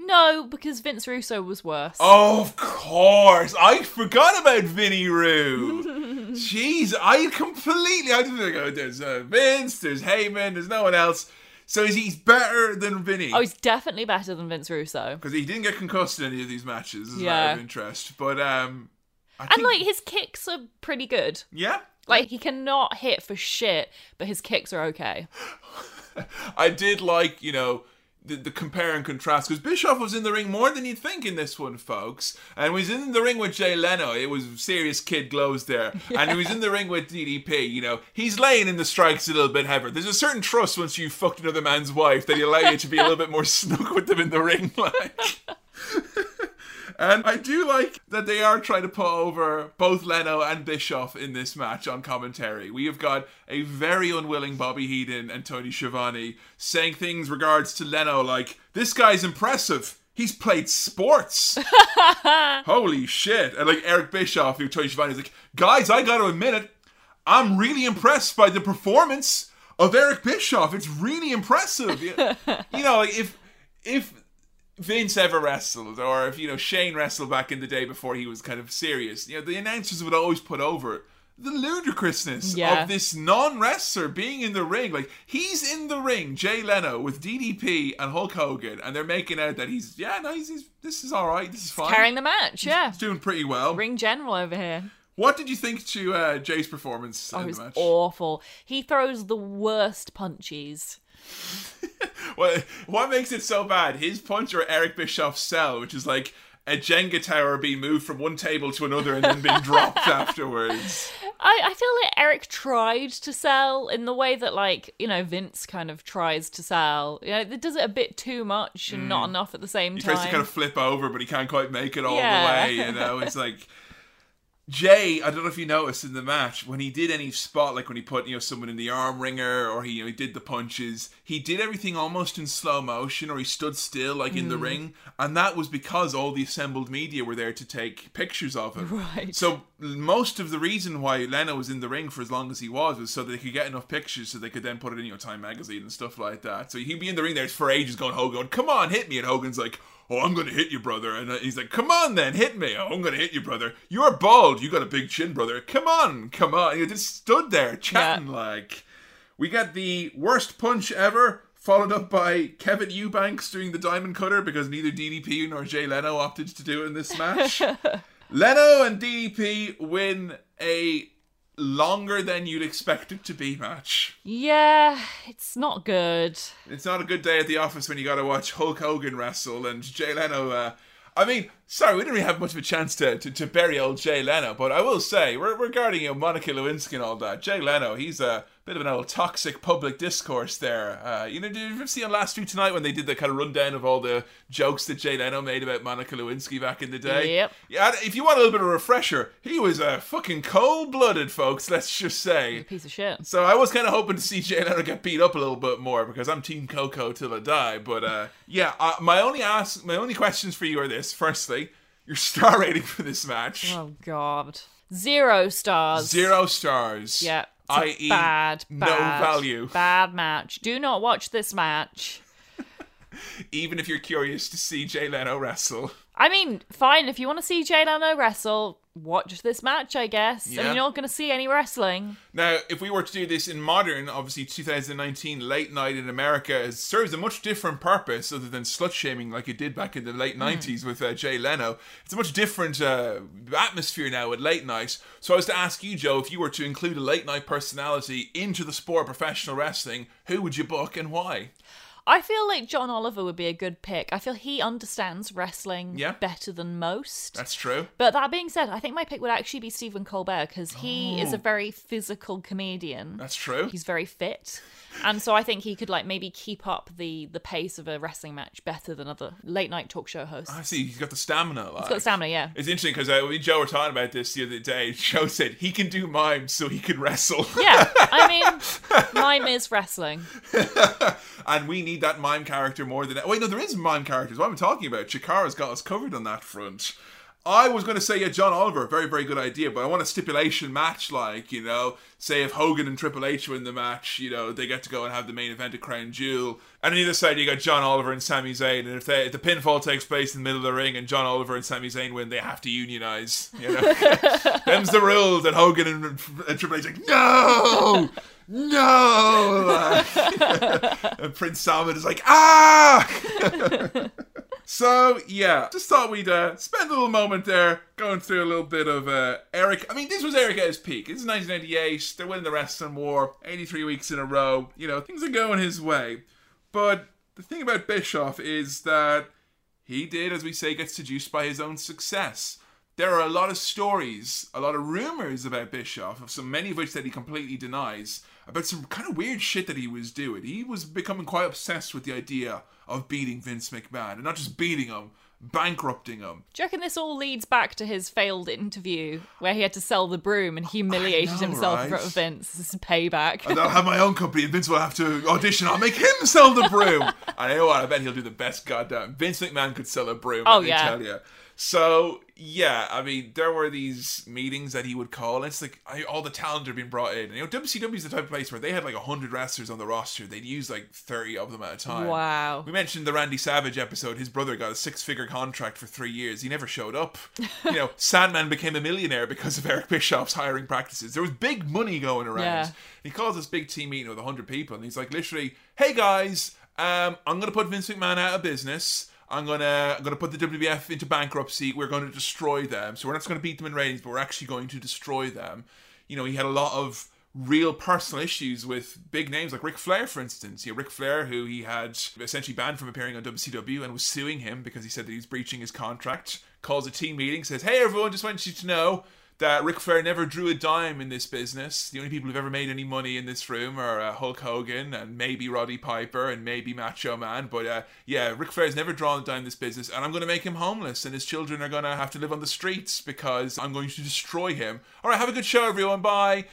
No, because Vince Russo was worse. Oh, of course. I forgot about Vinny Roo. *laughs* Jeez, I completely. I didn't go. There's uh, Vince. There's Heyman. There's no one else. So is he's better than Vinny? Oh, he's definitely better than Vince Russo. because he didn't get concussed in any of these matches. Is Yeah. of interest. But um, I And think, like his kicks are pretty good. yeah, Like he cannot hit for shit, but his kicks are okay. *laughs* I did like you know. The, the compare and contrast because Bischoff was in the ring more than you'd think in this one, folks. And he was in the ring with Jay Leno. It was serious kid glows there. *laughs* And he was in the ring with DDP. You know, he's laying in the strikes a little bit heavier. There's a certain trust once you've fucked another man's wife that he allow you to be a little bit more *laughs* snug with them in the ring, like. *laughs* And I do like that they are trying to put over both Leno and Bischoff in this match on commentary. We have got a very unwilling Bobby Heenan and Tony Schiavone saying things regards to Leno like, this guy's impressive. He's played sports. *laughs* Holy shit. And like Eric Bischoff, who Tony Schiavone is like, guys, I gotta admit it, I'm really impressed by the performance of Eric Bischoff. It's really impressive. you *laughs* you know, like if if Vince ever wrestled, or if you know Shane wrestled back in the day before he was kind of serious, you know, the announcers would always put over the ludicrousness Yeah. of this non-wrestler being in the ring. Like he's in the ring, Jay Leno with DDP and Hulk Hogan, and they're making out that he's yeah, no, he's, he's this is all right, this is fine, Carrying the match, yeah. he's doing pretty well. Ring general over here. What did you think to uh, Jay's performance Oh, the match? awful. He throws the worst punchies. *laughs* What, what makes it so bad? His punch or Eric Bischoff's sell, which is like a Jenga tower being moved from one table to another and then being dropped *laughs* afterwards. I, I feel like Eric tried to sell in the way that, like, you know, Vince kind of tries to sell. You know, it does it a bit too much and not enough at the same Mm. He time. tries to kind of flip over, but he can't quite make it all Yeah. the way. You *laughs* know, it's like Jay. I don't know if you noticed in the match when he did any spot, like when he put you know someone in the arm wringer, or he you know, he did the punches. He did everything almost in slow motion, or he stood still like in Mm. the ring, and that was because all the assembled media were there to take pictures of him. Right. So most of the reason why Leno was in the ring for as long as he was was so they could get enough pictures so they could then put it in your know Time magazine and stuff like that. So he'd be in the ring there for ages going Hogan, come on, hit me, and Hogan's like. Oh, I'm gonna hit you, brother. And he's like, "Come on, then, hit me. Oh, I'm gonna hit you, brother. You're bald. You got a big chin, brother. Come on, come on." He just stood there chatting like. We got the worst punch ever Followed up by Kevin Eubanks doing the Diamond Cutter because neither DDP nor Jay Leno opted to do it in this match. *laughs* Leno and DDP win a longer than you'd expect it to be match. Yeah, it's not good. It's not a good day at the office when you got to watch Hulk Hogan wrestle and Jay Leno. Uh, I mean, sorry, we didn't really have much of a chance to, to, to bury old Jay Leno, but I will say, regarding you know, Monica Lewinsky and all that, Jay Leno, he's a bit of an old toxic public discourse there. Uh, you know, did you see on Last Week Tonight when they did the kind of rundown of all the jokes that Jay Leno made about Monica Lewinsky back in the day? Yep. Yeah, if you want a little bit of a refresher, he was a fucking cold blooded, folks, let's just say. Piece of shit. So I was kind of hoping to see Jay Leno get beat up a little bit more because I'm Team Coco till I die. But uh, yeah, uh, my only ask, my only questions for you are this: firstly, your star *laughs* rating for this match. Oh God, zero stars. Zero stars. Yeah. I.e., bad, no value. Bad match. Do not watch this match. *laughs* Even if you're curious to see Jay Leno wrestle. I mean, fine. If you want to see Jay Leno wrestle, watch this match, I guess. Yeah. And you're not going to see any wrestling. Now, if we were to do this in modern, obviously 2019 late night in America serves a much different purpose other than slut shaming like it did back in the late 90s with uh, Jay Leno. It's a much different uh, atmosphere now at late night. So I was to ask you, Joe, if you were to include a late night personality into the sport of professional wrestling, who would you book and why? I feel like John Oliver would be a good pick. I feel he understands wrestling Yeah. better than most. That's true. But that being said, I think my pick would actually be Stephen Colbert because he is a oh. very physical comedian. Oh. That's true. He's very fit. And so I think he could like maybe keep up the the pace of a wrestling match better than other late night talk show hosts. I see. He's got the stamina. Like. He's got stamina, yeah. It's interesting because uh, we Joe were talking about this the other day. *laughs* Joe said he can do mime, so he can wrestle. Yeah, I *laughs* mean, mime is wrestling. *laughs* and we need that mime character more than wait no there is mime characters what am I talking about Chikara's got us covered on that front I was going to say yeah John Oliver very very good idea but I want a stipulation match like you know say if Hogan and Triple H win the match you know they get to go and have the main event of Crown Jewel. And on either side you got John Oliver and Sami Zayn. And if, they, if the pinfall takes place in the middle of the ring and John Oliver and Sami Zayn win they have to unionize you know? *laughs* Them's the rules and Hogan and, and Triple H like no! No! *laughs* *laughs* And Prince Salman is like, ah! So, yeah, just thought we'd uh, spend a little moment there going through a little bit of uh, Eric. I mean, this was Eric at his peak. This is 1998. They're winning the Wrestling War 83 weeks in a row. You know, things are going his way. But the thing about Bischoff is that he did, as we say, get seduced by his own success. There are a lot of stories, a lot of rumors about Bischoff, of so many of which that he completely denies, about some kind of weird shit that he was doing. He was becoming quite obsessed with the idea of beating Vince McMahon, and not just beating him, bankrupting him. Do you reckon this all leads back to his failed interview where he had to sell the broom and humiliated know, himself right? in front of Vince? This is payback. And I'll have my own company, and Vince will have to audition. I'll make him sell the broom. *laughs* and you know what? I bet he'll do the best goddamn. Vince McMahon could sell a broom. Oh, yeah. tell you. So yeah, I mean, there were these meetings that he would call. And it's like I, all the talent are being brought in. You know, WCW is the type of place where they had like hundred wrestlers on the roster. They'd use like thirty of them at a time. Wow. We mentioned the Randy Savage episode. His brother got a six-figure contract for three years. He never showed up. you know, *laughs* Sandman became a millionaire because of Eric Bischoff's hiring practices. There was big money going around. Yeah. He calls this big team meeting with 100 people, and he's like, literally, hey guys, um, I'm going to put Vince McMahon out of business. I'm gonna I'm gonna put the WWF into bankruptcy. We're going to destroy them. So we're not just going to beat them in ratings, but we're actually going to destroy them. You know, he had a lot of real personal issues with big names like Ric Flair, for instance. You know, Ric Flair, who he had essentially banned from appearing on WCW and was suing him because he said that he was breaching his contract. Calls a team meeting, says, "Hey everyone, just want you to know." That Ric Flair never drew a dime in this business. The only people who've ever made any money in this room are uh, Hulk Hogan and maybe Roddy Piper and maybe Macho Man. But uh, yeah, Ric Flair's never drawn a dime in this business, and I'm going to make him homeless, and his children are going to have to live on the streets because I'm going to destroy him. All right, have a good show, everyone. Bye.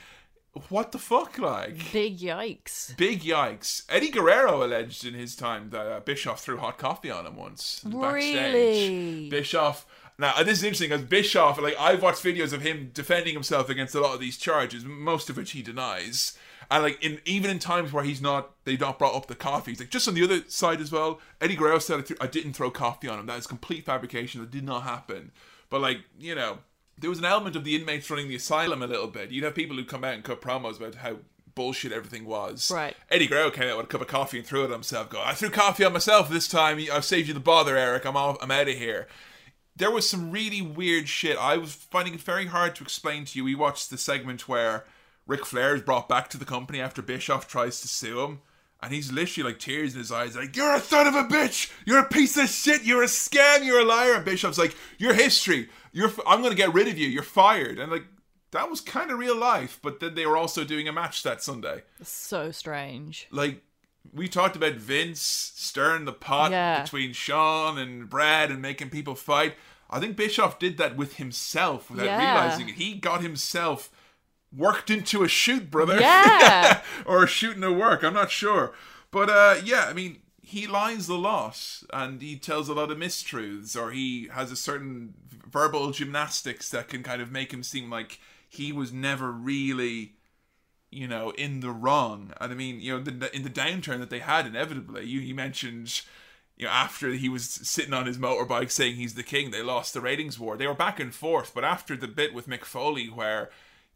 What the fuck, like? Big yikes. Big yikes. Eddie Guerrero alleged in his time that uh, Bischoff threw hot coffee on him once. Backstage. Really? Bischoff. Now, this is interesting because Bischoff, like, I've watched videos of him defending himself against a lot of these charges, most of which he denies. And, like, in even in times where he's not, they've not brought up the coffee. He's like, just on the other side as well, Eddie Guerrero said, I, th- I didn't throw coffee on him. That is complete fabrication. That did not happen. But, like, you know, there was an element of the inmates running the asylum a little bit. You'd have people who come out and cut promos about how bullshit everything was. Right. Eddie Guerrero came out with a cup of coffee and threw it at himself. Go, I threw coffee on myself this time. I've saved you the bother, Eric. I'm off, I'm out of here. There was some really weird shit. I was finding it very hard to explain to you. We watched the segment where Ric Flair is brought back to the company after Bischoff tries to sue him. And he's literally like tears in his eyes, like, You're a son of a bitch! You're a piece of shit! You're a scam! You're a liar! And Bischoff's like, Your history! You're f- I'm gonna get rid of you, you're fired. And like that was kind of real life, but then they were also doing a match that Sunday. So strange. Like we talked about Vince stirring the pot Yeah. between Shawn and Bret and making people fight. I think Bischoff did that with himself without Yeah. realizing it. He got himself worked into a shoot, brother. Yeah. *laughs* or a shooting a work. I'm not sure. But uh, yeah, I mean, he lies a lot and he tells a lot of mistruths, or he has a certain verbal gymnastics that can kind of make him seem like he was never really you know, in the wrong. And I mean, you know, the, in the downturn that they had, inevitably, you, you mentioned, you know, after he was sitting on his motorbike saying he's the king, they lost the ratings war. They were back and forth, but after the bit with Mick Foley where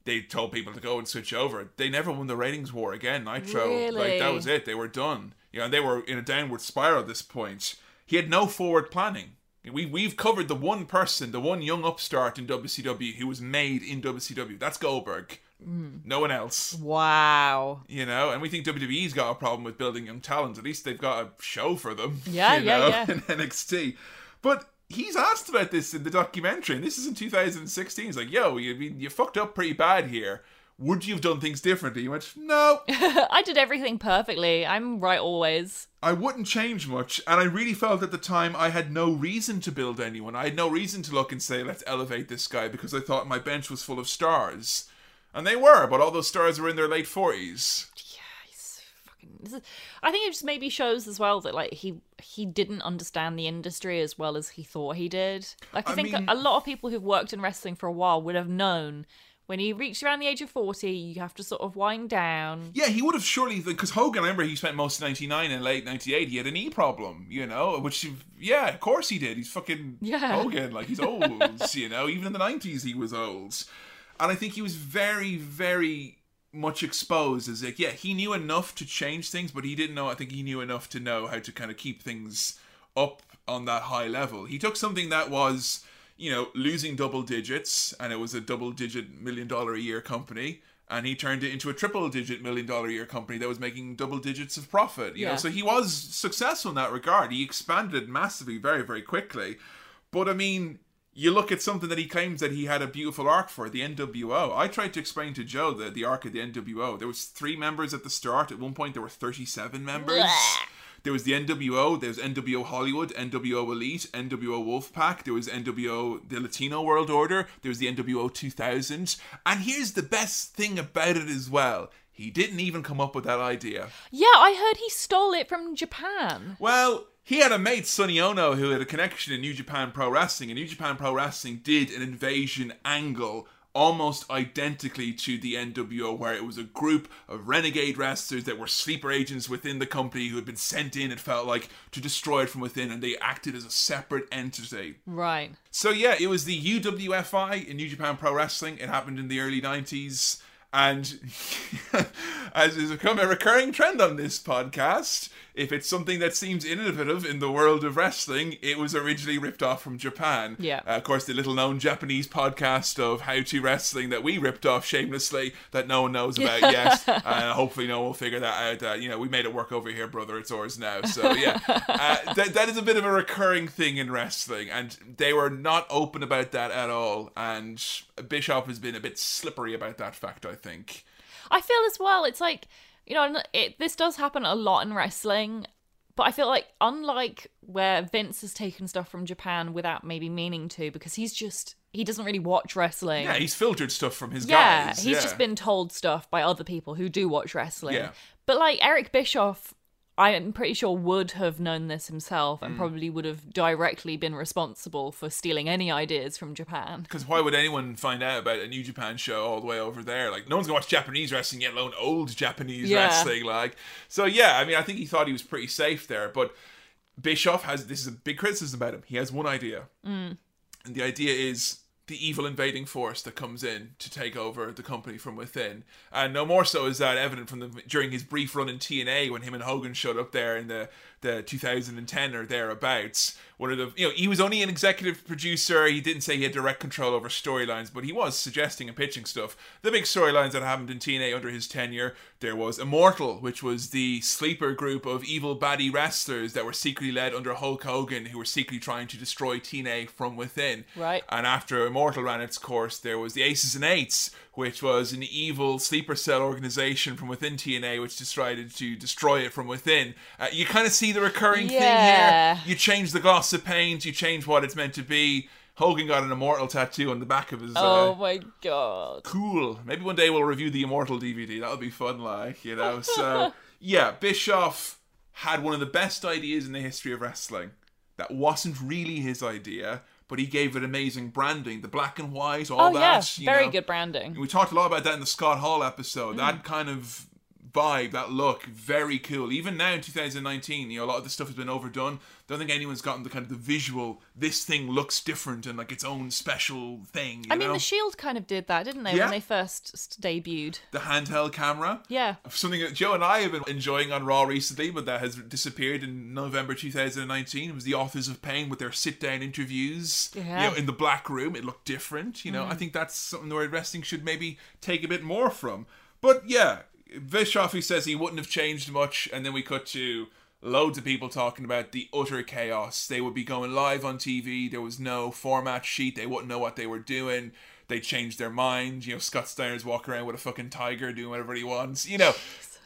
they told people to go and switch over, they never won the ratings war again. Nitro, like that was it. They were done. You know, and they were in a downward spiral at this point. He had no forward planning. We we've covered the one person, the one young upstart in WCW who was made in WCW. That's Goldberg. Mm. No one else Wow. you know, and we think WWE's got a problem with building young talent. At least they've got a show for them. Yeah, *laughs* you yeah, know, yeah. In NXT, but he's asked about this in the documentary, and this is in 2016. He's like, "Yo, you you fucked up pretty bad here? Would you have done things differently?" He went, "No, *laughs* I did everything perfectly. I'm right always. I wouldn't change much." And I really felt at the time I had no reason to build anyone. I had no reason to look and say, "Let's elevate this guy," because I thought my bench was full of stars. And they were, but all those stars were in their late 40s. He's fucking. This is, I think it just maybe shows as well that like he he didn't understand the industry as well as he thought he did. Like I, I think mean- a lot of people who've worked in wrestling for a while would have known when you reach around the age of forty, you have to sort of wind down. Yeah, he would have surely because Hogan. I remember he spent most of '99 and late '98. He had a knee problem, you know. Which, yeah, of course he did. He's fucking Yeah. Hogan. Like he's old, *laughs* you know. Even in the '90s, he was old, and I think he was very, very much exposed as like, yeah, he knew enough to change things, but he didn't know. I think he knew enough to know how to kind of keep things up on that high level. He took something that was, you know, losing double digits, and it was a double digit million dollar a year company, and he turned it into a triple digit million dollar a year company that was making double digits of profit. You know, so he was successful in that regard. He expanded massively, very, very quickly. But I mean, you look at something that he claims that he had a beautiful arc for the NWO. I tried to explain to Joe the the arc of the NWO. There was three members at the start. At one point, there were thirty seven members. Blech. There was the NWO. There was NWO Hollywood, NWO Elite, NWO Wolfpack. There was NWO the Latino World Order. There was the NWO 2000. And here's the best thing about it as well. He didn't even come up with that idea. Yeah, I heard he stole it from Japan. Well, he had a mate, Sonny Onoo, who had a connection in New Japan Pro Wrestling, and New Japan Pro Wrestling did an invasion angle almost identically to the NWO, where it was a group of renegade wrestlers that were sleeper agents within the company who had been sent in, it felt like, to destroy it from within, and they acted as a separate entity. Right. So yeah, it was the UWFI in New Japan Pro Wrestling. It happened in the early 90s. And *laughs* as has become a recurring trend on this podcast, if it's something that seems innovative in the world of wrestling, it was originally ripped off from Japan. Yeah. Uh, of course, the little known Japanese podcast of How to Wrestling that we ripped off shamelessly that no one knows about yet. *laughs* Uh, hopefully, no one will figure that out. Uh, you know, we made it work over here, brother. It's ours now. So, yeah. *laughs* Uh, that, that is a bit of a recurring thing in wrestling. And they were not open about that at all. And Bischoff has been a bit slippery about that fact, I think. I feel as well. It's like you know, it, this does happen a lot in wrestling, but I feel like unlike where Vince has taken stuff from Japan without maybe meaning to, because he's just he doesn't really watch wrestling. Yeah, he's filtered stuff from his Yeah, guys. he's yeah. just been told stuff by other people who do watch wrestling. Yeah. But like Eric Bischoff, I am pretty sure would have known this himself Mm. and probably would have directly been responsible for stealing any ideas from Japan. Because why would anyone find out about a New Japan show all the way over there? Like, no one's gonna watch Japanese wrestling, yet alone old Japanese Yeah. wrestling. Like, so yeah, I mean, I think he thought he was pretty safe there. But Bischoff has this is a big criticism about him. He has one idea, Mm. and the idea is the evil invading force that comes in to take over the company from within. And no more so is that evident from the during his brief run in TNA when him and Hogan showed up there in the the 2010 or thereabouts. One of the you know he was only an executive producer. He didn't say he had direct control over storylines, but he was suggesting and pitching stuff. The big storylines that happened in TNA under his tenure, there was Immortal, which was the sleeper group of evil baddie wrestlers that were secretly led under Hulk Hogan, who were secretly trying to destroy TNA from within. Right. And after Immortal ran its course, there was the Aces and Eights, which was an evil sleeper cell organization from within TNA, which decided to destroy it from within. Uh, you kind of see the recurring Yeah. thing here. You change the gloss of paint, you change what it's meant to be. Hogan got an immortal tattoo on the back of his. Oh Uh, my god. cool. Maybe one day we'll review the immortal DVD. That'll be fun, like you know. So *laughs* yeah, Bischoff had one of the best ideas in the history of wrestling. That wasn't really his idea, but he gave it amazing branding, the black and white, all Oh that. yeah, very know. good branding. We talked a lot about that in the Scott Hall episode. Mm. That kind of vibe, that look, very cool. Even now in 2019, you know, a lot of the stuff has been overdone. Don't think anyone's gotten the kind of the visual. This thing looks different and like its own special thing. You I mean, know? the Shield kind of did that, didn't they, Yeah. when they first debuted? the handheld camera. Yeah. Something that Joe and I have been enjoying on Raw recently, but that has disappeared in November 2019. It was the Authors of Pain with their sit down interviews. Yeah. You know, in the black room, it looked different. You know, I mm-hmm. think that's something where wrestling should maybe take a bit more from. But yeah, Bischoff, he says he wouldn't have changed much, and then we cut to loads of people talking about the utter chaos. They would be going live on TV. There was no format sheet. They wouldn't know what they were doing. They changed their mind. You know, Scott Steiner's walking around with a fucking tiger doing whatever he wants. You know,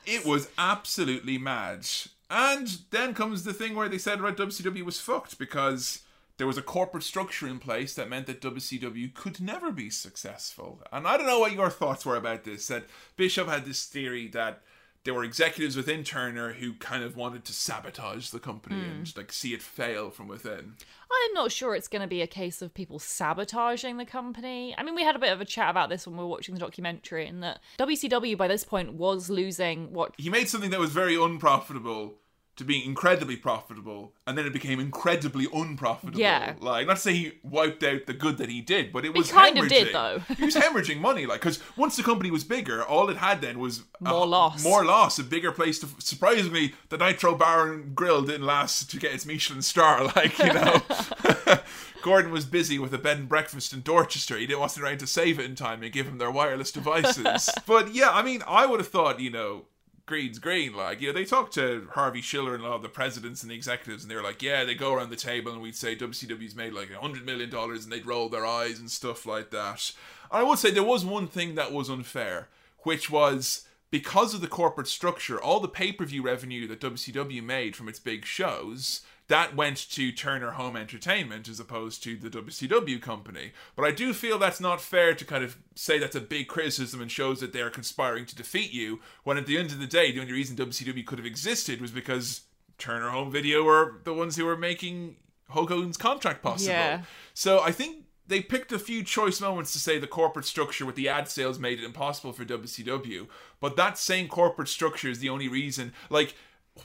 it was absolutely mad. And then comes the thing where they said right WCW was fucked because there was a corporate structure in place that meant that WCW could never be successful. And I don't know what your thoughts were about this. That Bischoff had this theory that there were executives within Turner who kind of wanted to sabotage the company hmm. and like see it fail from within. I'm not sure it's going to be a case of people sabotaging the company. I mean, we had a bit of a chat about this when we were watching the documentary, and that WCW by this point was losing what. He made something that was very unprofitable to being incredibly profitable, and then it became incredibly unprofitable. Yeah. Like, not to say he wiped out the good that he did, but it was kind of did, though. *laughs* he was hemorrhaging money, like, because once the company was bigger, all it had then was a- More loss. more loss, a bigger place to. Surprisingly, the Nitro Bar and Grill didn't last to get its Michelin star, *laughs* like you know. *laughs* Gordon was busy with a bed and breakfast in Dorchester. He didn't wasn't around to save it in time and give him their wireless devices. but yeah, I mean, I would have thought, you know, green's green. Like, you know, they talked to Harvey Schiller and a lot of the presidents and the executives, and they were like, yeah, they go around the table and we'd say WCW's made like a hundred million dollars, and they'd roll their eyes and stuff like that. I would say there was one thing that was unfair, which was because of the corporate structure, all the pay per view revenue that WCW made from its big shows. That went to Turner Home Entertainment as opposed to the WCW company. But I do feel that's not fair to kind of say that's a big criticism and shows that they are conspiring to defeat you, when at the end of the day, the only reason WCW could have existed was because Turner Home Video were the ones who were making Hulk Hogan's contract possible. Yeah. So I think they picked a few choice moments to say the corporate structure with the ad sales made it impossible for WCW, but that same corporate structure is the only reason. Like,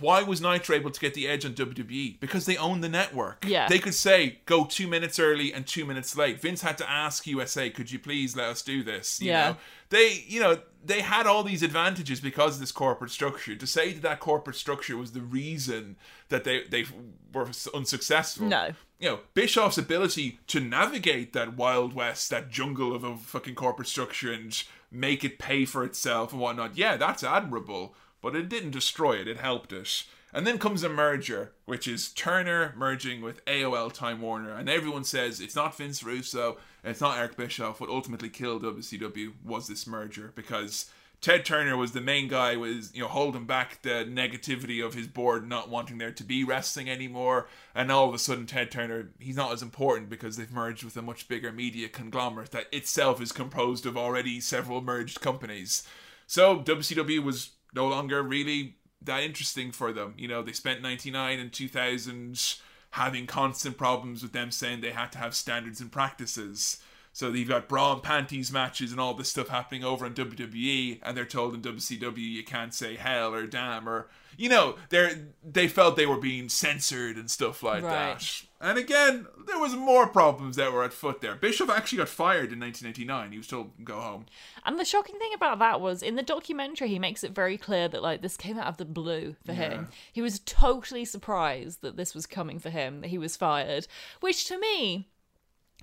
why was Nitro able to get the edge on WWE? Because they own the network. Yeah. They could say, go two minutes early and two minutes late. Vince had to ask USA, could you please let us do this? You Yeah. know? They, you know, they had all these advantages because of this corporate structure. To say that that corporate structure was the reason that they, they were unsuccessful No. you know, Bischoff's ability to navigate that Wild West, that jungle of a fucking corporate structure and make it pay for itself and whatnot, yeah, that's admirable, but it didn't destroy it, it helped it. And then comes a merger, which is Turner merging with AOL Time Warner, and everyone says it's not Vince Russo, it's not Eric Bischoff. What ultimately killed WCW was this merger because Ted Turner was the main guy was you know holding back the negativity of his board not wanting there to be wrestling anymore and all of a sudden Ted Turner he's not as important because they've merged with a much bigger media conglomerate that itself is composed of already several merged companies so WCW was no longer really that interesting for them. You know they spent 99 and 2000 having constant problems with them saying they had to have standards and practices So you've got bra and panties matches and all this stuff happening over in WWE, and they're told in WCW you can't say hell or damn or you know they they felt they were being censored and stuff like Right. that. And again, there was more problems that were at foot there. Bischoff actually got fired in 1989. He was told go home. And the shocking thing about that was in the documentary, he makes it very clear that like this came out of the blue for Yeah. him. He was totally surprised that this was coming for him, that he was fired, which to me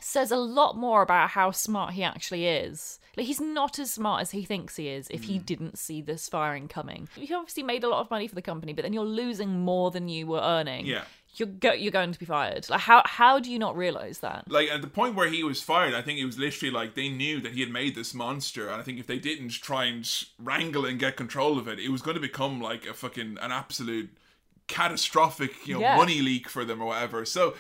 says a lot more about how smart he actually is. Like he's not as smart as he thinks he is if Mm. he didn't see this firing coming. You obviously made a lot of money for the company, but then you're losing more than you were earning. Yeah. You're go- you're going to be fired. Like how how do you not realize that? like at the point where he was fired, I think it was literally like they knew that he had made this monster, and I think if they didn't try and wrangle and get control of it, it was going to become like a fucking an absolute catastrophic, you know, Yeah. money leak for them or whatever. So.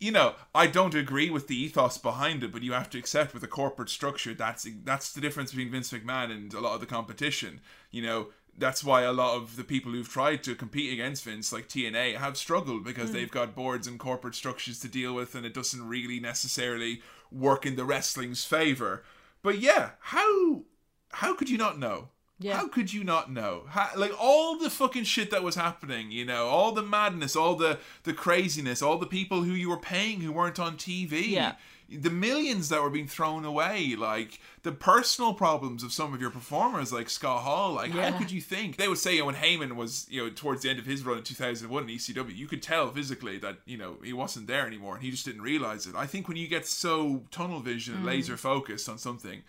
You know, I don't agree with the ethos behind it, but you have to accept with a corporate structure that's that's the difference between Vince McMahon and a lot of the competition. You know, that's why a lot of the people who've tried to compete against Vince, like TNA, have struggled because hmm. they've got boards and corporate structures to deal with, and it doesn't really necessarily work in the wrestling's favor. But yeah, how how could you not know? Yeah. How could you not know? How, like all the fucking shit that was happening, you know, all the madness, all the the craziness, all the people who you were paying who weren't on TV Yeah. the millions that were being thrown away, like the personal problems of some of your performers, like Scott Hall. Like, Yeah. how could you think? They would say, you know, when Heyman was, you know, towards the end of his run in 2001 in ECW, you could tell physically that, you know, he wasn't there anymore and he just didn't realize it. I think when you get so tunnel vision and mm. laser focused on something,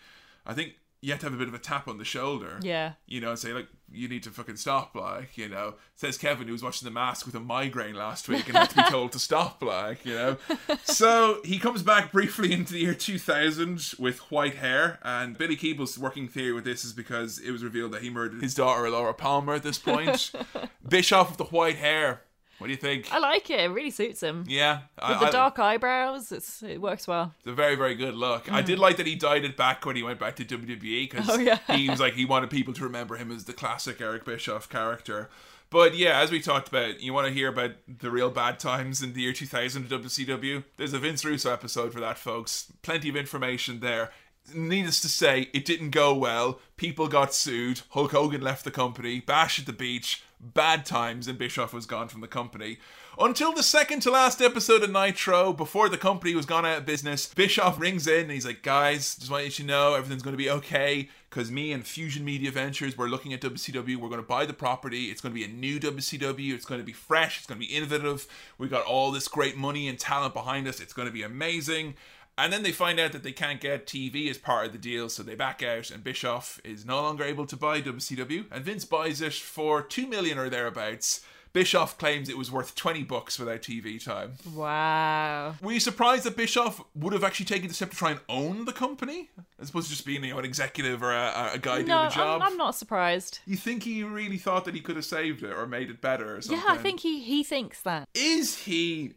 I think you have to have a bit of a tap on the shoulder Yeah. you know, and say like, you need to fucking stop, like, you know. Says Kevin who was watching The Mask with a migraine last week and had to be *laughs* told to stop, like, you know. So he comes back briefly into the year 2000 with white hair, and Billy Keeble's working theory with this is because it was revealed that he murdered his daughter Laura Palmer at this point. *laughs* Bischoff with the white hair. What do you think? I like it. It really suits him. yeah, I- With the I- dark eyebrows, it's it works well. It's a very, very good look. I did like that he dyed it back when he went back to WWE because Mm. Oh, yeah. he was like he wanted people to remember him as the classic Eric Bischoff character. But yeah, as we talked about, you want to hear about the real bad times in the year 2000 of WCW? There's a Vince Russo episode for that, folks. Plenty of information there. Needless to say, it didn't go well. People got sued. Hulk Hogan left the company. Bash at the beach. Bad times, and Bischoff was gone from the company. Until the second to last episode of Nitro, before the company was gone out of business, Bischoff rings in and he's like, Guys, just want you to know everything's going to be okay because me and Fusient Media Ventures, we're looking at WCW. We're going to buy the property. It's going to be a new WCW. It's going to be fresh. It's going to be innovative. We got all this great money and talent behind us. It's going to be amazing. And then they find out that they can't get TV as part of the deal, so they back out, and Bischoff is no longer able to buy WCW, and Vince buys it for two million or thereabouts. Bischoff claims it was worth twenty bucks without TV time. Wow. Were you surprised that Bischoff would have actually taken the step to try and own the company, as opposed to just being you know, an executive or a, a guy No, doing a job? I'm, I'm not surprised. You think he really thought that he could have saved it or made it better or something? Yeah, I think he he thinks that. is he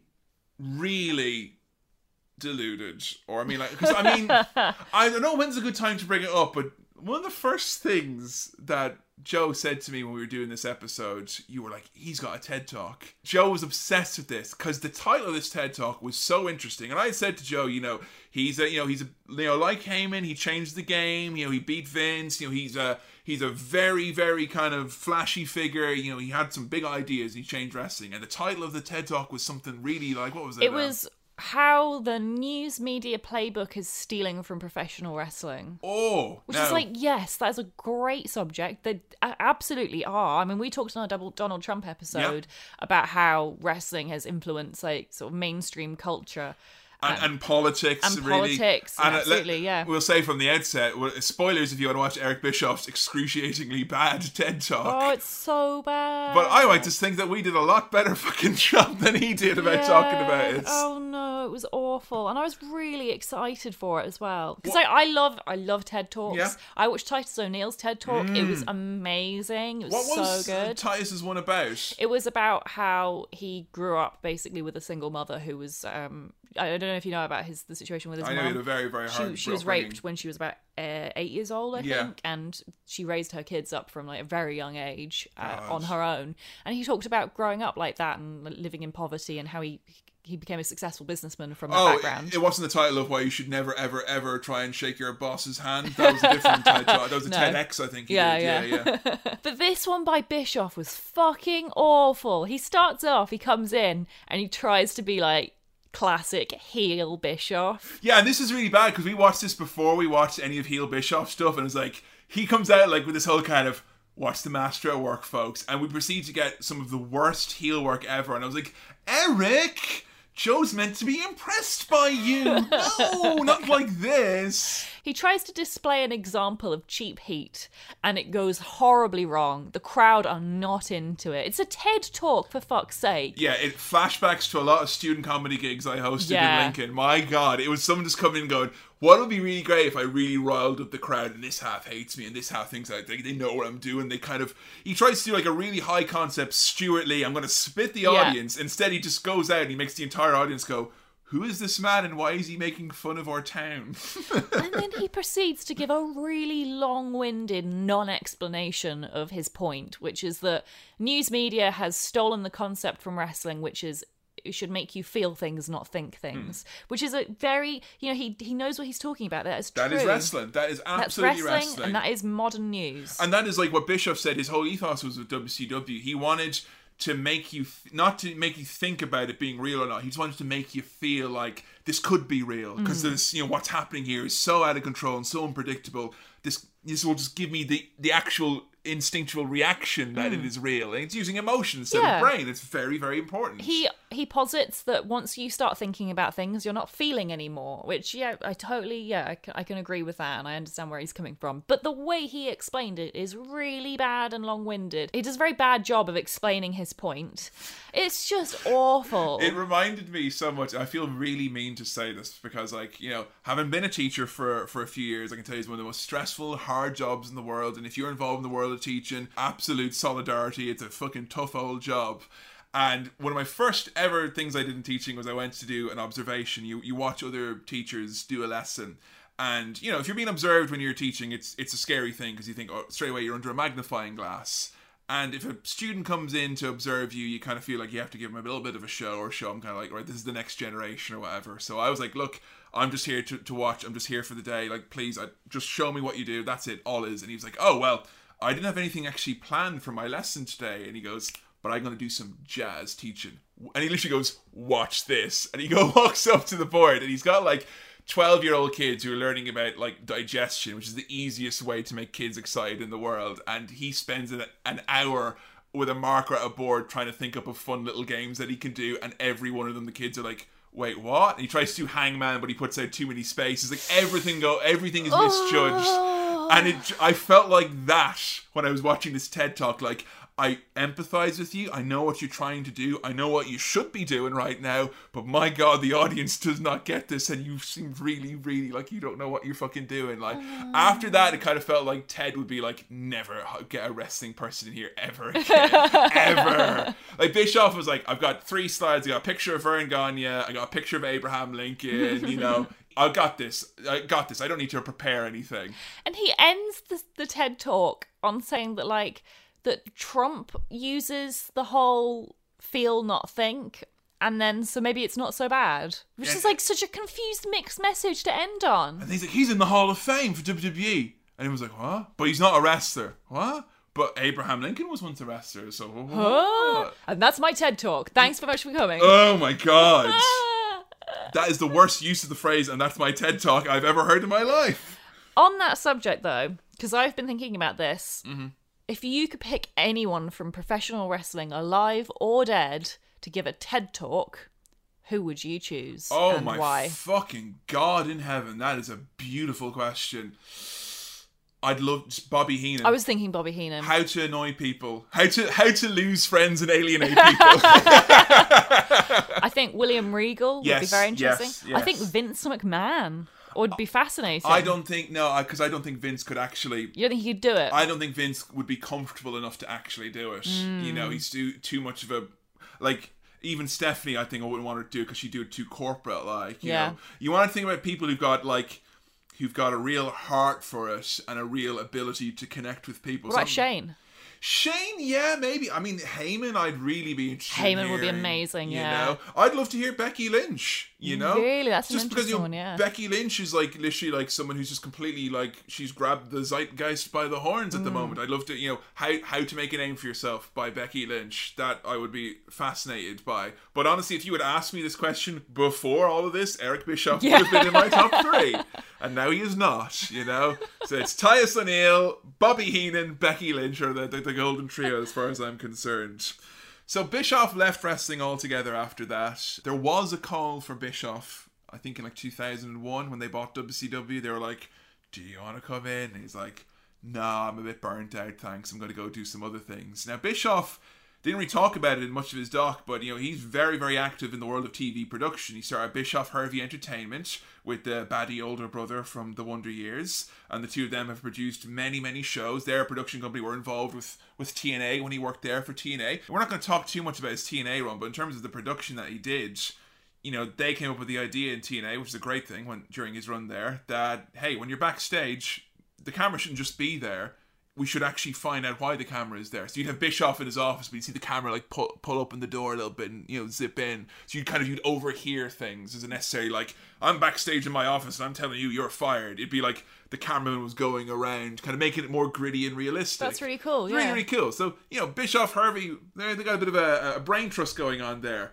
really deluded. Or i mean like because i mean *laughs* i don't know when's a good time to bring it up but one of the first things that joe said to me when we were doing this episode you were like he's got a ted talk. Joe was obsessed with this because the title of this ted talk was so interesting. And i said to joe you know he's a you know he's a you know like Heyman he changed the game you know he beat vince you know he's a he's a very very kind of flashy figure you know he had some big ideas he changed wrestling. And the title of the ted talk was something really like what was it It was how the news media playbook is stealing from professional wrestling. oh Which now, is like, yes, that is a great subject. They absolutely are. I mean, we talked on our double Donald Trump episode about how wrestling has influenced like sort of mainstream culture. And, and politics and really. politics, uh, let- absolutely, yeah. we'll say from the outset spoilers if you want to watch eric bischoff's excruciatingly bad *laughs* ted talk Oh, it's so bad. but i like to think that we did a lot better *laughs* fucking job than he did about talking about Yeah. it Oh no, it was awful, and I was really excited for it as well because I, I love I love TED talks. Yeah. Mm. I watched Titus O'Neil's TED talk. It was amazing. It was, what was so uh, good. titus's one about it was about how he grew up basically with a single mother who was um I don't know if you know about his the situation with his i know he had mum. a very very hard She, she was upbringing. raped when she was about uh, eight years old, I Yeah. think, and she raised her kids up from like a very young age uh, on her own. And he talked about growing up like that and living in poverty and how he he became a successful businessman from that Oh, background. it, it wasn't the title of why you should never, ever, ever try and shake your boss's hand. That was a different *laughs* title. That was a No. TEDx, I think. He Yeah, did. yeah. yeah, yeah. *laughs* But this one by Bischoff was fucking awful. He starts off, he comes in, and he tries to be like classic heel Bischoff. Yeah, and this is really bad because we watched this before we watched any of Heel Bischoff stuff, and it's like he comes out like with this whole kind of watch the master at work, folks, and we proceed to get some of the worst heel work ever. And I was like, Eric, Joe's meant to be impressed by you. *laughs* No, not like this. He tries to display an example of cheap heat, and it goes horribly wrong. The crowd are not into it. It's a TED talk, for fuck's sake. Yeah, it flashbacks to a lot of student comedy gigs I hosted Yeah. in Lincoln. My God, it was someone just coming in going, "What would be really great if I really riled up the crowd and this half hates me and this half thinks I they, they know what I'm doing." They kind of he tries to do like a really high concept Stewart Lee. I'm going to spit the audience. Instead, he just goes out and he makes the entire audience go. Who is this man and why is he making fun of our town? *laughs* And then he proceeds to give a really long winded non explanation of his point, which is that news media has stolen the concept from wrestling, which is it should make you feel things, not think things. Hmm. Which is a very, you know, he he knows what he's talking about. That is true. that is wrestling. That is absolutely wrestling, wrestling. and that is modern news. And that is like what Bischoff said. His whole ethos was with WCW. He wanted to make you th- not to make you think about it being real or not. He just wanted to make you feel like this could be real because mm. this, you know, what's happening here is so out of control and so unpredictable. This this will just give me the the actual instinctual reaction that it mm. is real. And it's using emotion instead Yeah. of brain. It's very very important. he he posits that once you start thinking about things, you're not feeling anymore. Which yeah, I totally yeah, I can, I can agree with that, and I understand where he's coming from. But the way he explained it is really bad and long-winded. He does a very bad job of explaining his point. It's just awful. It reminded me so much. I feel really mean to say this because, like, you know, having been a teacher for for a few years, I can tell you it's one of the most stressful, hard jobs in the world. And if you're involved in the world of teaching, absolute solidarity. It's a fucking tough old job. And one of my first ever things I did in teaching was I went to do an observation. You you watch other teachers do a lesson. And you know, if you're being observed when you're teaching, it's it's a scary thing because you think, oh, straight away you're under a magnifying glass. And if a student comes in to observe you, you kind of feel like you have to give them a little bit of a show or show them kind of like, right, this is the next generation or whatever. So I was like, look, I'm just here to, to watch. I'm just here for the day. Like, please, I, just show me what you do. That's it. All is. And he was like, oh, well, I didn't have anything actually planned for my lesson today. And he goes, but I'm going to do some jazz teaching. And he literally goes, watch this. And he go *laughs* walks up to the board and he's got like 12 year old kids who are learning about like digestion, which is the easiest way to make kids excited in the world. And he spends an, an hour with a marker at a board trying to think up of fun little games that he can do. And every one of them, the kids are like, wait, what? And he tries to do hangman, but he puts out too many spaces. Like everything go, everything is misjudged. Oh. And it, I felt like that when I was watching this TED talk. Like, I empathize with you. I know what you're trying to do. I know what you should be doing right now. But my God, the audience does not get this, and you seem really, really like you don't know what you're fucking doing. Like mm. after that, it kind of felt like Ted would be like, never get a wrestling person in here ever *laughs* again, ever. Like Bischoff was like, I've got three slides. I got a picture of Verne Gagne. I got a picture of Abraham Lincoln. You know. *laughs* I got this. I got this. I don't need to prepare anything. And he ends the, the TED talk on saying that like that Trump uses the whole feel not think and then so maybe it's not so bad. Which is like such a confused mixed message to end on. And he's like, he's in the Hall of Fame for WWE. And he was like, what? But he's not a wrestler. What? But Abraham Lincoln was once a wrestler, so Huh? what? And that's my TED talk. Thanks so much for coming. Oh my god. *laughs* That is the worst use of the phrase, and that's my TED talk I've ever heard in my life. On that subject, though, because I've been thinking about this, Mm-hmm. If you could pick anyone from professional wrestling, alive or dead, to give a TED talk, who would you choose Oh and my why? fucking god in heaven. That is a beautiful question. I'd love Bobby Heenan. I was thinking Bobby Heenan. how to annoy people. How to how to lose friends and alienate *laughs* people. I think William Regal would be Yes, very yes, interesting. I think. Vince McMahon would be fascinating. I don't think no, because I don't think Vince could actually You don't think he'd do it? I don't think Vince would be comfortable enough to actually do it. You know, hmm. he's too too much of a like. Even Stephanie, I think I wouldn't want her to do it because she'd do it too corporate. Like, you Yeah. know, you want to think about people who've got like, who've got a real heart for it and a real ability to connect with people. what about Shane? Shane, yeah, maybe. I mean, Heyman, I'd really be interested. in Heyman would be amazing, You yeah. know, I'd love to hear Becky Lynch. You know, Really? That's an just because you one, yeah. Becky Lynch is like literally like someone who's just completely like she's grabbed the zeitgeist by the horns at the Mm. moment. I'd love to, you know, how how to make a name for yourself by Becky Lynch. That I would be fascinated by. But honestly, if you had asked me this question before all of this, Eric Bischoff Yeah. would have been in my top three, and now he is not. You know, so it's Titus O'Neil, Bobby Heenan, Becky Lynch, or the, the the golden trio as far as I'm concerned. So Bischoff left wrestling altogether after that. There was a call for Bischoff, I think in like 2001 when they bought WCW. They were like, "Do you want to come in?" And he's like, "Nah, I'm a bit burnt out. Thanks. I'm going to go do some other things." Now Bischoff didn't really talk about it in much of his doc, but you know he's very, very active in the world of TV production. He started Bischoff Hervey Entertainment with the baddie older brother from the Wonder Years, and the two of them have produced many, many shows. Their production company were involved with with TNA when he worked there for TNA. We're not going to talk too much about his TNA run, but in terms of the production that he did, you know, they came up with the idea in TNA, which is a great thing when during his run there, that hey, when you're backstage, the camera shouldn't just be there. We should actually find out why the camera is there. So you'd have Bischoff in his office, but you'd see the camera like pull, pull open the door a little bit and you know zip in. So you'd kind of you'd overhear things as a necessary like I'm backstage in my office and I'm telling you you're fired. It'd be like the cameraman was going around, kind of making it more gritty and realistic. That's really cool, It's Really, really cool. So you know Bischoff Hervey, they got a bit of a, a brain trust going on there.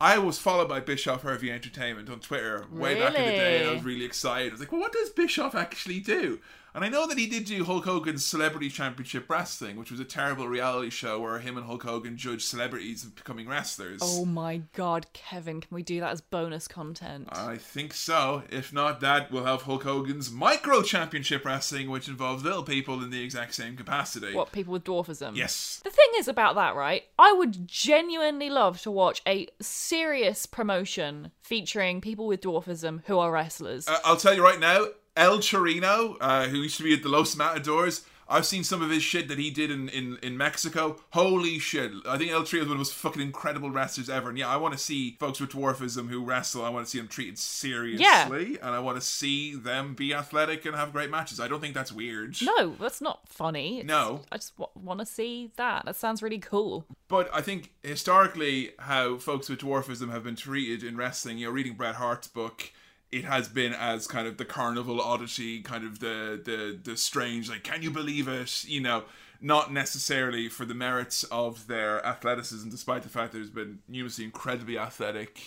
I was followed by Bischoff Hervey Entertainment on Twitter way back in the day, and I was really excited. I was like, well, what does Bischoff actually do? And I know that he did do Hulk Hogan's Celebrity Championship Wrestling, which was a terrible reality show where him and Hulk Hogan judged celebrities of becoming wrestlers. Oh my god, Kevin, can we do that as bonus content? I think so. If not that, we'll have Hulk Hogan's Micro Championship Wrestling, which involves little people in the exact same capacity. what people with dwarfism? Yes. The thing is about that, right? I would genuinely love to watch a serious promotion featuring people with dwarfism who are wrestlers. Uh, I'll tell you right now, El Chirino, uh, who used to be at the Los Matadors, I've seen some of his shit that he did in, in, in Mexico. Holy shit. I think El Chirino is one of the most fucking incredible wrestlers ever. And yeah, I want to see folks with dwarfism who wrestle. I want to see them treated seriously. Yeah. And I want to see them be athletic and have great matches. I don't think that's weird. no, that's not funny. It's- No. I just w- want to see that. That sounds really cool. But I think historically, how folks with dwarfism have been treated in wrestling, you know, reading Bret Hart's book, it has been as kind of the carnival oddity, kind of the the the strange, like, can you believe it? You know, not necessarily for the merits of their athleticism, despite the fact there's been numerously incredibly athletic,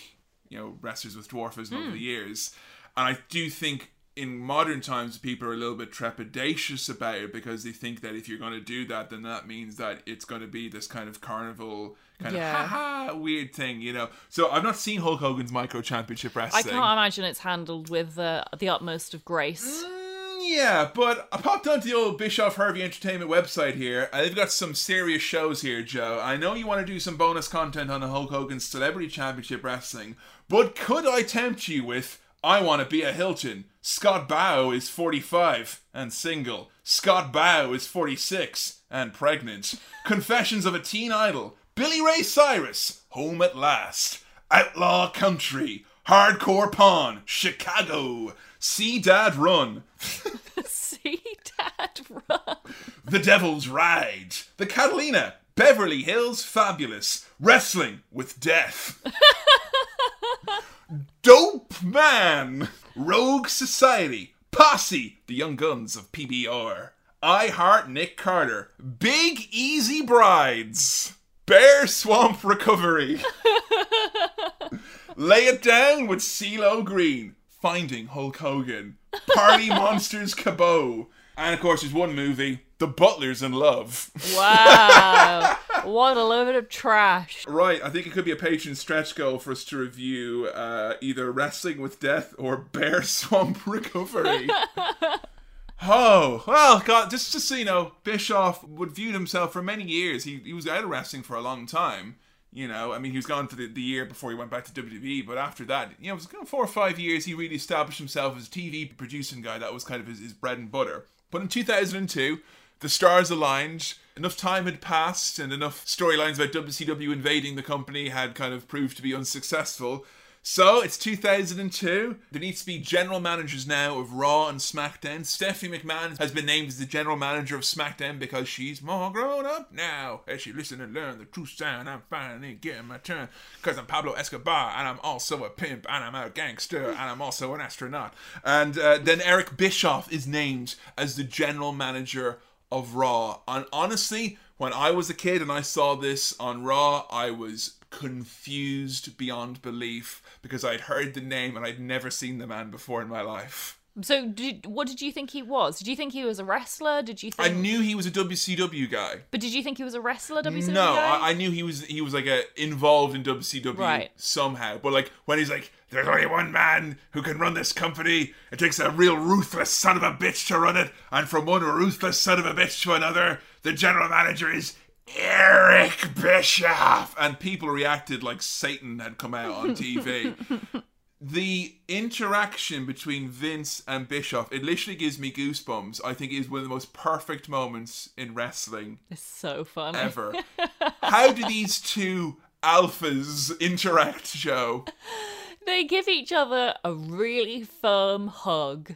you know, wrestlers with dwarfism over the hmm. years. And I do think in modern times people are a little bit trepidatious about it because they think that if you're going to do that then that means that it's going to be this kind of carnival kind Yeah. of ha weird thing you know so i've not seen hulk hogan's micro championship wrestling. I can't imagine it's handled with uh, the utmost of grace. Mm, yeah, but I popped onto the old Bischoff Hervey Entertainment website here, they've got some serious shows here, Joe. I know you want to do some bonus content on the Hulk Hogan's Celebrity Championship Wrestling, but could I tempt you with I Want to Be a Hilton? Scott Baio is 45 and single. Scott Baio is 46 and pregnant. Confessions of a Teen Idol. Billy Ray Cyrus, Home at Last. Outlaw Country. Hardcore Pawn. Chicago. See Dad Run. *laughs* see, Dad, run. The Devil's Ride, The Catalina, Beverly Hills Fabulous, Wrestling with Death, *laughs* Dope Man, Rogue Society, Posse, The Young Guns of PBR, I Heart Nick Carter, Big Easy Brides, Bear Swamp Recovery, *laughs* Lay It Down with CeeLo Green, Finding Hulk Hogan, Party *laughs* Monsters Cabo, and of course there's one movie, The Butlers in Love. Wow. *laughs* what a load of trash. Right, I think it could be a patron stretch goal for us to review uh, either Wrestling with Death or Bear Swamp Recovery. Oh, well, God, just, just so you know, Bischoff would view himself for many years. He, he was out of wrestling for a long time. You know, I mean, he was gone for the, the year before he went back to WWE, but after that, you know, it was kind of four or five years he really established himself as a TV producing guy. That was kind of his, his bread and butter. But in 2002, the stars aligned. Enough time had passed, and enough storylines about WCW invading the company had kind of proved to be unsuccessful. So it's 2002. There needs to be general managers now of Raw and SmackDown. Stephanie McMahon has been named as the general manager of SmackDown because she's more grown up now. As she listen and learn the true sound, I'm finally getting my turn. Because I'm Pablo Escobar and I'm also a pimp and I'm a gangster and I'm also an astronaut. And uh, then Eric Bischoff is named as the general manager of Raw. And honestly, when I was a kid and I saw this on Raw, I was confused beyond belief because I'd heard the name and I'd never seen the man before in my life. So, did, what did you think he was? Did you think he was a wrestler? Did you I knew he was a WCW guy. but did you think he was a wrestler? WCW No? I, I knew he was he was like a involved in WCW Right. somehow. But like when he's like, "There's only one man who can run this company. It takes a real ruthless son of a bitch to run it, and from one ruthless son of a bitch to another, the general manager is." Eric Bischoff and people reacted like Satan had come out on TV. *laughs* the interaction between Vince and Bischoff, it literally gives me goosebumps. I think it is one of the most perfect moments in wrestling It's so funny. ever. *laughs* How do these two alphas interact, Joe? They give each other a really firm hug.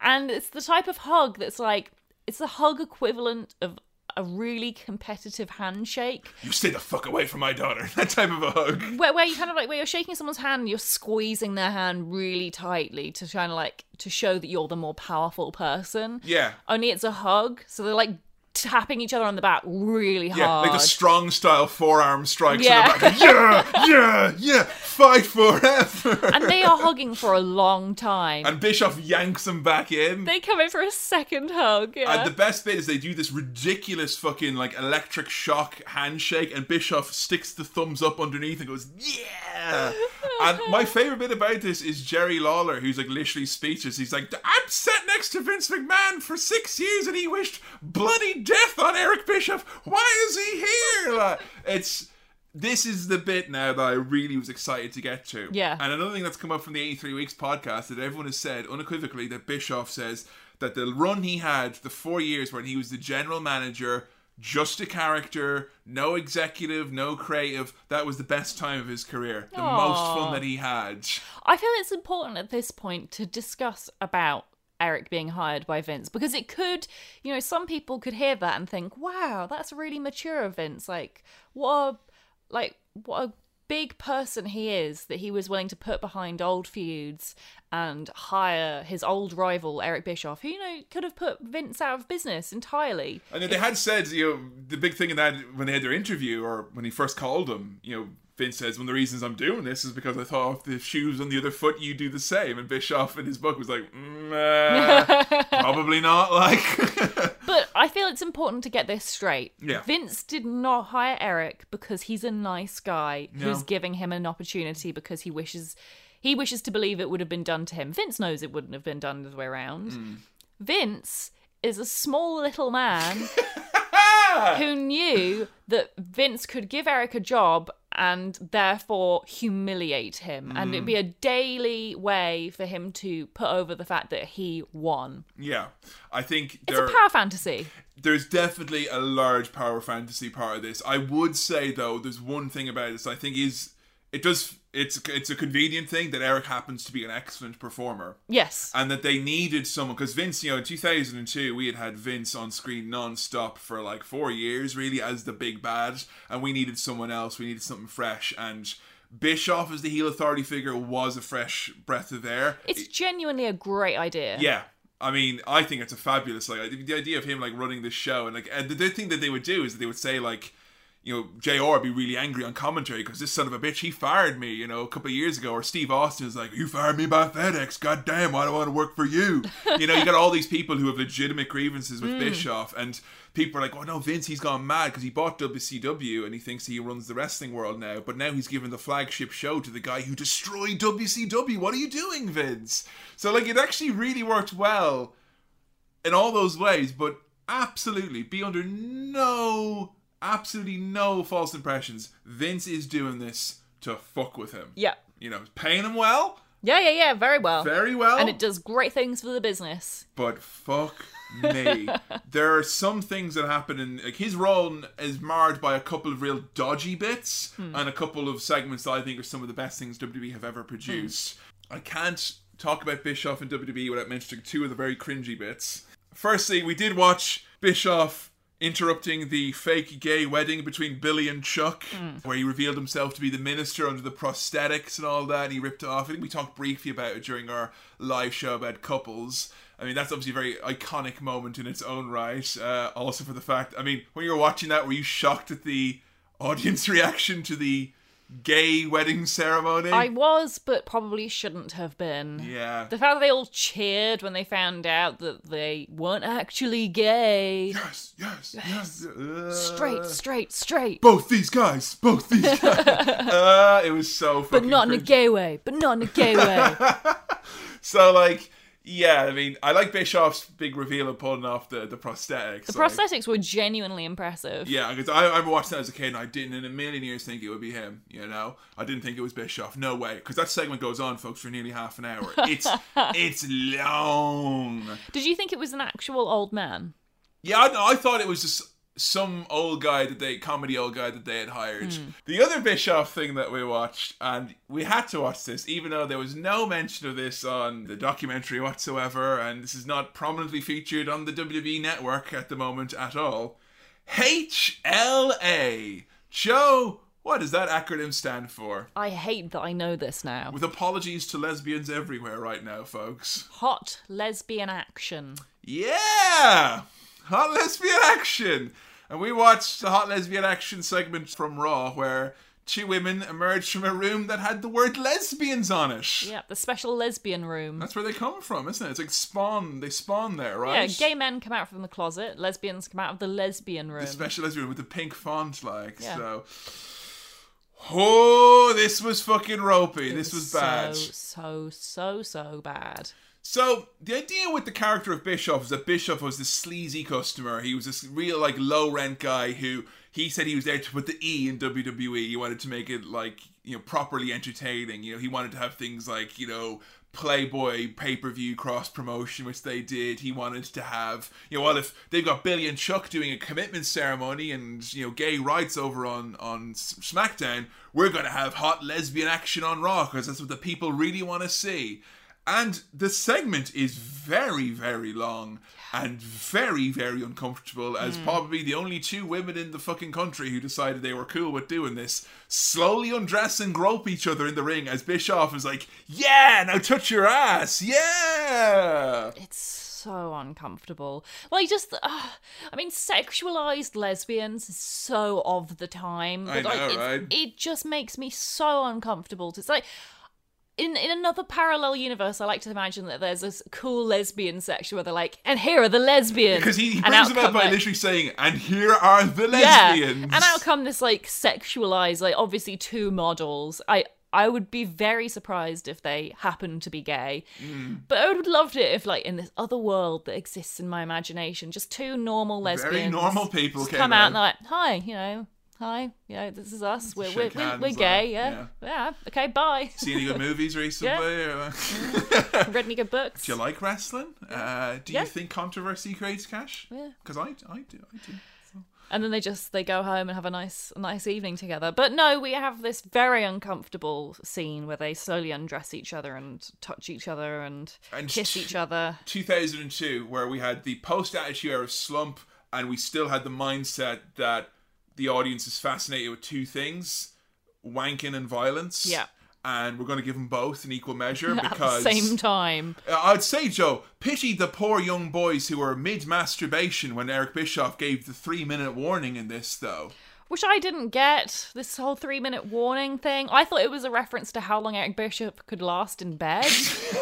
And it's the type of hug that's like, it's the hug equivalent of a really competitive handshake You stay the fuck away from my daughter. *laughs* That type of a hug. where, where you kind of like, where you're shaking someone's hand you're squeezing their hand really tightly to kind of like, to show that you're the more powerful person. Yeah. Only it's a hug. So they're like tapping each other on the back really hard. Yeah, like the strong style forearm strikes Yeah. in the back. Yeah, yeah, yeah, fight forever. and they are hugging for a long time. And Bischoff yanks them back in. they come in for a second hug. Yeah. And the best bit is they do this ridiculous fucking like electric shock handshake, and Bischoff sticks the thumbs up underneath and goes, "Yeah!" and my favorite bit about this is Jerry Lawler, who's like literally speechless. He's like, "I'm sat next to Vince McMahon for six years, and he wished bloody death on Eric Bischoff. Why is he here?" Like, it's. This is the bit now that I really was excited to get to. Yeah. And another thing that's come up from the 83 Weeks podcast that everyone has said unequivocally that Bischoff says that the run he had, the four years when he was the general manager, just a character, no executive, no creative, that was the best time of his career. The most fun that he had. I feel it's important at this point to discuss about Eric being hired by Vince because it could, you know, some people could hear that and think, "Wow, that's really mature of Vince. Like, what a like what a big person he is that he was willing to put behind old feuds and hire his old rival Eric Bischoff, who you know could have put Vince out of business entirely." I know they had said, you know, the big thing in that when they had their interview or when he first called him, you know, Vince says, one of the reasons I'm doing this is because I thought if the shoes on the other foot, you do the same. And Bischoff in his book was like, mm, uh, *laughs* probably not. *laughs* Like, But I feel it's important to get this straight. Yeah. Vince did not hire Eric because he's a nice guy who's giving him an opportunity because he wishes he wishes to believe it would have been done to him. Vince knows it wouldn't have been done the way around. Hmm. Vince is a small little man *laughs* who knew that Vince could give Eric a job and therefore humiliate him. And it'd be Hmm. a daily way for him to put over the fact that he won. yeah, I think It's a power fantasy. there's definitely a large power fantasy part of this. I would say though, there's one thing about this I think is it does it's it's a convenient thing that Eric happens to be an excellent performer. Yes. and that they needed someone because Vince, you know, in 2002 we had had Vince on screen non-stop for like four years, really as the big bad, and we needed someone else. We needed something fresh, and Bischoff as the heel authority figure was a fresh breath of air. It's genuinely a great idea. yeah. I mean, I think it's a fabulous like the idea of him like running the show and like and the, the thing that they would do is they would say like you know, JR would be really angry on commentary because this son of a bitch, he fired me, you know, a couple of years ago. Or Steve Austin is like, you fired me by FedEx. God damn, why do I want to work for you? You know, you got all these people who have legitimate grievances with mm. Bischoff. And people are like, oh no, Vince, he's gone mad because he bought WCW and he thinks he runs the wrestling world now. But now he's given the flagship show to the guy who destroyed WCW. What are you doing, Vince? So, like, it actually really worked well in all those ways, but absolutely be under no, absolutely no false impressions. Vince is doing this to fuck with him. Yeah. You know, paying him well, Yeah, yeah, yeah, very well. very well, and it does great things for the business. but fuck me. *laughs* there are some things that happen in like his role is marred by a couple of real dodgy bits hmm. and a couple of segments that I think are some of the best things WWE have ever produced. Hmm. I can't talk about Bischoff and WWE without mentioning two of the very cringy bits. Firstly, we did watch Bischoff interrupting the fake gay wedding between Billy and Chuck, where he revealed himself to be the minister under the prosthetics and all that, and he ripped it off. I think we talked briefly about it during our live show about couples. I mean, that's obviously a very iconic moment in its own right. Uh, also, for the fact, I mean, when you were watching that, were you shocked at the audience *laughs* reaction to the gay wedding ceremony? I was, but probably shouldn't have been. yeah. The fact that they all cheered when they found out that they weren't actually gay. yes, yes, yes. Uh, Straight, straight, straight. both these guys, both these guys. *laughs* uh, it was so funny. But not in a gay way. But not in a gay way. *laughs* So like, yeah, I mean, I like Bischoff's big reveal of pulling off the the prosthetics. The like- prosthetics were genuinely impressive. Yeah, because I, I remember watching that as a kid, and I didn't in a million years think it would be him. You know, I didn't think it was Bischoff. No way, because that segment goes on, folks, for nearly half an hour. It's *laughs* it's long. Did you think it was an actual old man? Yeah, I, I thought it was just some old guy that they comedy old guy that they had hired. Hmm. The other Bischoff thing that we watched, and we had to watch this, even though there was no mention of this on the documentary whatsoever, and this is not prominently featured on the WWE network at the moment at all. HLA. Joe, what does that acronym stand for? I hate that I know this now. With apologies to lesbians everywhere right now, folks. Hot lesbian action. Yeah! Hot lesbian action! And we watched the hot lesbian action segment from Raw where two women emerged from a room that had the word lesbians on it. Yeah, the special lesbian room. That's where they come from, isn't it? It's like spawn. They spawn there, right? Yeah, gay men come out from the closet, lesbians come out of the lesbian room. The special lesbian room with the pink font, like Yeah. so. Oh, this was fucking ropey. This was bad. So, so, so, so bad. So the idea with the character of Bischoff is that Bischoff was this sleazy customer. He was this real like low rent guy who he said he was there to put the E in WWE. He wanted to make it like you know properly entertaining. You know he wanted to have things like you know Playboy pay per view cross promotion, which they did. He wanted to have you know well if they've got Billy and Chuck doing a commitment ceremony and you know gay rights over on on SmackDown, we're gonna have hot lesbian action on Raw because that's what the people really want to see. And the segment is very, very long and very, very uncomfortable, as probably the only two women in the fucking country who decided they were cool with doing this slowly undress and grope each other in the ring as Bischoff is like, Yeah, now touch your ass, yeah! It's so uncomfortable. Like, just, uh, I mean, sexualized lesbians is so of the time. I But, like, know, it's- right? It just makes me so uncomfortable. It's like, in, in another parallel universe, I like to imagine that there's this cool lesbian section where they're like, and here are the lesbians. Because he, he brings them up by like- literally saying, And here are the lesbians. Yeah, and out come this like sexualized, like obviously two models. I I would be very surprised if they happen to be gay, Mm. but I would have loved it if like in this other world that exists in my imagination, just two normal lesbians, normal people came come out out. and they're like, hi, you know. Hi, know, this is us. We're, we're, we're, we're like, gay, yeah. yeah. okay, bye. *laughs* See any good movies *laughs* recently? or- *laughs* Read any good books? Do you like wrestling? Uh, do Yeah. you think controversy creates cash? Yeah. Because I, I do. I do. and then they just they go home and have a nice a nice evening together but no we have this very uncomfortable scene where they slowly undress each other and touch each other and, And kiss t- each other 2002, where we had the post Attitude Era slump, and we still had the mindset that the audience is fascinated with two things wanking and violence. Yeah. And we're going to give them both in equal measure *laughs* at the because same time Uh, I'd say, Joe, pity the poor young boys who were mid masturbation when Eric Bischoff gave the three minute warning in this, though. which i didn't get this whole three minute warning thing i thought it was a reference to how long eric bischoff could last in bed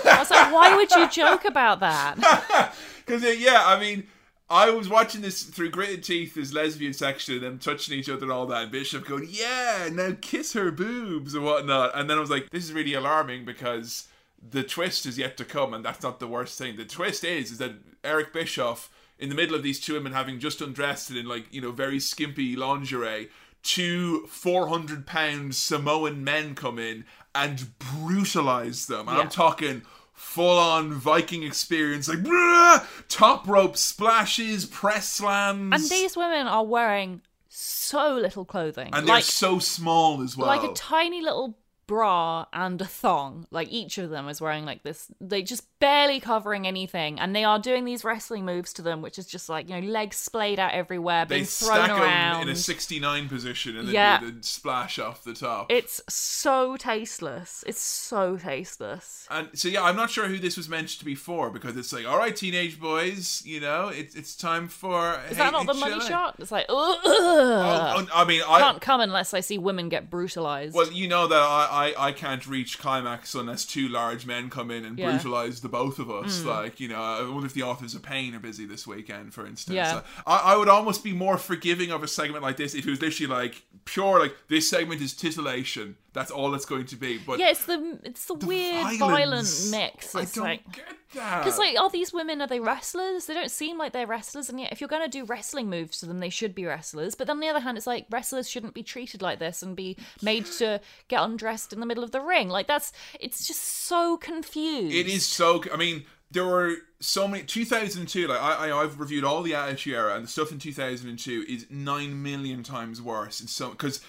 i was like why would you joke about that *laughs* Because, yeah, I mean, I was watching this through gritted teeth, this lesbian section, and them touching each other and all that, and Bischoff going, yeah, now kiss her boobs and whatnot. And then I was like, this is really alarming because the twist is yet to come, and that's not the worst thing. The twist is, is that Eric Bischoff, in the middle of these two women having just undressed and in, like, you know, very skimpy lingerie, two 400 pound Samoan men come in and brutalize them. And I'm talking full on Viking experience, like "Bruh!" top rope splashes, press slams, And these women are wearing so little clothing. and they're like so small as well. like a tiny little bra and a thong. Like each of them is wearing like this. They just barely covering anything, and they are doing these wrestling moves to them, which is just like you know legs splayed out everywhere, they being thrown stack them around. in a 69 position and then Yeah. do the splash off the top. It's so tasteless. It's so tasteless. and so yeah, I'm not sure who this was meant to be for because it's like, all right, teenage boys, you know, it's it's time for. Is that not the money shot? It's like, ugh, Oh, I mean, I can't come unless I see women get brutalized. well, you know that I, I I can't reach climax unless two large men come in and Yeah. brutalize the both of us. Mm. Like you know, I wonder if the authors of Pain are busy this weekend, for instance. Yeah. I, I would almost be more forgiving of a segment like this if it was literally like pure, like this segment is titillation. That's all it's going to be. But yeah, it's the it's the, weird violent mix. I It's don't like get that. Because like, are these women are they wrestlers? They don't seem like they're wrestlers, and yet if you're going to do wrestling moves to them, they should be wrestlers. But then on the other hand, it's like wrestlers shouldn't be treated like this and be made to get undressed in the middle of the ring. Like that's it's just so confused. It is so. I mean, there were so many. 2002. Like I, I, I've reviewed all the Attitude Era, and the stuff in 2002 is nine million times worse. And so, because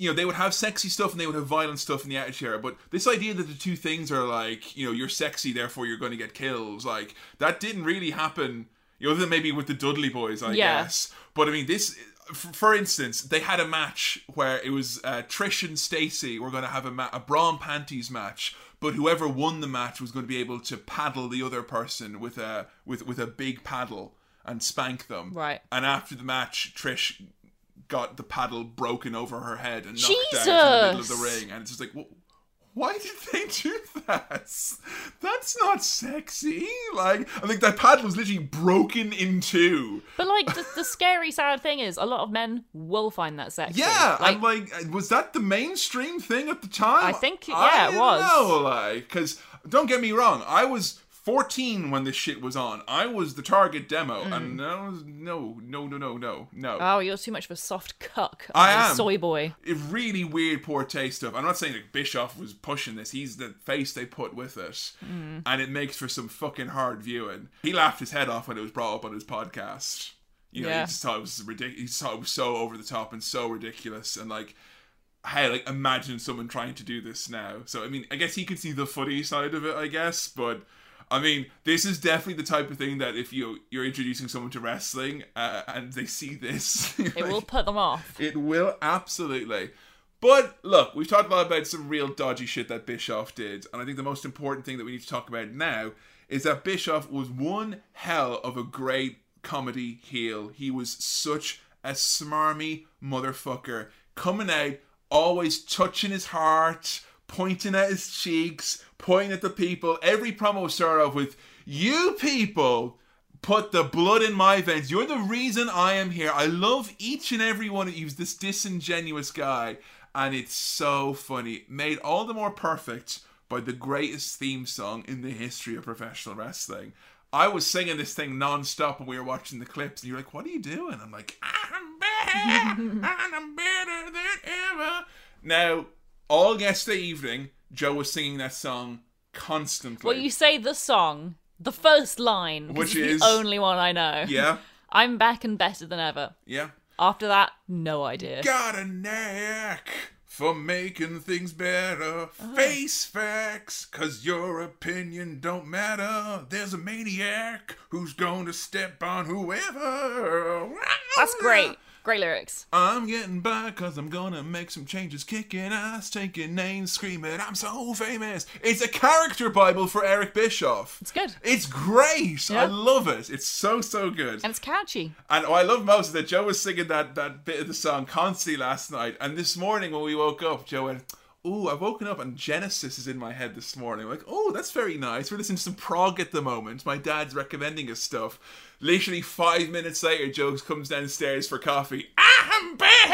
you know, they would have sexy stuff and they would have violent stuff in the Attitude Era. But this idea that the two things are like, you know, you're sexy, therefore you're going to get kills, like that didn't really happen. You know, other than maybe with the Dudley Boyz, I Yeah. guess. But I mean, this. For instance, they had a match where it was uh, Trish and Stacy were going to have a, ma- a bra and panties match, but whoever won the match was going to be able to paddle the other person with a with with a big paddle and spank them. Right. And after the match, Trish got the paddle broken over her head and knocked out in the middle of the ring, and it's just like. wh- why did they do that? That's not sexy. Like, I think that paddle was literally broken in two. But like the, the scary, sad thing is, a lot of men will find that sexy. Yeah, like, and like, was that the mainstream thing at the time? I think- yeah, I it was. Know, like, because don't get me wrong, I was 14 when this shit was on. I was the target demo, and hmm. no, no, no, no, no, no, no. oh, you're too much of a soft cuck. I am. soy boy. it really weird, poor taste stuff. I'm not saying that Bischoff was pushing this. He's the face they put with it, hmm. and it makes for some fucking hard viewing. He laughed his head off when it was brought up on his podcast. You know, Yeah. he just thought it was ridiculous. He just thought it was so over the top and so ridiculous, and like, hey, like imagine someone trying to do this now. So I mean, I guess he could see the funny side of it, I guess, but. I mean, this is definitely the type of thing that if you you're introducing someone to wrestling uh, and they see this, *laughs* It will put them off. it will absolutely. But look, we've talked a lot about some real dodgy shit that Bischoff did, and I think the most important thing that we need to talk about now is that Bischoff was one hell of a great comedy heel. He was such a smarmy motherfucker, coming out, always touching his heart, pointing at his cheeks, pointing at the people. Every promo started off with, "You people." put the blood in my veins. You're the reason I am here. I love each and every one of you. He's this disingenuous guy, and it's so funny. Made all the more perfect by the greatest theme song in the history of professional wrestling. I was singing this thing non-stop when we were watching the clips, and you're like, "What are you doing?" I'm like, "I'm back, *laughs* and I'm better than ever." Now, all yesterday evening, Joe was singing that song constantly. Well, you say the song, the first line, Which is- the only one I know. yeah, *laughs* I'm back and better than ever. yeah. After that, no idea. Got a knack for making things better. Uh-huh. Face facts, cause your opinion don't matter. There's a maniac who's gonna step on whoever. That's great. Great lyrics. I'm getting by cause I'm gonna make some changes, kicking ass, taking names, screaming, I'm so famous. It's a character Bible for Eric Bischoff. It's good. It's great. I love it. It's so, so good. And it's catchy. And what I love most is that Joe was singing that, that bit of the song constantly last night. And this morning when we woke up, Joe went, Ooh, I've woken up and Genesis is in my head this morning. I'm like, oh, that's very nice. We're listening to some prog at the moment. My dad's recommending us stuff. Literally five minutes later, Joe comes downstairs for coffee. Ah, I'm back!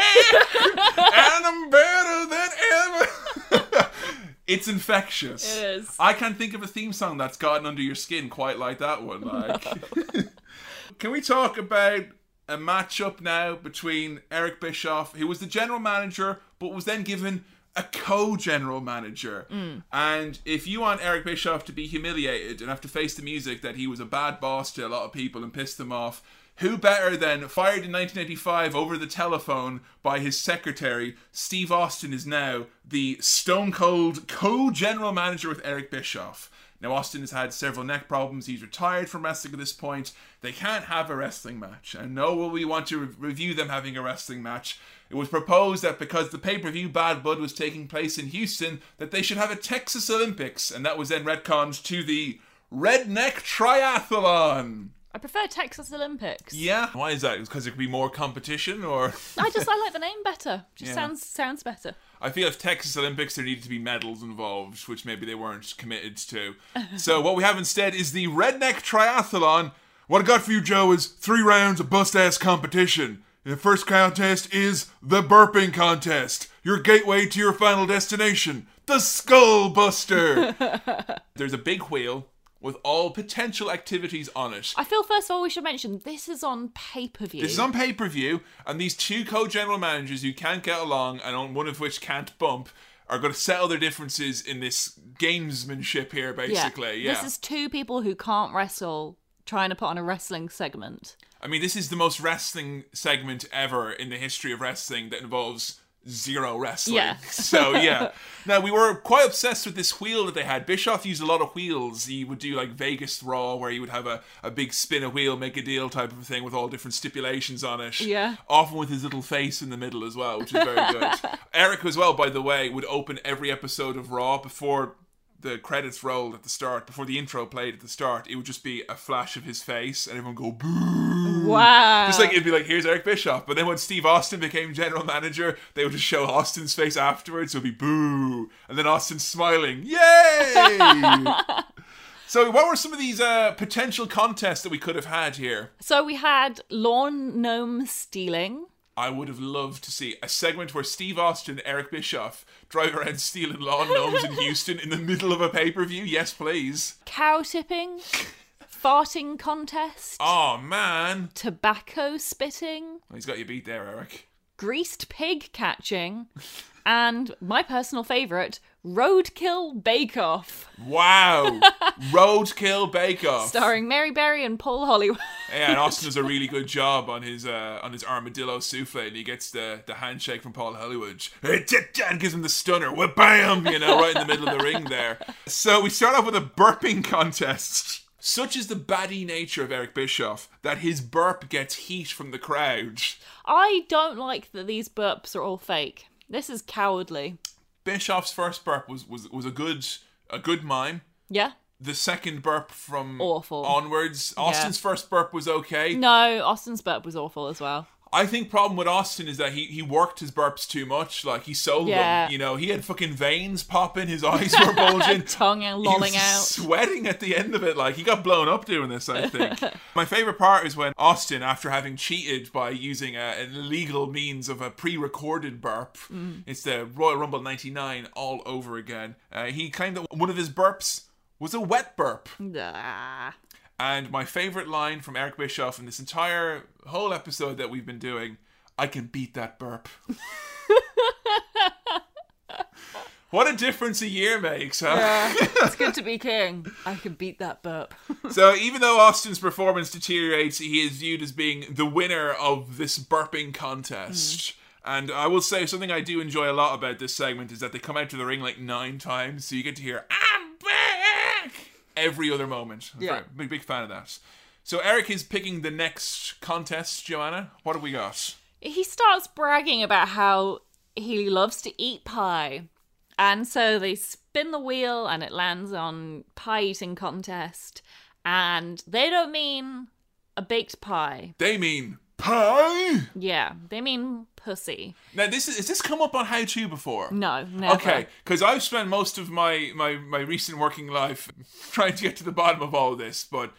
and I'm better than ever! *laughs* it's infectious. It is. I can't think of a theme song that's gotten under your skin quite like that one. *laughs* Like, *laughs* can we talk about a matchup now between Eric Bischoff, who was the general manager, but was then given a co-general manager. Mm. And if you want Eric Bischoff to be humiliated and have to face the music that he was a bad boss to a lot of people and pissed them off, who better than fired in 1985 over the telephone by his secretary, Steve Austin is now the stone cold co-general manager with Eric Bischoff. Now Austin has had several neck problems. He's retired from wrestling at this point. They can't have a wrestling match, and no will we want to re- review them having a wrestling match. It was proposed that because the pay-per-view Bad Blood was taking place in Houston, that they should have a Texas Olympics, and that was then retconned to the Redneck Triathlon. I prefer Texas Olympics. Yeah. Why is that? Because there could be more competition, or *laughs* I just I like the name better. Just Yeah. sounds sounds better. I feel if Texas Olympics there needed to be medals involved, which maybe they weren't committed to. *laughs* so what we have instead is the Redneck Triathlon. What I got for you, Joe, is three rounds of bust ass competition. The first contest is the burping contest. Your gateway to your final destination, the Skull Buster. *laughs* There's a big wheel with all potential activities on it. I feel first of all we should mention this is on pay per view. This is on pay per view, and these two co general managers who can't get along, and on one of which can't bump, are going to settle their differences in this gamesmanship here, basically. Yeah. This is two people who can't wrestle trying to put on a wrestling segment. I mean, this is the most wrestling segment ever in the history of wrestling that involves zero wrestling. Yeah. *laughs* so, yeah. *laughs* Now, we were quite obsessed with this wheel that they had. Bischoff used a lot of wheels. He would do like Vegas Raw, where he would have a, a big spin a wheel, make a deal type of thing with all different stipulations on it. Yeah. Often with his little face in the middle as well, which is very good. *laughs* Eric, as well, by the way, would open every episode of Raw before the credits rolled at the start, before the intro played at the start. It would just be a flash of his face, and everyone go boo. Wow. Just like it'd be like, here's Eric Bischoff. But then when Steve Austin became general manager, they would just show Austin's face afterwards. So it'd be boo. And then Austin smiling. Yay! *laughs* so what were some of these uh, potential contests that we could have had here? so we had lawn gnome stealing. I would have loved to see a segment where Steve Austin and Eric Bischoff drive around stealing lawn gnomes in *laughs* Houston in the middle of a pay-per-view. Yes, please. cow tipping, *laughs* farting contest, Oh man. tobacco spitting, He's got your beat there, Eric. greased pig catching, and my personal favourite, roadkill bake off, Wow. *laughs* Roadkill Bake Off. starring Mary Berry and Paul Hollywood. Yeah, and Austin does a really good job on his uh, on his armadillo souffle, and he gets the, the handshake from Paul Hollywood. And gives him the stunner, wha bam, you know, right in the middle of the ring there. So we start off with a burping contest. Such is the baddie nature of Eric Bischoff that his burp gets heat from the crowd. I don't like that these burps are all fake. This is cowardly. Bischoff's first burp was, was, was a good a good mime. Yeah? The second burp from Awful. onwards. Austin's first burp was okay. No, Austin's burp was awful as well. I think problem with Austin is that he, he worked his burps too much. Like he sold Yeah. them. You know, he had fucking veins popping, his eyes were *laughs* bulging. Tongue and He lolling was out. sweating at the end of it. Like he got blown up doing this. I think. *laughs* My favorite part is when Austin, after having cheated by using a, an illegal means of a pre-recorded burp, Mm. it's the Royal Rumble '99 all over again. Uh, he claimed that one of his burps was a wet burp. And my favorite line from Eric Bischoff in this entire whole episode that we've been doing I can beat that burp. *laughs* what a difference a year makes, huh? Yeah, it's *laughs* good to be king. I can beat that burp. *laughs* So even though Austin's performance deteriorates, he is viewed as being the winner of this burping contest. Hmm. And I will say something I do enjoy a lot about this segment is that they come out to the ring like nine times, so you get to hear "I'm back" every other moment. I'm Yeah. very- big big fan of that. So Eric is picking the next contest. Joanna, what have we got? he starts bragging about how he loves to eat pie. And so they spin the wheel and it lands on pie eating contest. And they don't mean a baked pie. They mean pie. Yeah, they mean pussy. Now this is has this come up on How To before? No, never. Okay, because I've spent most of my, my, my recent working life *laughs* trying to get to the bottom of all this, but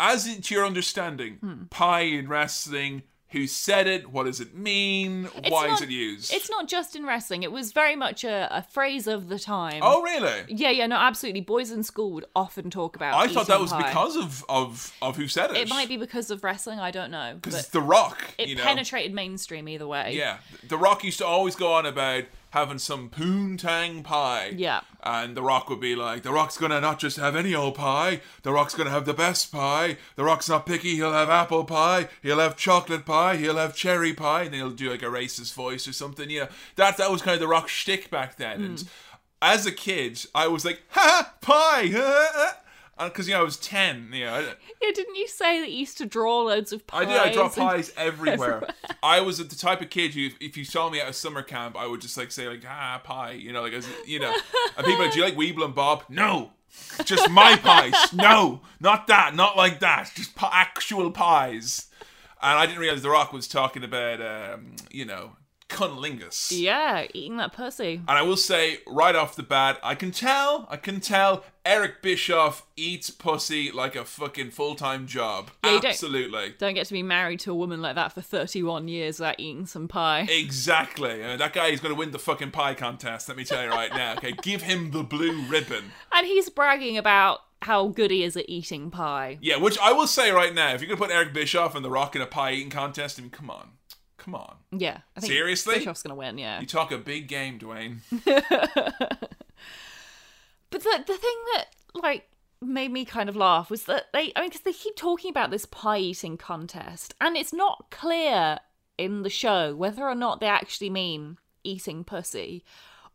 as to your understanding, Hmm. pie in wrestling, who said it, what does it mean, why not- is it used? It's not just in wrestling. It was very much a, a phrase of the time. oh, really? Yeah, yeah, no, absolutely. Boys in school would often talk about. I thought that was pie. because of, of, of who said it. It might be because of wrestling. I don't know, Because it's The Rock. it you know? penetrated mainstream either way. Yeah, The Rock used to always go on about having some poontang pie. Yeah. And The Rock would be like, The Rock's gonna not just have any old pie, The Rock's gonna have the best pie. The Rock's not picky, he'll have apple pie, he'll have chocolate pie, he'll have cherry pie, and then he'll do like a racist voice or something. You know, that that was kind of The Rock shtick back then. And mm. as a kid, I was like, ha, pie, because you know I was ten. You know, Yeah, didn't you say that you used to draw loads of pies? I did. I draw pies *laughs* everywhere. I was the type of kid who, if you saw me at a summer camp, I would just like say like ah pie, you know, like as you know. And people like, do you like Weebl and Bob? No, just my pies. No, not that, not like that. Just actual pies. And I didn't realize The Rock was talking about, um, you know, cunnilingus. Yeah, eating that pussy. And I will say right off the bat, I can tell, I can tell Eric Bischoff eats pussy like a fucking full time job. Yeah, you don't- Absolutely. Don't get to be married to a woman like that for 31 years without eating some pie. Exactly. Uh, that guy is going to win the fucking pie contest, let me tell you right now. Okay, *laughs* give him the blue ribbon. And he's bragging about how good he is at eating pie. Yeah, which I will say right now, if you're going to put Eric Bischoff and The Rock in a pie eating contest, I mean, come on. Come on. Yeah. I think Seriously? Bischoff's going to win, yeah. You talk a big game, Dwayne. *laughs* But the the thing that like made me kind of laugh was that they I mean because they keep talking about this pie eating contest and it's not clear in the show whether or not they actually mean eating pussy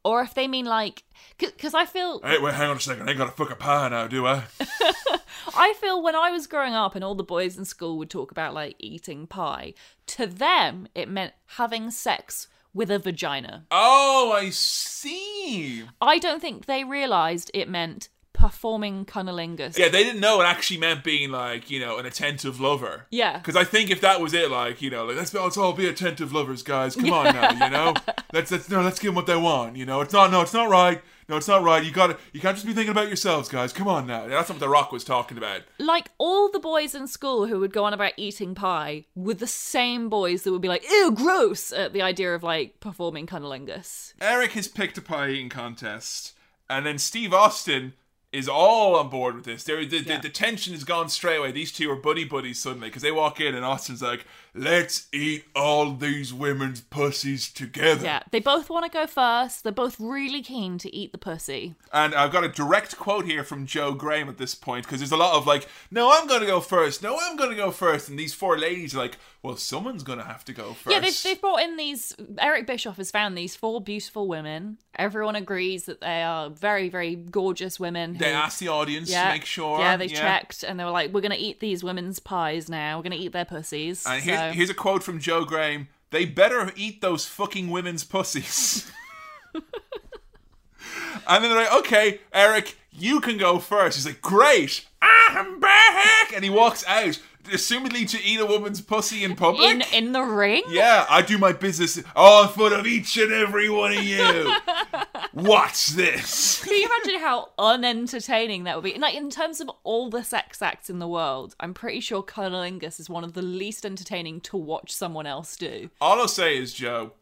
or if they mean like because I feel Hey, wait, hang on a second. I ain't got a pie now, do I? *laughs* I feel when I was growing up and all the boys in school would talk about like eating pie to them it meant having sex with a vagina. Oh, I see. I don't think they realized it meant performing cunnilingus. Yeah, they didn't know it actually meant being like, you know, an attentive lover. Yeah. Because I think if that was it, like, you know, like let's, let's all be attentive lovers, guys. Come on now, you know. *laughs* Let's let's no, let's give them what they want. You know, it's not no, it's not right. No, it's not right. You got to You can't just be thinking about yourselves, guys. Come on now. That's not what The Rock was talking about. like all the boys in school who would go on about eating pie were the same boys that would be like, ew, gross at the idea of like performing cunnilingus. Eric has picked a pie eating contest, and then Steve Austin is all on board with this. There, the, Yeah. the, the tension has gone straight away. These two are buddy buddies suddenly because they walk in, and Austin's like, "Let's eat all these women's pussies together." Yeah, they both want to go first. They're both really keen to eat the pussy. And I've got a direct quote here from Joe Graham at this point because there's a lot of like, "No, I'm going to go first. No, I'm going to go first. and these four ladies are like, "Well, someone's going to have to go first. Yeah, they've, they've brought in these. Eric Bischoff has found these four beautiful women. Everyone agrees that they are very, very gorgeous women. They who- asked the audience yeah, to make sure. Yeah, they checked and they were like, "We're gonna eat these women's pies now. We're gonna eat their pussies." And here's, here's a quote from Joe Graham. They better eat those fucking women's pussies. *laughs* and then they're like, okay, Eric, you can go first. He's like, great. Ah, I'm back. And he walks out, assumedly to eat a woman's pussy in public. in in the ring. yeah, I do my business all oh, in front of each and every one of you. *laughs* Watch this. Can you imagine how unentertaining that would be? Like in terms of all the sex acts in the world, I'm pretty sure cunnilingus is one of the least entertaining to watch someone else do. All I'll say is, Joe,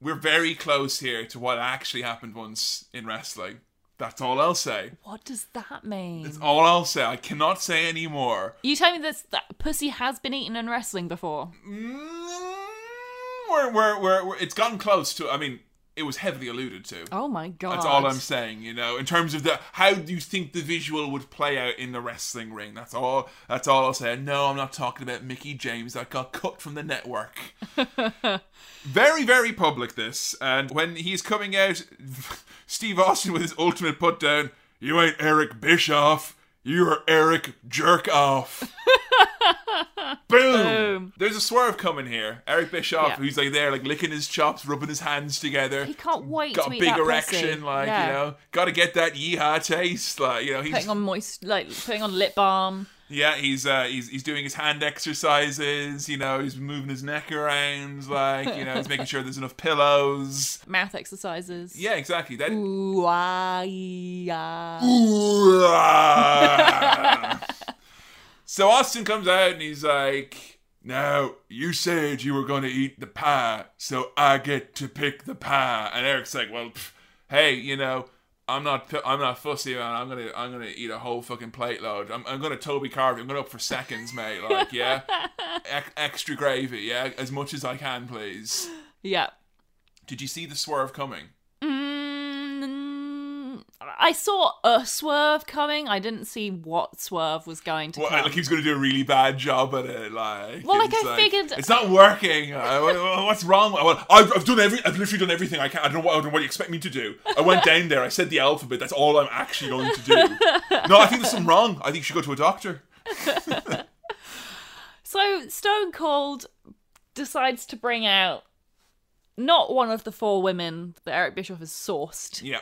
we're very close here to what actually happened once in wrestling. That's all I'll say. What does that mean? That's all I'll say. I cannot say any more. You tell me this that pussy has been eaten in wrestling before. Mm, We're, we're, we're, we're, it's gotten close to. I mean, it was heavily alluded to. Oh my god. That's all I'm saying. You know, in terms of the how do you think the visual would play out in the wrestling ring? That's all. That's all I'll say. No, I'm not talking about Mickie James that got cut from the network. *laughs* very, very public this, and when he's coming out, *laughs* Steve Austin with his ultimate put down. You ain't Eric Bischoff. You're Eric Jerk Off. *laughs* *laughs* Boom. Boom. There's a swerve coming here. Eric Bischoff, Yeah. who's like there, like licking his chops, rubbing his hands together He can't wait got a big erection, pussy. like Yeah. you know, got to get that yeehaw taste, like you know, he's Putting on moist, like putting on lip balm. yeah, he's uh, he's he's doing his hand exercises, you know, he's moving his neck around, like you know, he's making sure there's enough pillows. *laughs* mouth exercises. Yeah, exactly. That. Ooh, ah, yeah. Ooh, ah. *laughs* so Austin comes out and he's like, "Now you said you were going to eat the pie, so I get to pick the pie." And Eric's like, "Well, pff, hey, you know." I'm not. I'm not fussy, man. I'm gonna. I'm gonna eat a whole fucking plate load. I'm. I'm gonna Toby Carver. I'm gonna up for seconds, mate. Like, yeah, *laughs* Ex- extra gravy, yeah, as much as I can, please. Yeah. Did you see the swerve coming? I saw a swerve coming. I didn't see what swerve was going to Well, come. like he was going to do a really bad job at it. Like, Well, like, I figured- it's not working. Uh, what's wrong? Well, I've, I've done every. I've literally done everything I can. I don't know what. I don't know what you expect me to do. I went down there. I said the alphabet. That's all I'm actually going to do. *laughs* No, I think there's something wrong. I think you should go to a doctor. *laughs* So Stone Cold decides to bring out not one of the four women that Eric Bischoff has sourced. Yeah.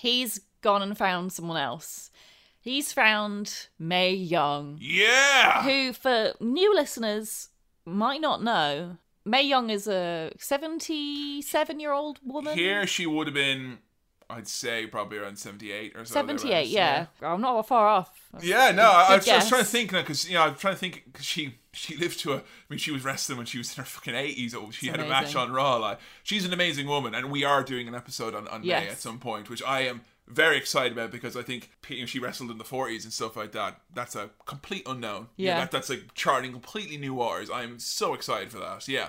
He's gone and found someone else. He's found Mae Young, Yeah. who, for new listeners, might not know. Mae Young is a 77 year old woman. Here she would have been. I'd say probably around 78 or so. 78, thereabouts, yeah. I'm not far off. Yeah, no, I, I, was, I was trying to think now because you know I'm trying to think because she she lived to a. I mean, she was wrestling when she was in her fucking eighties. Oh, she It's had a match on Raw. Like she's an amazing woman, and we are doing an episode on on Mae at some point, which I am very excited about because I think you know, she wrestled in the forties and stuff like that. That's a complete unknown. You know, Yeah. that, that's like charting completely new waters. I'm so excited for that. Yeah,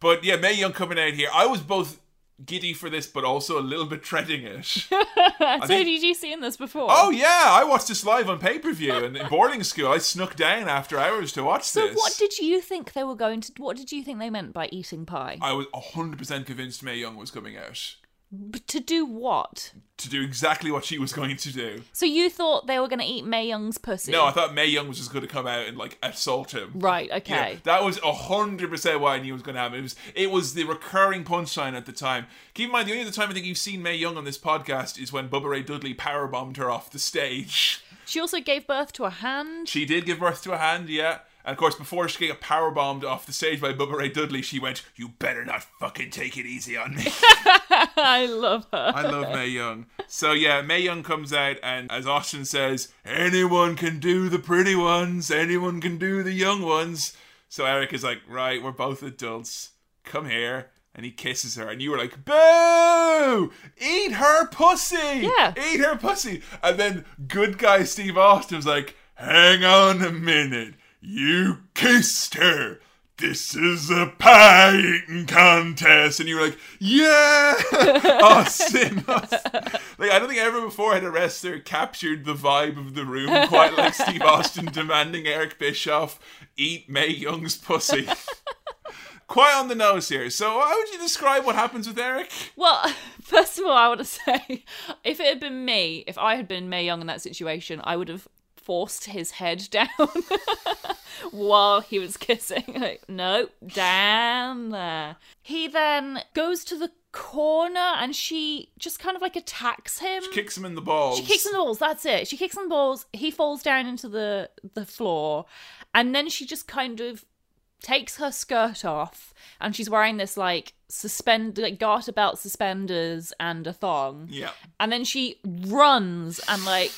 but yeah, Mae Young coming out here. I was both giddy for this, but also a little bit treading it. so, think- did you see in this before? Oh yeah, I watched this live on pay per view and in boarding school. I snuck down after hours to watch So, this. So what did you think they were going to? What did you think they meant by eating pie? I was hundred percent convinced Mae Young was coming out To do what? to do exactly what she was going to do. So you thought they were going to eat Mae Young's pussy? No, I thought Mae Young was just going to come out and like assault him. Right. Yeah, Okay. that was hundred percent what I knew was going to happen. It was it was the recurring punchline at the time. Keep in mind, the only other time I think you've seen Mae Young on this podcast is when Bubba Ray Dudley powerbombed her off the stage. She also gave birth to a hand. She did give birth to a hand, yeah. And of course, before she got power bombed off the stage by Bubba Ray Dudley, she went, "You better not fucking take it easy on me." *laughs* I love her. I love Mae Young. So yeah, Mae Young comes out, and as Austin says, anyone can do the pretty ones. Anyone can do the young ones. So Eric is like, right, we're both adults. Come here. And he kisses her, and you were like, "Boo! Eat her pussy! Yeah. eat her pussy!" And then good guy Steve Austin was like, "Hang on a minute, you kissed her. This is a pie eating contest," and you were like, "Yeah, *laughs* oh, Austin." Austin. Like I don't think ever before had a wrestler captured the vibe of the room quite like Steve *laughs* Austin demanding Eric Bischoff eat Mae Young's pussy. quite on the nose here. So how would you describe what happens with Eric? Well, *laughs* first of all, I want to say, if it had been me, if I had been Mae Young in that situation, I would have forced his head *laughs* down while he was kissing. *laughs* Like, no, down there. He then goes to the corner and she just kind of like attacks him. She kicks him in the balls. She kicks him in the balls. That's it. She kicks him in the balls. He falls down into the the floor, and then she just kind of takes her skirt off, and she's wearing this like suspend like garter belt suspenders and a thong, Yeah. and then she runs and like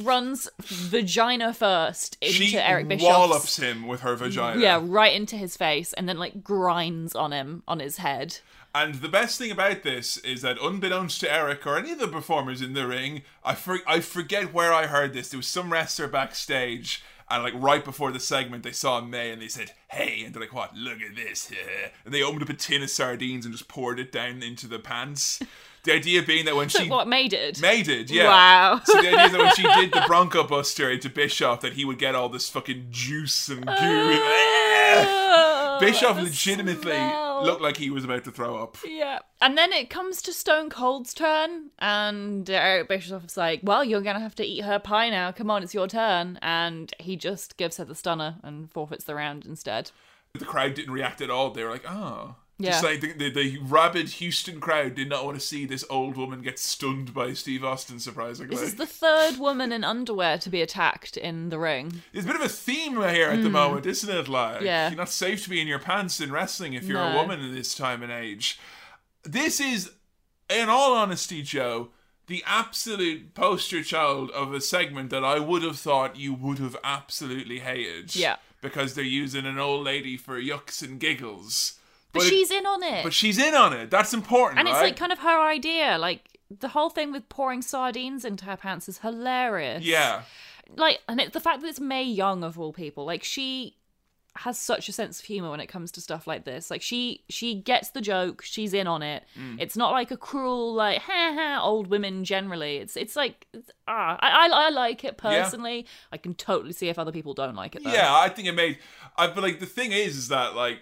runs vagina first into She Eric Bischoff's. wallops him with her vagina. Yeah, right into his face, and then like grinds on him on his head. And the best thing about this is that, unbeknownst to Eric or any of the performers in the ring, I for- I forget where I heard this. There was some wrestler backstage, and like right before the segment, they saw Mae and they said, "Hey," and they're like, "What? Look at this!" *laughs* and they opened up a tin of sardines and just poured it down into the pants. The idea being that when she What made it? Yeah. Wow. So the idea is that when she did the *laughs* Bronco Buster into Bischoff, that he would get all this fucking juice and goo. Oh, Bischoff legitimately smell. looked like he was about to throw up. Yeah. And then it comes to Stone Cold's turn, and Eric Bischoff's like, Well, you're going to have to eat her pie now. Come on, it's your turn. And he just gives her the stunner and forfeits the round instead. The crowd didn't react at all. They were like, oh. Yeah. Just like the, the, the rabid Houston crowd did not want to see this old woman get stunned by Steve Austin, surprisingly. This is the third woman in underwear to be attacked in the ring. There's a bit of a theme here at the mm. moment, isn't it? Like. Yeah. you're not safe to be in your pants in wrestling if you're a woman in this time and age. This is, in all honesty, Joe, the absolute poster child of a segment that I would have thought you would have absolutely hated. Yeah. Because they're using an old lady for yucks and giggles. But, it- she's in on it. but she's in on it. That's important, and it's like kind of her idea. Like, the whole thing with pouring sardines into her pants is hilarious. yeah. like and it, the fact that it's Mae Young of all people, like she has such a sense of humor when it comes to stuff like this. Like she she gets the joke, she's in on it. Mm. It's not like a cruel like ha *laughs* ha old women generally. It's it's like it's, ah I, I I like it personally. I can totally see if other people don't like it. Though. Yeah, I think it made. I but like the thing is, is that like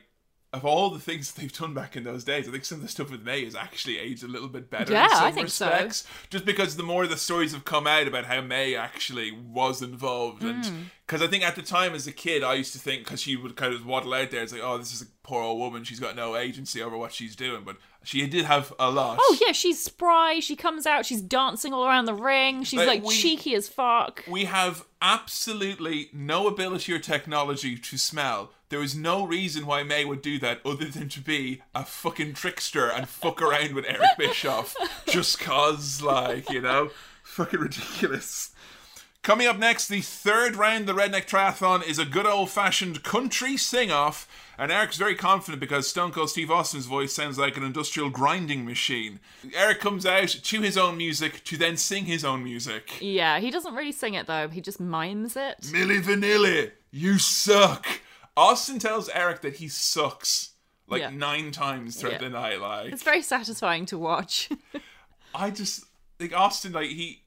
of all the things *laughs* they've done back in those days, I think some of the stuff with Mae has actually aged a little bit better. Yeah, in some I think so. respects, Just because the more the stories have come out about how Mae actually was involved, and mm. because I think at the time as a kid, I used to think because she would kind of waddle out there, it's like, oh, this is a poor old woman. She's got no agency over what she's doing, but she did have a lot. Oh yeah, she's spry. She comes out. She's dancing all around the ring. She's Like, like, we- cheeky as fuck. We have absolutely no ability or technology to smell. There is no reason why Mae would do that other than to be a fucking trickster and fuck around with Eric Bischoff. *laughs* Just cause, like, you know? Fucking ridiculous. Coming up next, the third round of the Redneck Triathlon is a good old fashioned country sing off. And Eric's very confident because Stone Cold Steve Austin's voice sounds like an industrial grinding machine. Eric comes out to his own music to then sing his own music. Yeah, he doesn't really sing it though. He just mimes it. Milli Vanilli, you suck. Austin tells Eric that he sucks like Yeah. nine times throughout Yeah. the night. Like It's very satisfying to watch. *laughs* I just like Austin. Like he,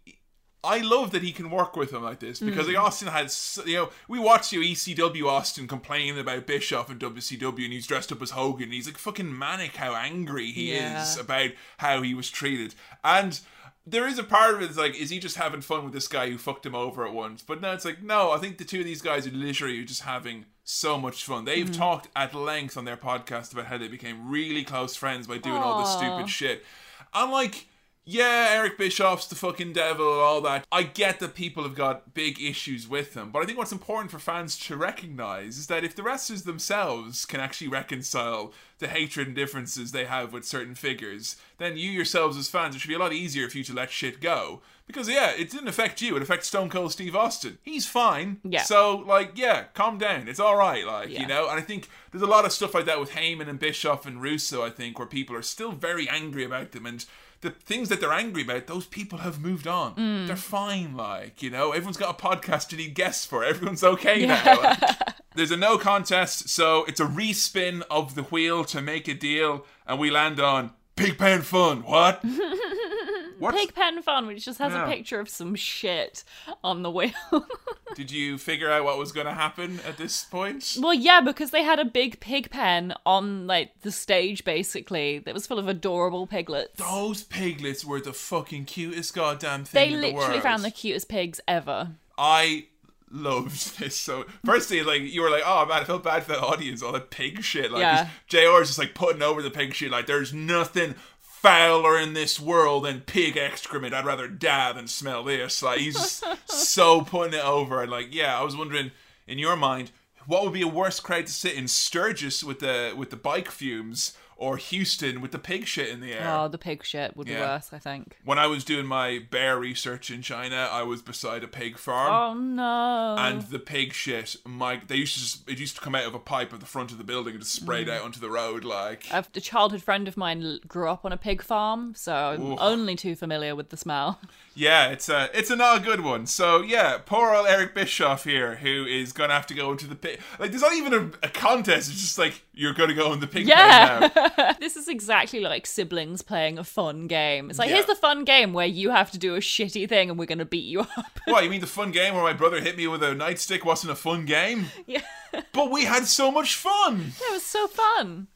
I love that he can work with him like this because like mm. Austin has you know we watched you ECW Austin complaining about Bischoff and WCW and he's dressed up as Hogan. And he's like fucking manic how angry he Yeah. is about how he was treated and. There is a part of it that's like, is he just having fun with this guy who fucked him over at once? But no, it's like, no, I think the two of these guys are literally just having so much fun. They've mm-hmm. talked at length on their podcast about how they became really close friends by doing all this stupid shit. I'm like, yeah, Eric Bischoff's the fucking devil, all that. I get that people have got big issues with him, but I think what's important for fans to recognize is that if the wrestlers themselves can actually reconcile the hatred and differences they have with certain figures, then you yourselves as fans, it should be a lot easier for you to let shit go. Because yeah, it didn't affect you; it affects Stone Cold Steve Austin. He's fine. Yeah. So like, yeah, calm down. It's all right. Like Yeah. you know, and I think there's a lot of stuff like that with Heyman and Bischoff and Russo. I think where people are still very angry about them and. The things that they're angry about, those people have moved on. Mm. They're fine, like, you know, everyone's got a podcast to need guests for. Everyone's okay now. like. *laughs* There's a no contest, so it's a respin of the wheel to make a deal, and we land on Pig Pen Fun. What? *laughs* what? Pig Pen Fun, which just has Yeah. a picture of some shit on the wheel. *laughs* Did you figure out what was going to happen at this point? well, yeah, because they had a big pig pen on like the stage, basically, that was full of adorable piglets. Those piglets were the fucking cutest goddamn they thing in the literally world. found the cutest pigs ever. I loved *laughs* this. So firstly, like you were like, oh man, I felt bad for the audience, all that pig shit. Like Yeah. Jr. is just like putting over the pig shit. Like there's nothing fouler in this world than pig excrement. I'd rather die than smell this. Like he's just *laughs* so putting it over. And like, yeah, I was wondering in your mind. What would be a worse crowd to sit in Sturgis with the with the bike fumes or Houston with the pig shit in the air? Oh, the pig shit would be worse, I think. when I was doing my bear research in China, I was beside a pig farm. Oh no. And the pig shit, my they used to just it used to come out of a pipe at the front of the building and just sprayed Mm. out onto the road like a a childhood friend of mine grew up on a pig farm, so I'm Oof. only too familiar with the smell. *laughs* yeah, it's a it's a not a good one. So yeah, poor old Eric Bischoff here, who is gonna have to go into the pit. Like there's not even a, a contest. It's just like you're gonna go in the pig Yeah. now. *laughs* this is exactly like siblings playing a fun game. It's like, Yeah. here's the fun game where you have to do a shitty thing and we're going to beat you up. *laughs* what you mean the fun game where my brother hit me with a nightstick wasn't a fun game? *laughs* yeah. But we had so much fun. That was so fun.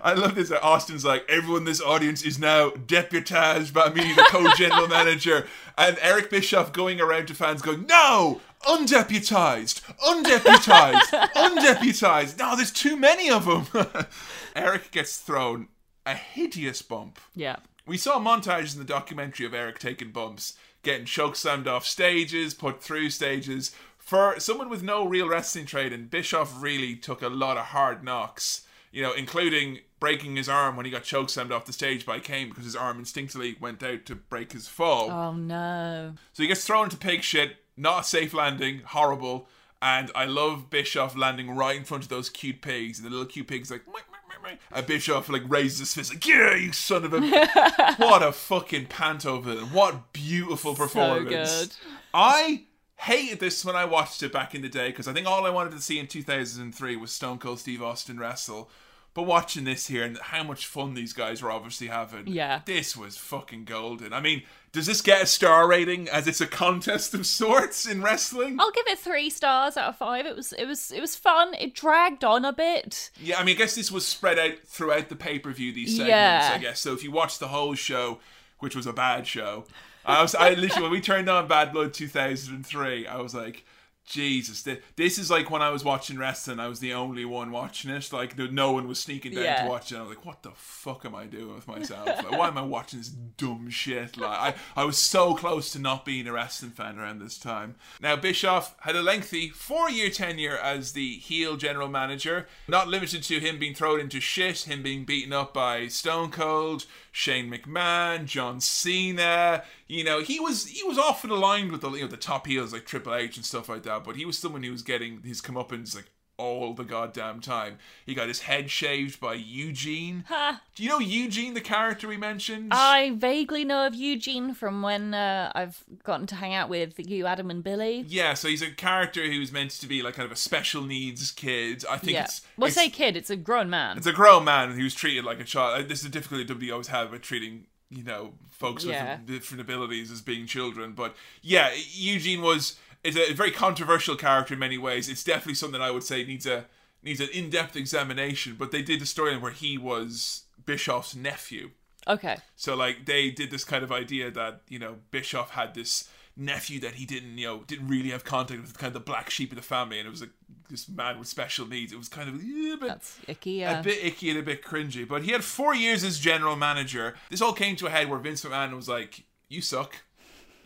I love this. Austin's like, everyone in this audience is now deputized by me, the co-general *laughs* manager. And Eric Bischoff going around to fans going, no, undeputized, undeputized, *laughs* undeputized. No, there's too many of them. *laughs* Eric gets thrown a hideous bump. Yeah. We saw montages in the documentary of Eric taking bumps, getting choke slammed off stages, put through stages. For someone with no real wrestling training, Bischoff really took a lot of hard knocks, you know, including breaking his arm when he got choke slammed off the stage by Kane because his arm instinctively went out to break his fall. Oh no. So he gets thrown into pig shit, not a safe landing, horrible. And I love Bischoff landing right in front of those cute pigs, and the little cute pigs like. "Mwah, mwah, mwah, mwah." And Bischoff like raises his fist like, "Yeah, you son of a!" *laughs* what a fucking panto villain! What beautiful performance! good. I hated this when I watched it back in the day because I think all I wanted to see in 2003 was Stone Cold Steve Austin wrestle. But watching this here and how much fun these guys were obviously having, Yeah. this was fucking golden. I mean, does this get a star rating as it's a contest of sorts in wrestling? I'll give it three stars out of five. It was it was it was fun. It dragged on a bit. Yeah, I mean, I guess this was spread out throughout the pay per view. These segments, Yeah. I guess. So if you watch the whole show, which was a bad show, I was, I literally when we turned on Bad Blood 2003, I was like, Jesus, thi- this is like when I was watching wrestling. I was the only one watching it. Like no one was sneaking down Yeah. to watch it. I was like, what the fuck am I doing with myself? Like, why am I watching this dumb shit? Like I, I was so close to not being a wrestling fan around this time. Now Bischoff had a lengthy four-year tenure as the heel general manager, not limited to him being thrown into shit, him being beaten up by Stone Cold, Shane McMahon, John Cena. You know, he was he was often aligned with the you know the top heels like Triple H and stuff like that. But he was someone who was getting his comeuppance like all the goddamn time. He got his head shaved by Eugene. Ha. Do you know Eugene, the character we mentioned? I vaguely know of Eugene from when uh, I've gotten to hang out with you, Adam, and Billy. yeah, so he's a character who's meant to be like kind of a special needs kid. I think Yeah. it's Well, it's, say kid. It's a grown man. it's a grown man who's treated like a child. This is a difficulty WWE always have with treating you know folks Yeah. with different abilities as being children. But yeah, Eugene was is a very controversial character in many ways. It's definitely something I would say needs a needs an in depth examination. But they did the storyline where he was Bischoff's nephew. okay. So like they did this kind of idea that you know Bischoff had this nephew that he didn't you know didn't really have contact with, kind of the black sheep of the family, and it was like this man with special needs. It was kind of yeah, but That's icky. Yeah. a bit icky and a bit cringy. But he had four years as general manager. This all came to a head where Vince McMahon was like, "You suck.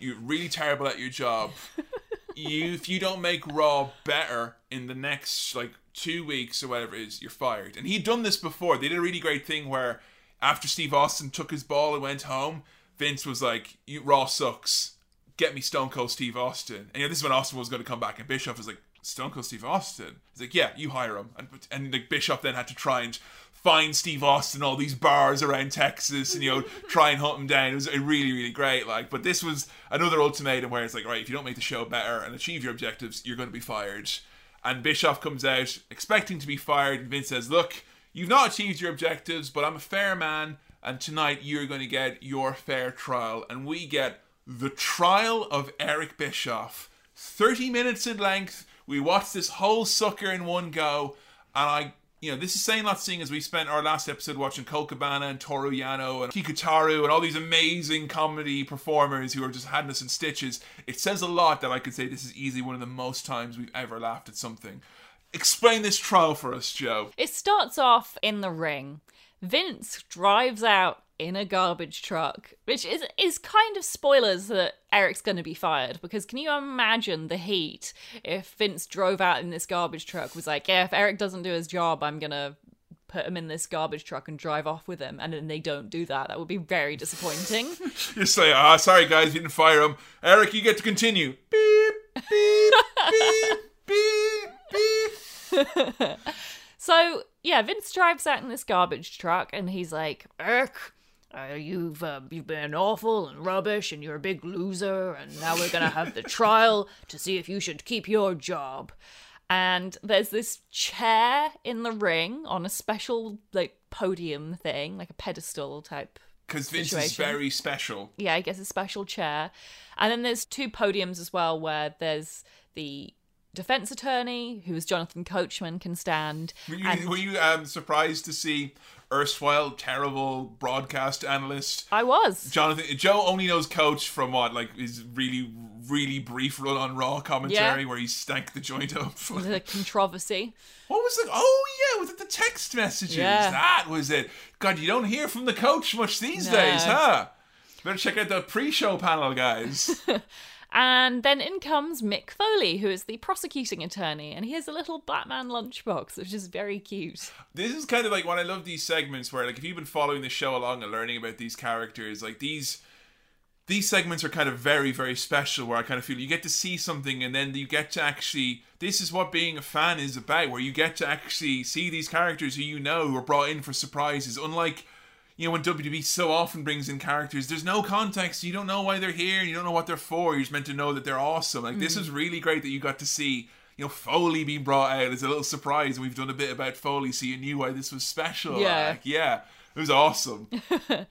You're really terrible at your job. *laughs* you if you don't make Raw better in the next like two weeks or whatever it is, you're fired." And he'd done this before. They did a really great thing where after Steve Austin took his ball and went home, Vince was like, "You Raw sucks. Get me Stone Cold Steve Austin." And you know, this is when Austin was going to come back, and Bischoff was like, "Stone Cold Steve Austin." He's like, "Yeah, you hire him." And and like Bischoff then had to try and find Steve Austin all these bars around Texas and you know try and hunt him down. It was really really great. Like, but this was another ultimatum where it's like, right, if you don't make the show better and achieve your objectives, you're going to be fired. And Bischoff comes out expecting to be fired, and Vince says, "Look, you've not achieved your objectives, but I'm a fair man, and tonight you're going to get your fair trial." And we get the trial of Eric Bischoff, 30 minutes in length. We watch this whole sucker in one go, and I you know, this is saying not seeing as we spent our last episode watching Colt Cabana and Toru Yano and Kikutaro and all these amazing comedy performers who are just had us in stitches. It says a lot that I could say this is easily one of the most times we've ever laughed at something. Explain this trial for us, Joe. It starts off in the ring. Vince drives out in a garbage truck, which is is kind of spoilers that Eric's going to be fired because can you imagine the heat if Vince drove out in this garbage truck was like, yeah, if Eric doesn't do his job, I'm going to put him in this garbage truck and drive off with him and then they don't do that. That would be very disappointing. *laughs* You say, ah, sorry guys, we didn't fire him. Eric, you get to continue. Beep, beep, beep, *laughs* beep, beep. *laughs* So yeah, Vince drives out in this garbage truck, and he's like, "Eric, uh, you've uh, you've been awful and rubbish, and you're a big loser, and now we're gonna have the *laughs* trial to see if you should keep your job." And there's this chair in the ring on a special like podium thing, like a pedestal type. Because Vince is very special. Yeah, I guess a special chair. And then there's two podiums as well, where there's the defense attorney, who is Jonathan Coachman, can stand. Were you, and were you um, surprised to see erstwhile terrible broadcast analyst I was. Jonathan Joe only knows Coach from what like his really really brief run on Raw commentary Yeah. where he stank the joint up. *laughs* the controversy. What was it? Oh yeah, was it the text messages? Yeah. That was it. God, you don't hear from the coach much these No. days, huh? Better check out the pre-show panel, guys. *laughs* And then in comes Mick Foley, who is the prosecuting attorney, and he has a little Batman lunchbox, which is very cute. this is kind of like when I love these segments where like if you've been following the show along and learning about these characters, like these these segments are kind of very very special where I kind of feel you get to see something and then you get to actually this is what being a fan is about where you get to actually see these characters who you know who are brought in for surprises unlike you know, when WWE so often brings in characters, there's no context. You don't know why they're here. You don't know what they're for. You're just meant to know that they're awesome. Like, Mm. this is really great that you got to see, you know, Foley being brought out as a little surprise. We've done a bit about Foley, so you knew why this was special. Yeah. Like, yeah. It was awesome. *laughs*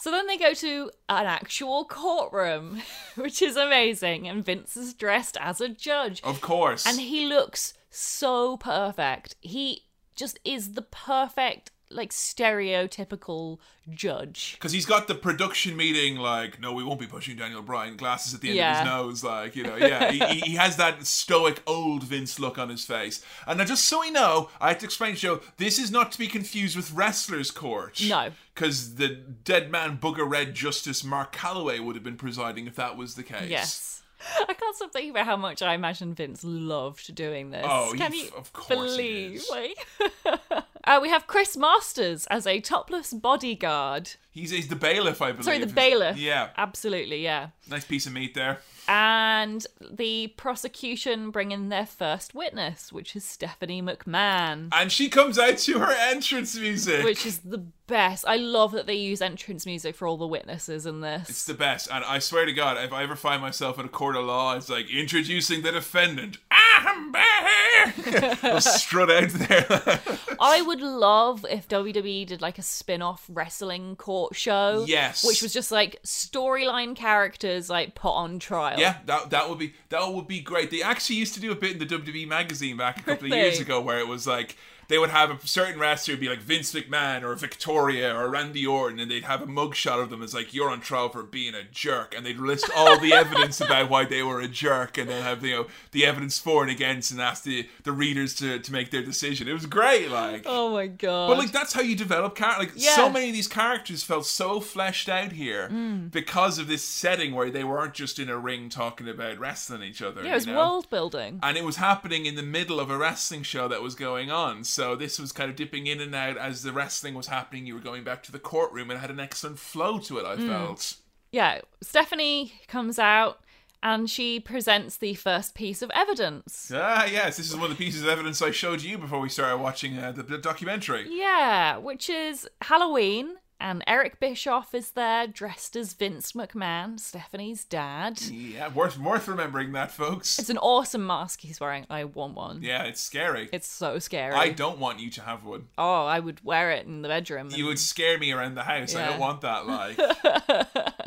So then they go to an actual courtroom, *laughs* which is amazing. And Vince is dressed as a judge. Of course. And he looks so perfect. He just is the perfect, like, stereotypical judge. Because he's got the production meeting, like, no, we won't be pushing Daniel Bryan, glasses at the end Yeah. of his nose, like, you know, yeah. he, he- has that stoic old Vince look on his face. And now, just so we know, I have to explain to Joe, this is not to be confused with Wrestler's Court. No. Because the dead man, Booger Red Justice Mark Calaway would have been presiding if that was the case. Yes. I can't stop thinking about how much I imagine Vince loved doing this. Oh, Can he- you of course he believe? is. Like, *laughs* uh, we have Chris Masters as a topless bodyguard. He's, he's the bailiff, I believe. Sorry, the bailiff. Yeah. Absolutely, yeah. Nice piece of meat there. And the prosecution bring in their first witness, which is Stephanie McMahon. And she comes out to her entrance music. Which is the best. I love that they use entrance music for all the witnesses in this. It's the best, and I swear to God, if I ever find myself in a court of law, it's like introducing the defendant. I'm back. I'll strut out there. I would love if WWE did like a spin off wrestling court show. Yes. Which was just like storyline characters like put on trial. Yeah, that that would be that would be great. They actually used to do a bit in the WWE magazine back a couple of years *laughs* ago, where it was like they would have a certain wrestler be like Vince McMahon or Victoria or Randy Orton, and they'd have a mugshot of them as like you're on trial for being a jerk, and they'd list all the *laughs* evidence about why they were a jerk, and then have you know the evidence for and against, and ask the the readers to to make their decision. It was great, like. Oh my god. But like that's how you develop characters. Like Yeah. so many of these characters felt so fleshed out here Mm. because of this setting where they weren't just in a ring talking about wrestling each other. yeah, it was you know? world building. and it was happening in the middle of a wrestling show that was going on. So this was kind of dipping in and out as the wrestling was happening. You were going back to the courtroom and it had an excellent flow to it. I Mm. felt. Yeah, Stephanie comes out and she presents the first piece of evidence. Ah, yes, this is one of the pieces of evidence I showed you before we started watching uh, the, the documentary. Yeah, which is Halloween, and Eric Bischoff is there dressed as Vince McMahon, Stephanie's dad. Yeah, worth worth remembering that, folks. It's an awesome mask he's wearing. I want one. Yeah, it's scary. It's so scary. I don't want you to have one. Oh, I would wear it in the bedroom. You would scare me around the house. I don't want that. Like,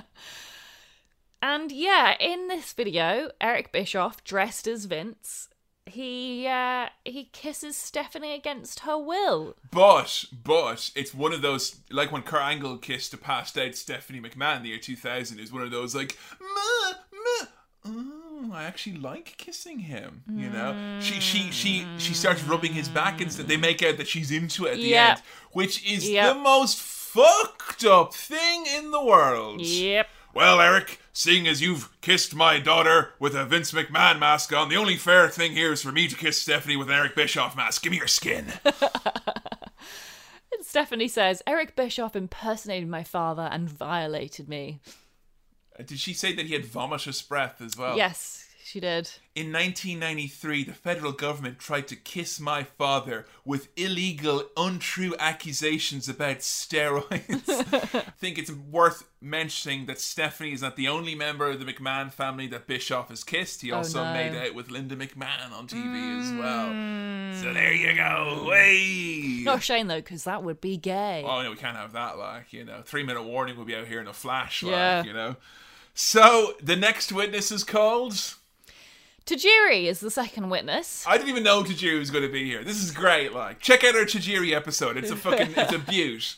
*laughs* And yeah, in this video, Eric Bischoff dressed as Vince, he uh he kisses Stephanie against her will. but but it's one of those like when Kurt Angle kissed a passed out Stephanie McMahon in the year two thousand. Is one of those like, ma, ma, oh, I actually like kissing him. You know, she she she she starts rubbing his back and they make out that she's into it at the Yep. end, which is Yep. the most fucked up thing in the world. Yep. Well, Eric, seeing as you've kissed my daughter with a Vince McMahon mask on, the only fair thing here is for me to kiss Stephanie with an Eric Bischoff mask. Give me your skin. *laughs* And Stephanie says, Eric Bischoff impersonated my father and violated me. Did she say that he had vomitous breath as well? Yes, she did. In 1993, the federal government tried to kiss my father with illegal, untrue accusations about steroids. I *laughs* think it's worth mentioning that Stephanie is not the only member of the McMahon family that Bischoff has kissed. He oh, also Oh, no. made out with Linda McMahon on TV as well. Mm. So there you go. Hey! Not a shame though, because that would be gay. Oh no, we can't have that. Like you know, three minute warning will be out here in a flash. Like, Yeah. you know. So the next witness is called. Tajiri is the second witness. I didn't even know Tajiri was going to be here. This is great. Like, check out our Tajiri episode. It's a fucking, it's a *laughs* beaut.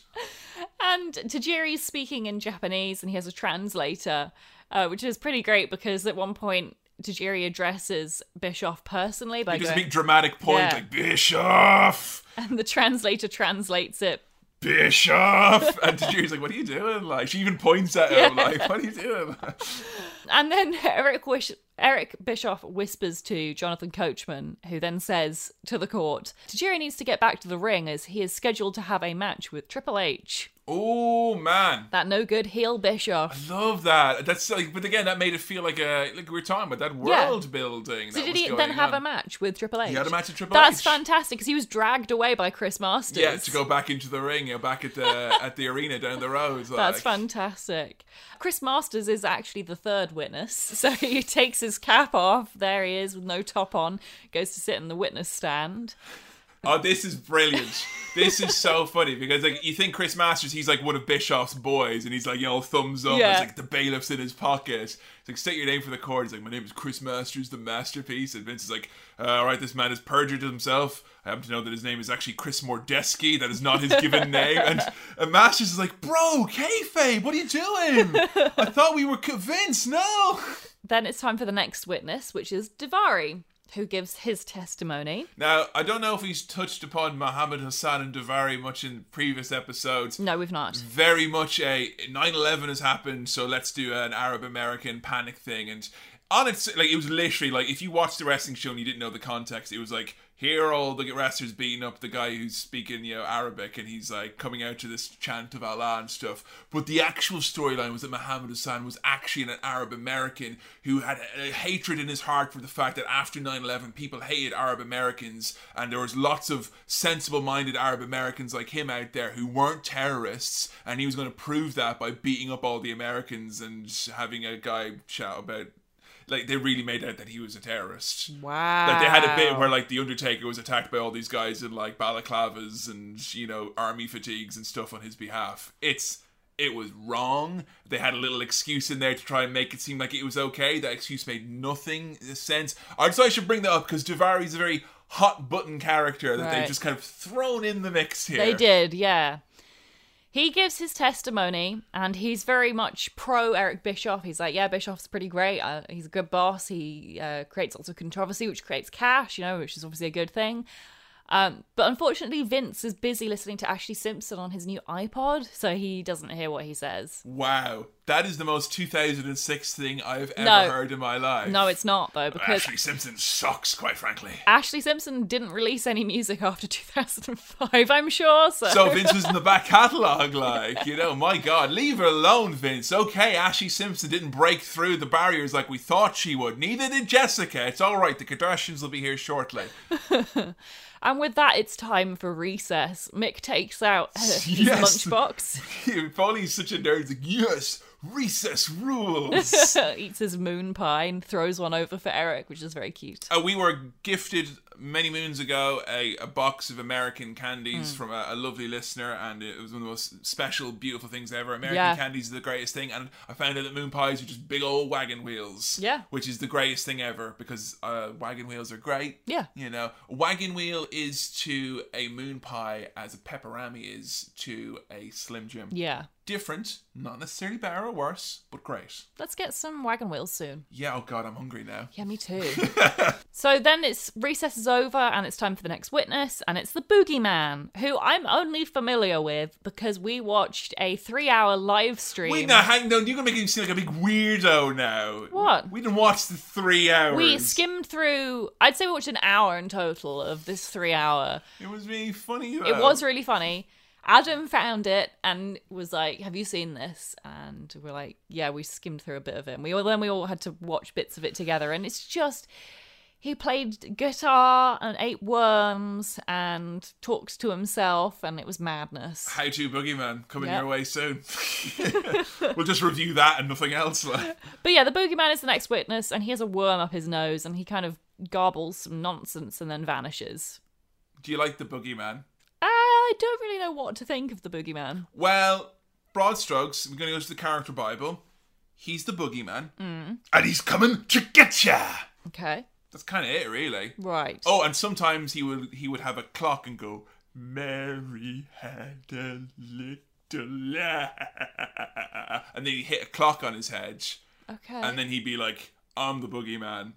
And Tajiri is speaking in Japanese and he has a translator, uh, which is pretty great because at one point Tajiri addresses Bischoff personally by Because a going, big dramatic point, Yeah. like Bischoff, and the translator translates it. Bischoff, and Tajiri's like, "What are you doing?" Like, she even points at him, like, "What are you doing?" *laughs* And then Eric Wish- Eric Bischoff whispers to Jonathan Coachman, who then says to the court, Tajiri needs to get back to the ring as he is scheduled to have a match with Triple H. Oh man, That no good heel Bischoff. I love that. That's like, but again, that made it feel like a like we were talking about that Yeah. world building. So that did was he then have on. a match with Triple H? He had a match with Triple That's H. fantastic because he was dragged away by Chris Masters. Yeah, to go back into the ring, you know, back at the *laughs* at the arena down the road. That's fantastic. Chris Masters is actually the third witness. *laughs* So he takes his cap off. There he is with no top on. Goes to sit in the witness stand. Oh, this is brilliant. this is so funny because like you think Chris Masters, he's like one of Bischoff's boys, and he's like, you know, thumbs up. Yeah. It's like the bailiff's in his pocket. It's like, state your name for the court. He's like, my name is Chris Masters, the masterpiece. And Vince is like, uh, all right, this man has perjured himself. I happen to know that his name is actually Chris Mordetzky. That is not his given name. And, and Masters is like, bro, kayfabe, what are you doing? I thought we were convinced. No. Then it's time for the next witness, which is Daivari, who gives his testimony. Now, I don't know if he's touched upon Muhammad Hassan and Daivari much in previous episodes. No, we've not. very much a 9-11 has happened so let's do an arab american panic thing and on its like it was literally like if you watched the wrestling show and you didn't know the context it was like here all the wrestlers beating up the guy who's speaking you know arabic and he's like coming out to this chant of allah and stuff. But the actual storyline was that muhammad hassan was actually an arab american who had a hatred in his heart for the fact that after 9-11 people hated arab americans and there was lots of sensible minded arab americans like him out there who weren't terrorists and he was going to prove that by beating up all the americans and having a guy shout about like they really made out that he was a terrorist Wow. like they had a bit where like the Undertaker was attacked by all these guys in like balaclavas and you know army fatigues and stuff on his behalf. It's it was wrong. They had a little excuse in there to try and make it seem like it was okay. That excuse made nothing sense. I just thought I should bring that up because Daivari's a very hot button character that Right. they've just kind of thrown in the mix here. They did, yeah. He gives his testimony and he's very much pro Eric Bischoff. He's like, yeah, Bischoff's pretty great. Uh, he's a good boss. He uh, creates lots of controversy, which creates cash, you know, which is obviously a good thing. Um, but unfortunately, Vince is busy listening to Ashlee Simpson on his new iPod, so he doesn't hear what he says. Wow, that is the most 2006 thing I've ever No. heard in my life. No, it's not, though, because Ashlee Simpson sucks, quite frankly. Ashlee Simpson didn't release any music after *laughs* 2005, I'm sure. So, So Vince *laughs* was in the back catalogue, like, you know, my God, leave her alone, Vince. Okay, Ashlee Simpson didn't break through the barriers like we thought she would. Neither did Jessica. It's all right. The Kardashians will be here shortly. *laughs* and with that, it's time for recess. Mick takes out *laughs* his Yes. lunchbox. *laughs* he's such a nerd, he's like, yes, recess rules. *laughs* eats his moon pie and throws one over for Eric, which is very cute. Uh, we were gifted many moons ago a, a box of American candies Hmm. from a, a lovely listener, and it was one of the most special, beautiful things ever. American Yeah. candies are the greatest thing, and I found out that moon pies are just big old wagon wheels. Yeah. Which is the greatest thing ever because uh, wagon wheels are great. Yeah. You know, a wagon wheel is to a moon pie as a Peperami is to a Slim Jim. Yeah. Different, not necessarily better or worse, but great. Let's get some wagon wheels soon. Yeah, oh god, I'm hungry now. Yeah, me too. *laughs* so then it's recess is over and it's time for the next witness, and it's the Boogeyman, who I'm only familiar with because we watched a three hour live stream. Wait, now hang on. You're gonna make me seem like a big weirdo now. What? We didn't watch the three hours. we skimmed through I'd say we watched an hour in total of this three hour. It was really funny. Though. It was really funny. Adam found it and was like, "Have you seen this?" And we're like, "Yeah, we skimmed through a bit of it." And we all then we all had to watch bits of it together, and it's just he played guitar and ate worms and talks to himself, and it was madness. How to Boogeyman coming Yep. your way soon. *laughs* *laughs* we'll just review that and nothing else. But yeah, the boogeyman is the next witness, and he has a worm up his nose, and he kind of garbles some nonsense and then vanishes. Do you like the Boogeyman? I don't really know what to think of the boogeyman. Well, broad strokes. We're gonna go to the character Bible. He's the Boogeyman, Mm. and he's coming to get ya. Okay, That's kind of it, really. right. Oh, and sometimes he would he would have a clock and go, Mary had a little lamb. And then he'd hit a clock on his head. okay. And then he'd be like, I'm the boogeyman.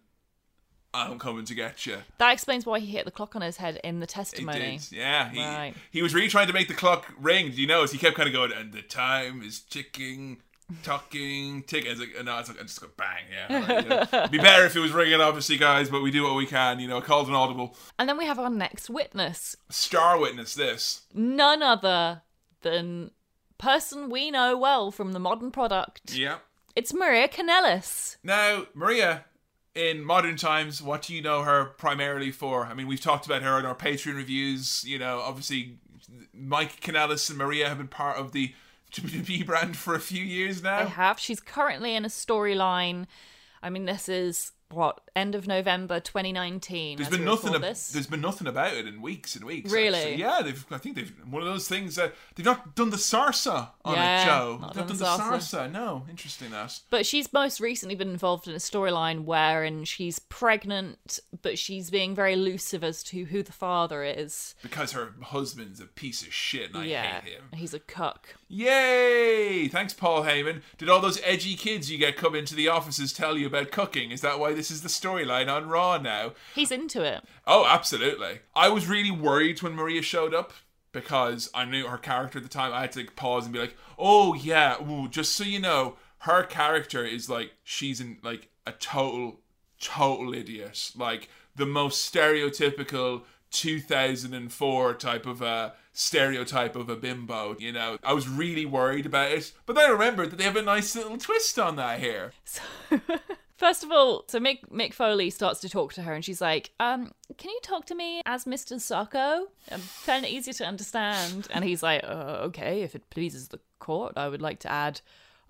I'm coming to get you. That explains why he hit the clock on his head in the He testimony. did. Yeah. He, Right. he was really trying to make the clock ring. Do you notice? He kept kind of going, and the time is ticking, talking, tickets. Like, and now it's like, I just go bang. Yeah. *laughs* right, you know. Be better if it was ringing, obviously, guys, but we do what we can. You know, called an audible. And then we have our next witness, Star witness this. none other than person we know well from the modern product. Yeah. It's Maria Kanellis. Now, Maria, in modern times, what do you know her primarily for? I mean, we've talked about her in our Patreon reviews. You know, obviously, Mike Kanellis and Maria have been part of the WWE *laughs* brand for a few years now. I have. She's currently in a storyline. I mean, this is what end of November 2019. There's been nothing. Ab- this. there's been nothing about it in weeks and weeks. Really? actually. Yeah. They've. I think they've. One of those things that they've not done the Sarsa on Yeah, it, Joe. not They've done not the done the Sarsa. Sarsa. No, interesting that. But she's most recently been involved in a storyline wherein she's pregnant, but she's being very elusive as to who the father is. Because her husband's a piece of shit, and I yeah, hate him. he's a cuck. Yay! Thanks, Paul Heyman. Did all those edgy kids you get come into the offices tell you about cooking? Is that why this is the storyline on Raw now? He's into it. Oh, absolutely. I was really worried when Maria showed up because I knew her character at the time. I had to like, pause and be like, "Oh yeah, ooh, just so you know, her character is like she's in like a total, total idiot. Like the most stereotypical 2004 type of a stereotype of a bimbo. You know, I was really worried about it, but then I remembered that they have a nice little twist on that here. *laughs* First of all, so Mick, Mick Foley starts to talk to her, and she's like, um, "Can you talk to me as Mr. Socko? I found it easier to understand." And he's like, uh, "Okay, if it pleases the court, I would like to add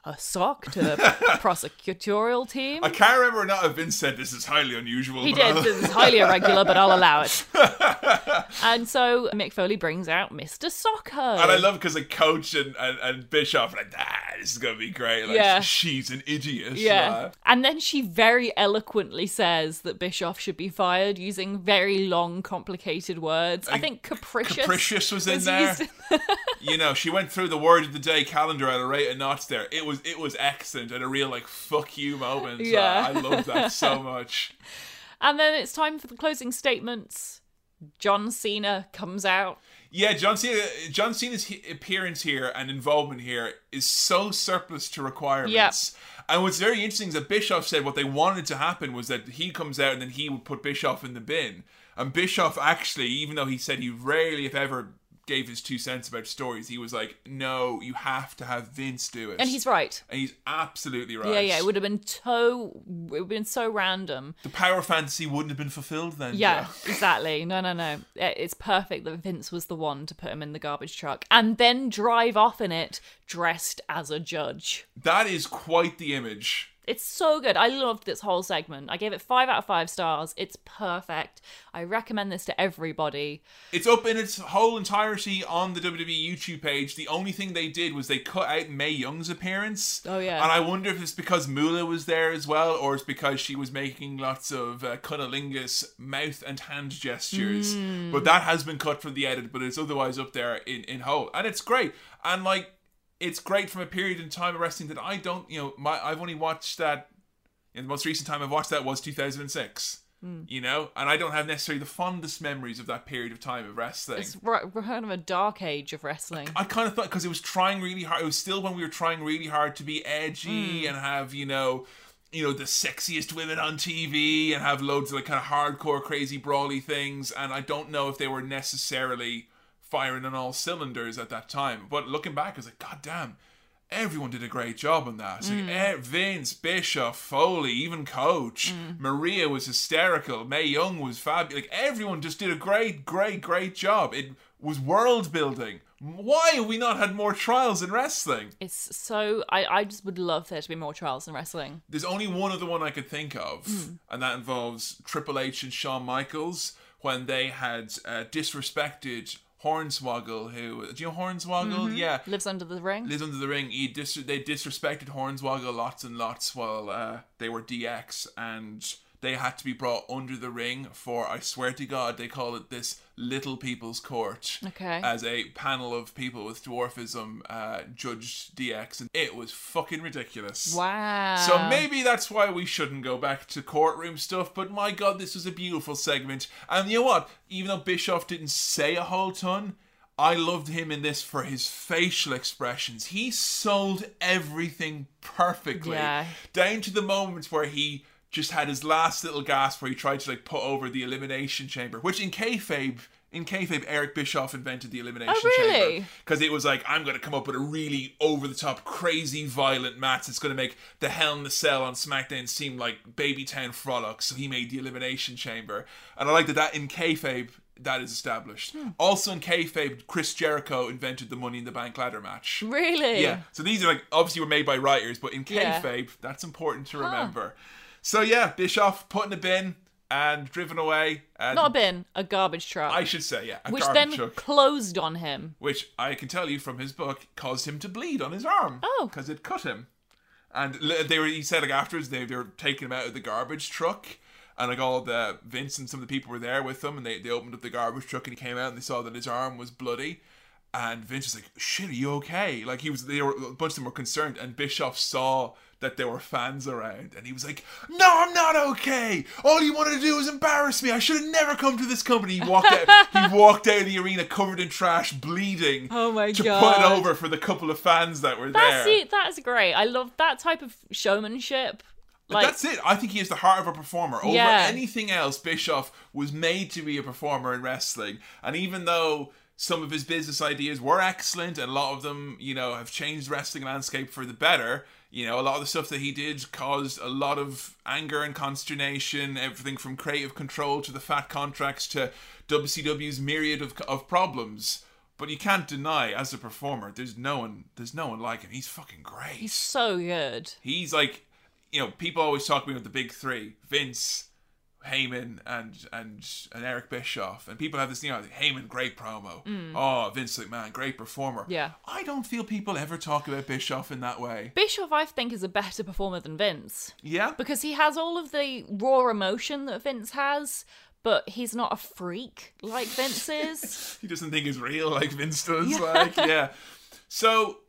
a sock to the *laughs* prosecutorial team." I can't remember not if Vince said this is highly unusual. He did. I'll- This is *laughs* highly irregular, but I'll allow it. *laughs* and so Mick Foley brings out Mr. Socko. And I love because like Coach and, and, and Bischoff are like, ah, this is gonna be great. Like, Yeah. she's an idiot. Yeah. And then she very eloquently says that Bischoff should be fired using very long, complicated words. I think capricious. Capricious was in there. used- you know, she went through the word of the day calendar at a rate of knots. There, it was it was excellent and a real like fuck you moment. Uh, Yeah. I love that so *laughs* much. and then it's time for the closing statements. John Cena comes out. Yeah, John Cena. John Cena's appearance here and involvement here is so surplus to requirements. And what's very interesting is that Bischoff said what they wanted to happen was that he comes out and then he would put Bischoff in the bin. And Bischoff actually, even though he said he rarely, if ever, gave his two cents about stories, he was like, "No, you have to have Vince do it." And he's right. and he's absolutely right. Yeah, yeah. It would have been so. It would have been so random. the power fantasy wouldn't have been fulfilled then. Yeah, Joe. *laughs* exactly. No, no, no. It's perfect that Vince was the one to put him in the garbage truck and then drive off in it dressed as a judge. that is quite the image. It's so good. I loved this whole segment. I gave it five out of five stars. It's perfect. I recommend this to everybody. It's up in its whole entirety on the WWE YouTube page. The only thing they did was they cut out Mae Young's appearance. Oh, yeah. And I wonder if it's because Moolah was there as well, or it's because she was making lots of uh, cunnilingus mouth and hand gestures. Hmm. But that has been cut from the edit, but it's otherwise up there in, in whole. And it's great. And like, it's great from a period in time of wrestling that I don't, you know, my I've only watched that. In the most recent time I've watched that was 2006. Hmm. You know, and I don't have necessarily the fondest memories of that period of time of wrestling. It's r- kind of a dark age of wrestling. I kind of thought because it was trying really hard. It was still when we were trying really hard to be edgy Hmm. and have you know, you know the sexiest women on TV and have loads of like kind of hardcore, crazy, brawly things. And I don't know if they were necessarily firing on all cylinders at that time. But looking back, I was like, God damn. Everyone did a great job on that. Like, Hmm. eh, Vince, Bischoff, Foley, even Coach, Hmm. Maria was hysterical. Mae Young was fabulous. Like everyone just did a great, great, great job. It was world building. Why have we not had more trials in wrestling? It's so. I, I just would love there to be more trials in wrestling. There's only one other one I could think of, and that involves Triple H and Shawn Michaels when they had uh, disrespected Hornswoggle. Who do you know Hornswoggle? Yeah, Lives under the ring. lives under the ring. He dis- they disrespected Hornswoggle lots and lots while uh, they were DX, and they had to be brought under the ring for. I swear to God, they call it this little people's court. Okay. As a panel of people with dwarfism uh, judged DX, and it was fucking ridiculous. Wow. So maybe that's why we shouldn't go back to courtroom stuff, but my god, this was a beautiful segment. And you know what? Even though Bischoff didn't say a whole ton, I loved him in this for his facial expressions. He sold everything perfectly. Yeah. Down to the moments where he just had his last little gasp where he tried to like put over the elimination chamber, which in kayfabe in kayfabe, Eric Bischoff invented the elimination Oh, really? chamber because it was like I'm going to come up with a really over the top, crazy, violent match. It's going to make the Hell in the Cell on SmackDown seem like Babytown frolics. So he made the elimination chamber, and I like that that in kayfabe that is established. Hmm. Also in kayfabe, Chris Jericho invented the Money in the Bank ladder match. Really? Yeah. So these are like obviously were made by writers, but in Yeah. kayfabe, that's important to remember. So yeah, Bischoff put in a bin and driven away. And Not a bin, a garbage truck. I should say, yeah, a which then truck. closed on him. Which I can tell you from his book caused him to bleed on his arm. Oh. because it cut him. And they were. He said like afterwards they, they were taking him out of the garbage truck. And like all the Vince and some of the people were there with him, and they, they opened up the garbage truck, and he came out, and they saw that his arm was bloody, and Vince was like, "Shit, are you okay?" Like he was, they were a bunch of them were concerned, and Bischoff saw that there were fans around, and he was like, "No, I'm not okay. All you wanted to do was embarrass me. I should have never come to this company." He walked out. *laughs* he walked out of the arena covered in trash, bleeding. Oh my to God. put it over for the couple of fans that were That's there. it. That's great. I love that type of showmanship. Like, that's it. I think he is the heart of a performer. Over Yeah. anything else, Bischoff was made to be a performer in wrestling. And even though some of his business ideas were excellent and a lot of them, you know, have changed wrestling landscape for the better, you know, a lot of the stuff that he did caused a lot of anger and consternation, everything from creative control to the fat contracts to WCW's myriad of, of problems. But you can't deny, as a performer, there's no one, there's no one like him. He's fucking great. he's so good. He's like, you know, people always talk about the big three: Vince, Heyman, and and and Eric Bischoff. And people have this, you know, Heyman, great promo. Mm. Oh, Vince McMahon, great performer. Yeah. I don't feel people ever talk about Bischoff in that way. Bischoff, I think, is a better performer than Vince Yeah. because he has all of the raw emotion that Vince has, but he's not a freak like Vince *laughs* is. he doesn't think he's real like Vince does. Like, *laughs* yeah. So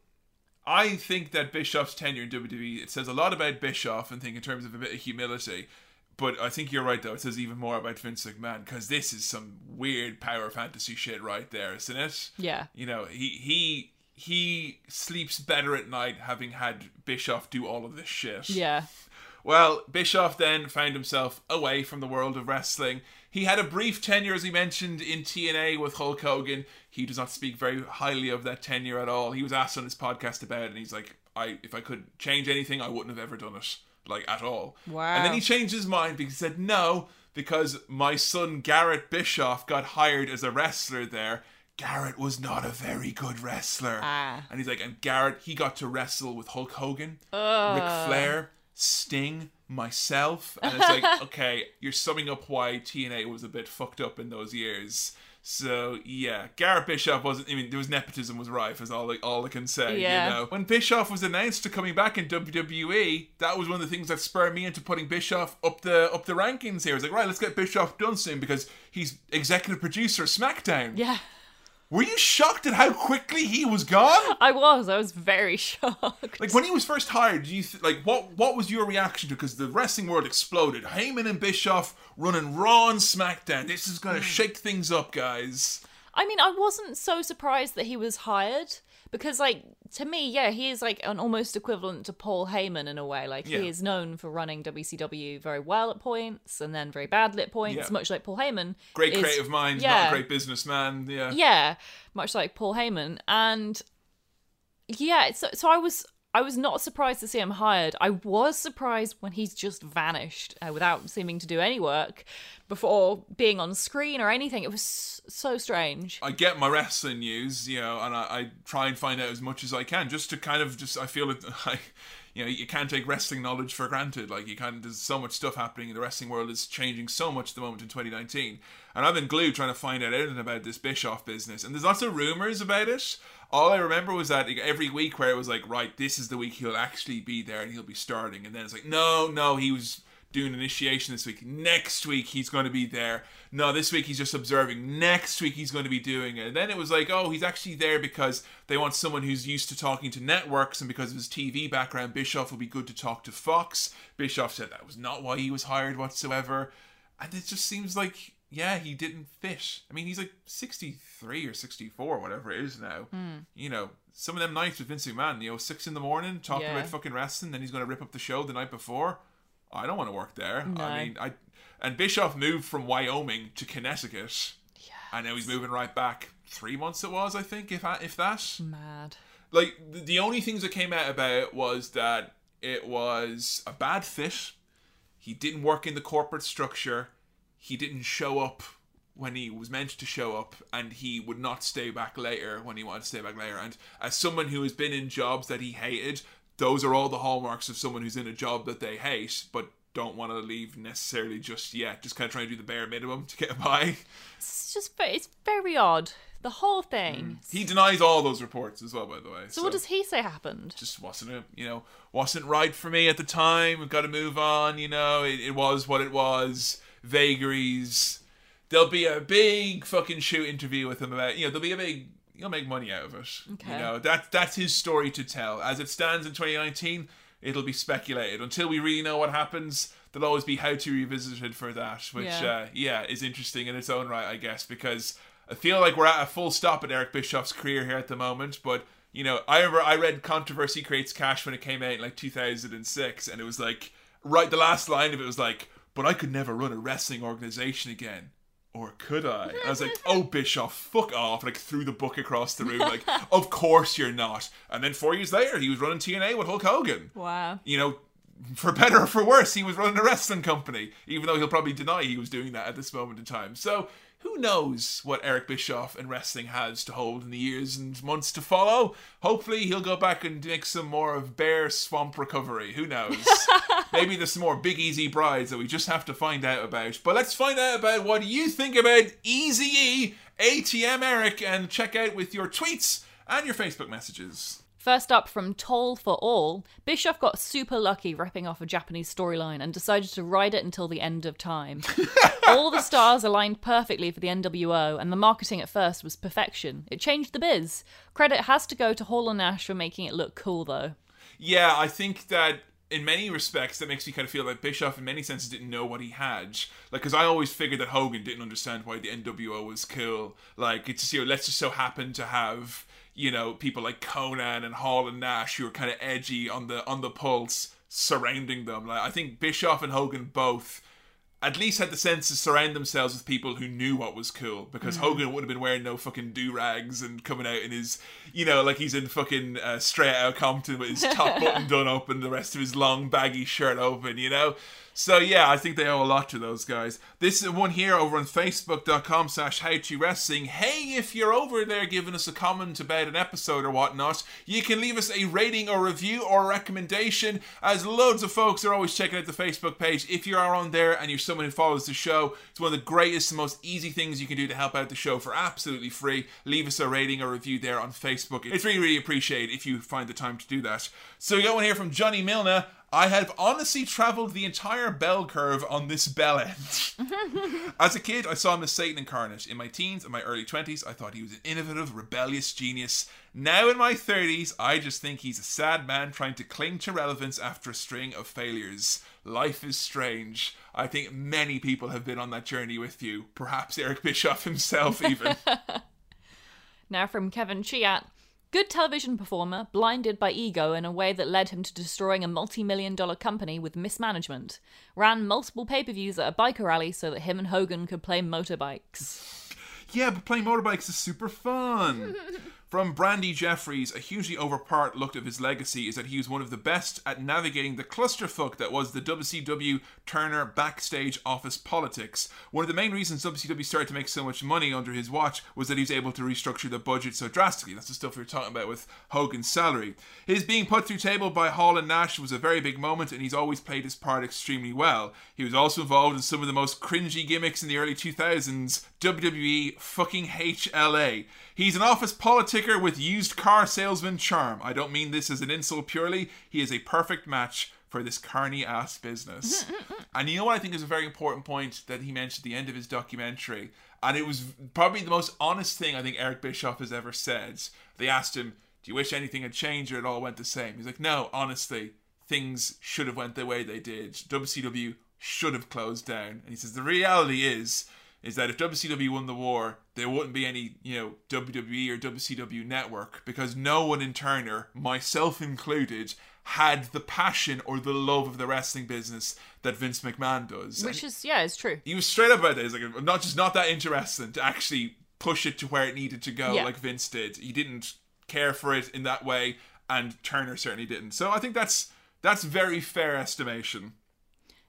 I think that Bischoff's tenure in WWE it says a lot about Bischoff and think in terms of a bit of humility. But I think you're right though. It says even more about Vince McMahon because this is some weird power fantasy shit right there, isn't it? Yeah. You know, he he he sleeps better at night having had Bischoff do all of this shit. Yeah. Well, Bischoff then found himself away from the world of wrestling. He had a brief tenure, as he mentioned, in TNA with Hulk Hogan. He does not speak very highly of that tenure at all. He was asked on his podcast about it, and he's like, "I, if I could change anything, I wouldn't have ever done it, like at all." Wow. And then he changed his mind because he said, "No, because my son Garrett Bischoff got hired as a wrestler there." Garrett was not a very good wrestler. Ah. And he's like, and Garrett, he got to wrestle with Hulk Hogan, Ric Flair, Sting, myself. And it's like, *laughs* okay, you're summing up why TNA was a bit fucked up in those years. So yeah, Garrett Bischoff wasn't. I mean, there was nepotism was rife, is all I, all I can say. Yeah. You know, when Bischoff was announced to coming back in WWE, that was one of the things that spurred me into putting Bischoff up the up the rankings here. I was like, right, let's get Bischoff done soon because he's executive producer of SmackDown. Yeah. Were you shocked at how quickly he was gone? I was. I was very shocked. Like when he was first hired, do you th- like what? What was your reaction to? Because the wrestling world exploded. Heyman and Bischoff running Raw and SmackDown. This is gonna mm. shake things up, guys. I mean, I wasn't so surprised that he was hired because, like, to me, yeah, he is like an almost equivalent to Paul Heyman in a way. Like, Yeah. he is known for running WCW very well at points and then very badly at points, Yeah. much like Paul Heyman. Great is- creative mind, not yeah. a great businessman. Yeah. Yeah, much like Paul Heyman, and yeah, so so I was I was not surprised to see him hired. I was surprised when he's just vanished uh, without seeming to do any work before being on screen or anything. It was so strange. I get my wrestling news, you know, and I, I try and find out as much as I can, just to kind of just I feel it. *laughs* I, you know, you can't take wrestling knowledge for granted. Like you can't. There's so much stuff happening in the wrestling world. is changing so much at the moment in 2019, and I've been glued trying to find out anything about this Bischoff business. And there's lots of rumors about it. All I remember was that like, every week where it was like, right, this is the week he'll actually be there and he'll be starting, and then it's like, no, no, he was doing initiation this week. Next week he's going to be there. No, this week he's just observing. Next week he's going to be doing it. And then it was like, oh, he's actually there because they want someone who's used to talking to networks, and because of his TV background, Bischoff will be good to talk to Fox. Bischoff said that was not why he was hired whatsoever. And it just seems like, yeah, he didn't fit. I mean, he's like 63 or 64, whatever it is now. Hmm. You know, some of them nights with Vince McMahon, you know, six in the morning, talking Yeah. about fucking wrestling, then he's going to rip up the show the night before. I don't want to work there. No. I mean, I and Bischoff moved from Wyoming to Connecticut. Yeah. And now he's moving right back. Three months it was, I think, if if that. Mad. Like the, the only things that came out about it was that it was a bad fit. He didn't work in the corporate structure. He didn't show up when he was meant to show up, and he would not stay back later when he wanted to stay back later. And as someone who has been in jobs that he hated, those are all the hallmarks of someone who's in a job that they hate, but don't want to leave necessarily just yet. Just kind of trying to do the bare minimum to get by. It's just it's very odd. The whole thing. Hmm. He denies all those reports as well, by the way. So, what does he say happened? just wasn't a you know wasn't right for me at the time. We've got to move on. You know, it, it was what it was. Vagaries. There'll be a big fucking shoot interview with him about you know there'll be a big you'll make money out of it. Okay. You know that that's his story to tell. As it stands in 2019, it'll be speculated until we really know what happens. There'll always be how to revisited for that, which Yeah. uh, yeah is interesting in its own right, I guess, because I feel like we're at a full stop at Eric Bischoff's career here at the moment, but. You know, I remember I read Controversy Creates Cash when it came out in like 2006, and it was like, right, the last line of it was like, but I could never run a wrestling organization again. Or could I? I was like, oh, *laughs* Bischoff, fuck off. Like, threw the book across the room. Like, of course you're not. And then four years later, he was running TNA with Hulk Hogan. Wow. You know, for better or for worse, he was running a wrestling company, even though he'll probably deny he was doing that at this moment in time. So, who knows what Eric Bischoff and wrestling has to hold in the years and months to follow? Hopefully, he'll go back and make some more of Bear Swamp Recovery. Who knows? *laughs* Maybe there's some more Big Easy brides that we just have to find out about. But let's find out about what you think about Easy E, ATM Eric, and check out with your tweets and your Facebook messages. First up from Toll for All, Bischoff got super lucky ripping off a Japanese storyline and decided to ride it until the end of time. *laughs* All the stars aligned perfectly for the NWO, and the marketing at first was perfection. It changed the biz. Credit has to go to Hall and Nash for making it look cool, though. Yeah, I think that in many respects that makes me kind of feel like Bischoff, in many senses, didn't know what he had. Like, because I always figured that Hogan didn't understand why the NWO was cool. Like, it's just, you know, let's just so happen to have you know people like Konnan and Hall and Nash who are kind of edgy on the on the pulse surrounding them. Like, I think Bischoff and Hogan both at least had the sense to surround themselves with people who knew what was cool because Hogan would have been wearing no fucking do rags and coming out in his, you know, like he's in fucking uh, straight out Compton with his top *laughs* button done up and the rest of his long baggy shirt open, you know. So yeah, I think they owe a lot to those guys. This is one here over on Facebook.com slash How to Wrestling. Hey, if you're over there giving us a comment about an episode or whatnot, you can leave us a rating or review or recommendation. As loads of folks are always checking out the Facebook page. If you are on there and you're someone who follows the show, it's one of the greatest and most easy things you can do to help out the show for absolutely free. Leave us a rating or review there on Facebook. It's really, really appreciated if you find the time to do that. So we got one here from Johnny Milner. I have honestly traveled the entire bell curve on this bell end. *laughs* As a kid, I saw him as Satan incarnate. In my teens and my early 20s, I thought he was an innovative, rebellious genius. Now in my 30s, I just think he's a sad man trying to cling to relevance after a string of failures. Life is strange. I think many people have been on that journey with you. Perhaps Eric Bischoff himself, *laughs* even. Now from Kevin Chiat. Good television performer, blinded by ego in a way that led him to destroying a multi million dollar company with mismanagement. Ran multiple pay per views at a biker rally so that him and Hogan could play motorbikes. Yeah, but playing motorbikes is super fun. *laughs* From Brandy Jeffries, a hugely overpart look of his legacy is that he was one of the best at navigating the clusterfuck that was the WCW Turner backstage office politics. One of the main reasons WCW started to make so much money under his watch was that he was able to restructure the budget so drastically. That's the stuff we were talking about with Hogan's salary. His being put through table by Hall and Nash was a very big moment, and he's always played his part extremely well. He was also involved in some of the most cringy gimmicks in the early 2000s, WWE fucking HLA. He's an office politicker with used car salesman charm. I don't mean this as an insult purely. He is a perfect match for this carny ass business. Mm, mm, mm. and you know what I think is a very important point that he mentioned at the end of his documentary? And it was probably the most honest thing I think Eric Bischoff has ever said. They asked him, Do you wish anything had changed or it all went the same? He's like, No, honestly, things should have went the way they did. WCW should have closed down. And he says the reality is is that if WCW won the war, there wouldn't be any, you know, WWE or WCW network because no one in Turner, myself included, had the passion or the love of the wrestling business that Vince McMahon does. Which And is, yeah, it's true. he was straight up about it. He's like, I'm not just not that interested to actually push it to where it needed to go, Yeah. like Vince did. He didn't care for it in that way, and Turner certainly didn't. So I think that's that's very fair estimation.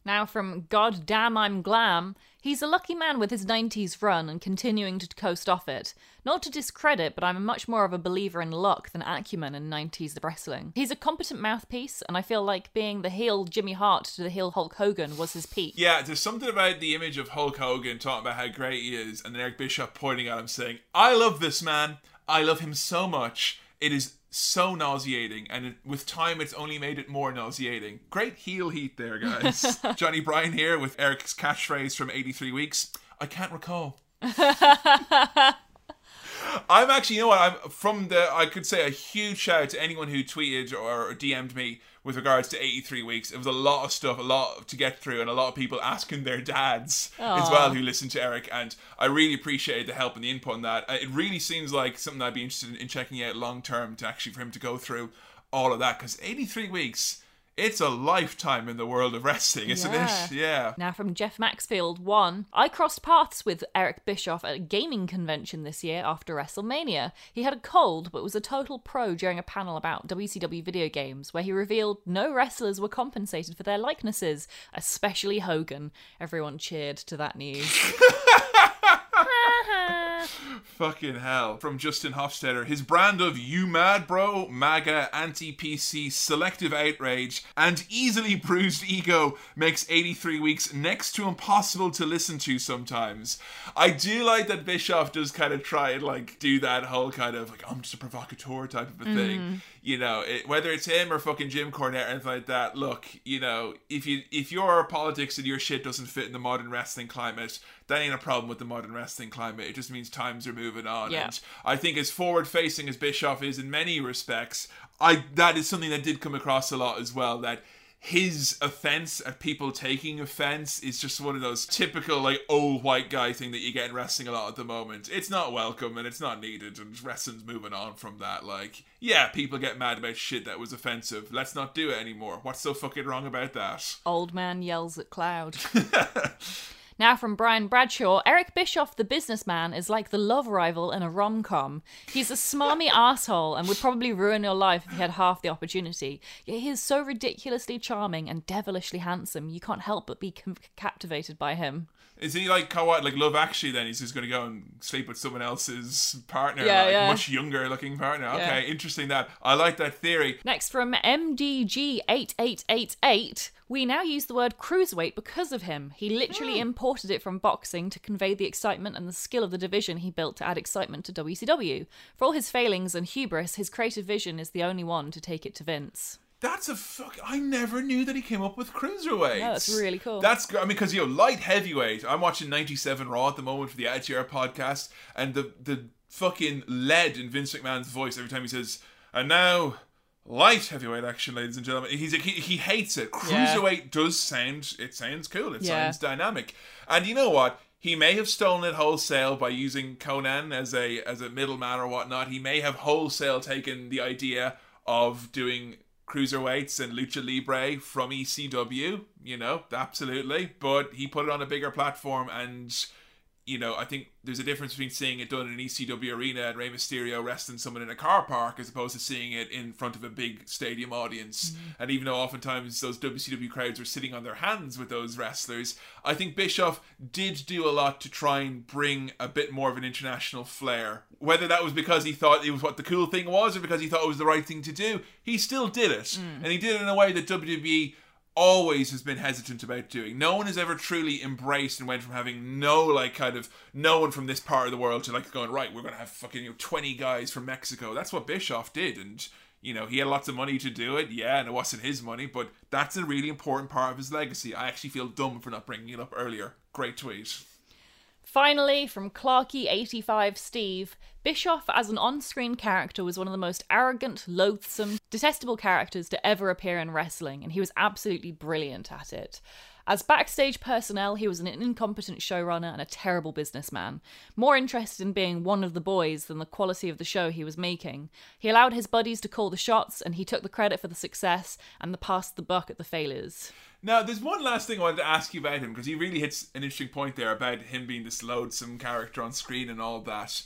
Now, from God Damn I'm Glam, he's a lucky man with his 90s run and continuing to coast off it. Not to discredit, but I'm much more of a believer in luck than acumen in 90s wrestling. He's a competent mouthpiece, and I feel like being the heel Jimmy Hart to the heel Hulk Hogan was his peak. Yeah, there's something about the image of Hulk Hogan talking about how great he is, and then Eric Bischoff pointing at him saying, I love this man. I love him so much. It is so nauseating, and it, with time, it's only made it more nauseating. Great heel heat there, guys. *laughs* Johnny Bryan here with Eric's catchphrase from 83 Weeks I can't recall. *laughs* I'm actually, you know what? I'm from the. I could say a huge shout out to anyone who tweeted or DM'd me with regards to 83 weeks. It was a lot of stuff, a lot to get through, and a lot of people asking their dads as well who listened to Eric. And I really appreciated the help and the input on that. Uh, It really seems like something I'd be interested in, in checking out long term to actually for him to go through all of that because 83 weeks. It's a lifetime in the world of wrestling, isn't Yeah. it? Yeah. Now, from Jeff Maxfield, one, I crossed paths with Eric Bischoff at a gaming convention this year after WrestleMania. He had a cold, but was a total pro during a panel about WCW video games, where he revealed no wrestlers were compensated for their likenesses, especially Hogan. Everyone cheered to that news. *laughs* Fucking hell. From Justin Hofstetter. His brand of you mad bro, MAGA, anti PC, selective outrage, and easily bruised ego makes 83 weeks next to impossible to listen to sometimes. I do like that Bischoff does kind of try and like do that whole kind of like, I'm just a provocateur type of a thing. Mm-hmm. You know, it, whether it's him or fucking Jim Cornette or anything like that, look, you know, if you if your politics and your shit doesn't fit in the modern wrestling climate, that ain't a problem with the modern wrestling climate. It just means times are moving on. Yeah. And I think as forward facing as Bischoff is in many respects, I that is something that did come across a lot as well. That his offense at people taking offense is just one of those typical like old white guy thing that you get in wrestling a lot at the moment. It's not welcome and it's not needed, and wrestling's moving on from that. Like, yeah, people get mad about shit that was offensive. Let's not do it anymore. What's so fucking wrong about that? Old man yells at cloud. *laughs* Now from Brian Bradshaw, Eric Bischoff, the businessman, is like the love rival in a rom com. He's a smarmy *laughs* asshole and would probably ruin your life if he had half the opportunity. Yet he is so ridiculously charming and devilishly handsome, you can't help but be captivated by him. Is he like what like Love Actually? Then he's just going to go and sleep with someone else's partner, Yeah, like yeah. much younger looking partner. Yeah. Okay, interesting. That I like that theory. Next from MDG8888, we now use the word cruiserweight because of him. He literally hmm. imported it from boxing to convey the excitement and the skill of the division he built to add excitement to WCW. For all his failings and hubris, his creative vision is the only one to take it to Vince. That's a fuck. I never knew that he came up with cruiserweight. No, that's really cool. That's I mean, because you know, light heavyweight. I'm watching '97 Raw at the moment for the Attitude Era podcast, and the the fucking lead in Vince McMahon's voice every time he says, "And now." Light heavyweight action, ladies and gentlemen. He's he, he hates it. Yeah. Cruiserweight does sound it sounds cool. It Yeah. sounds dynamic. And you know what? He may have stolen it wholesale by using Konnan as a as a middleman or whatnot. He may have wholesale taken the idea of doing cruiserweights and lucha libre from ECW. You know, absolutely. But he put it on a bigger platform, and you know, I think there's a difference between seeing it done in an ECW arena and Rey Mysterio wrestling someone in a car park as opposed to seeing it in front of a big stadium audience. Mm-hmm. And even though oftentimes those WCW crowds were sitting on their hands with those wrestlers, I think Bischoff did do a lot to try and bring a bit more of an international flair. Whether that was because he thought it was what the cool thing was or because he thought it was the right thing to do, he still did it. Mm. And he did it in a way that WWE always has been hesitant about doing. No one has ever truly embraced and went from having no like kind of no one from this part of the world to like going right. We're gonna have fucking you know twenty guys from Mexico. That's what Bischoff did, and you know he had lots of money to do it. Yeah, and it wasn't his money, but that's a really important part of his legacy. I actually feel dumb for not bringing it up earlier. Great tweet. Finally, from Clarky85 Steve, Bischoff as an on screen character was one of the most arrogant, loathsome, detestable characters to ever appear in wrestling, and he was absolutely brilliant at it. As backstage personnel, he was an incompetent showrunner and a terrible businessman, more interested in being one of the boys than the quality of the show he was making. He allowed his buddies to call the shots, and he took the credit for the success and the passed the buck at the failures. Now, there's one last thing I wanted to ask you about him because he really hits an interesting point there about him being this loathsome character on screen and all that.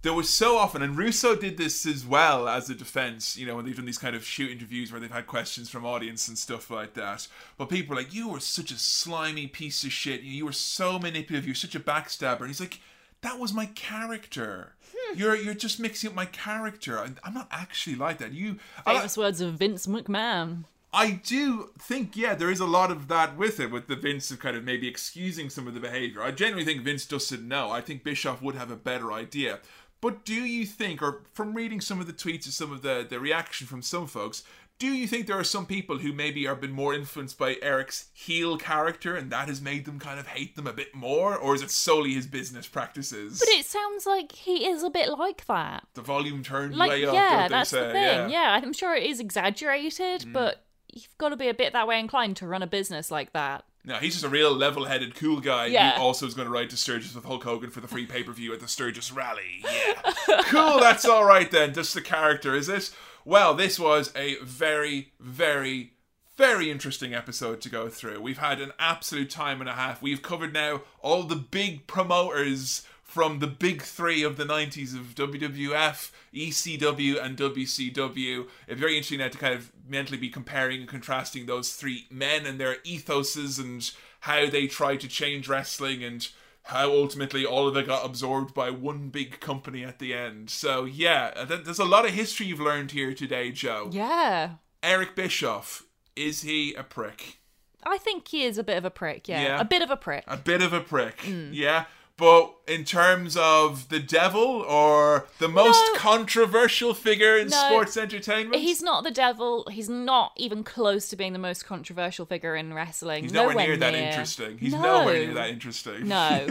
There was so often, and Russo did this as well as a defense, you know, when they've done these kind of shoot interviews where they've had questions from audience and stuff like that. But people are like, You were such a slimy piece of shit. You were so manipulative. You're such a backstabber. And he's like, That was my character. Hmm. You're you're just mixing up my character. I- I'm not actually like that. You I- Famous words of Vince McMahon. I do think, yeah, there is a lot of that with it, with the Vince of kind of maybe excusing some of the behavior. I genuinely think Vince doesn't know. I think Bischoff would have a better idea. But do you think, or from reading some of the tweets and some of the, the reaction from some folks, do you think there are some people who maybe are been more influenced by Eric's heel character and that has made them kind of hate them a bit more? Or is it solely his business practices? But it sounds like he is a bit like that. the volume turned Like, way up, yeah, that's say? the thing. Yeah. Yeah. I'm sure it is exaggerated, Mm. but you've got to be a bit that way inclined to run a business like that. No, he's just a real level-headed, cool guy Yeah. who also is going to ride to Sturgis with Hulk Hogan for the free pay-per-view at the Sturgis rally. Yeah, *laughs* cool. That's all right then. Just the character, is this. Well, this was a very, very, very interesting episode to go through. We've had an absolute time and a half. We've covered now all the big promoters from the big three of the 90s of WWF, ECW, and WCW. It's very interesting now to kind of mentally be comparing and contrasting those three men and their ethoses and how they tried to change wrestling and how ultimately all of it got absorbed by one big company at the end. So, yeah, there's a lot of history you've learned here today, Joe. Yeah. Eric Bischoff, is he a prick? I think he is a bit of a prick, yeah. Yeah. A bit of a prick. A bit of a prick, Mm. yeah. But in terms of the devil or the most No. controversial figure in No. sports entertainment, He's not the devil. He's not even close to being the most controversial figure in wrestling. He's nowhere, nowhere near, that interesting. He's No. nowhere near that interesting. No.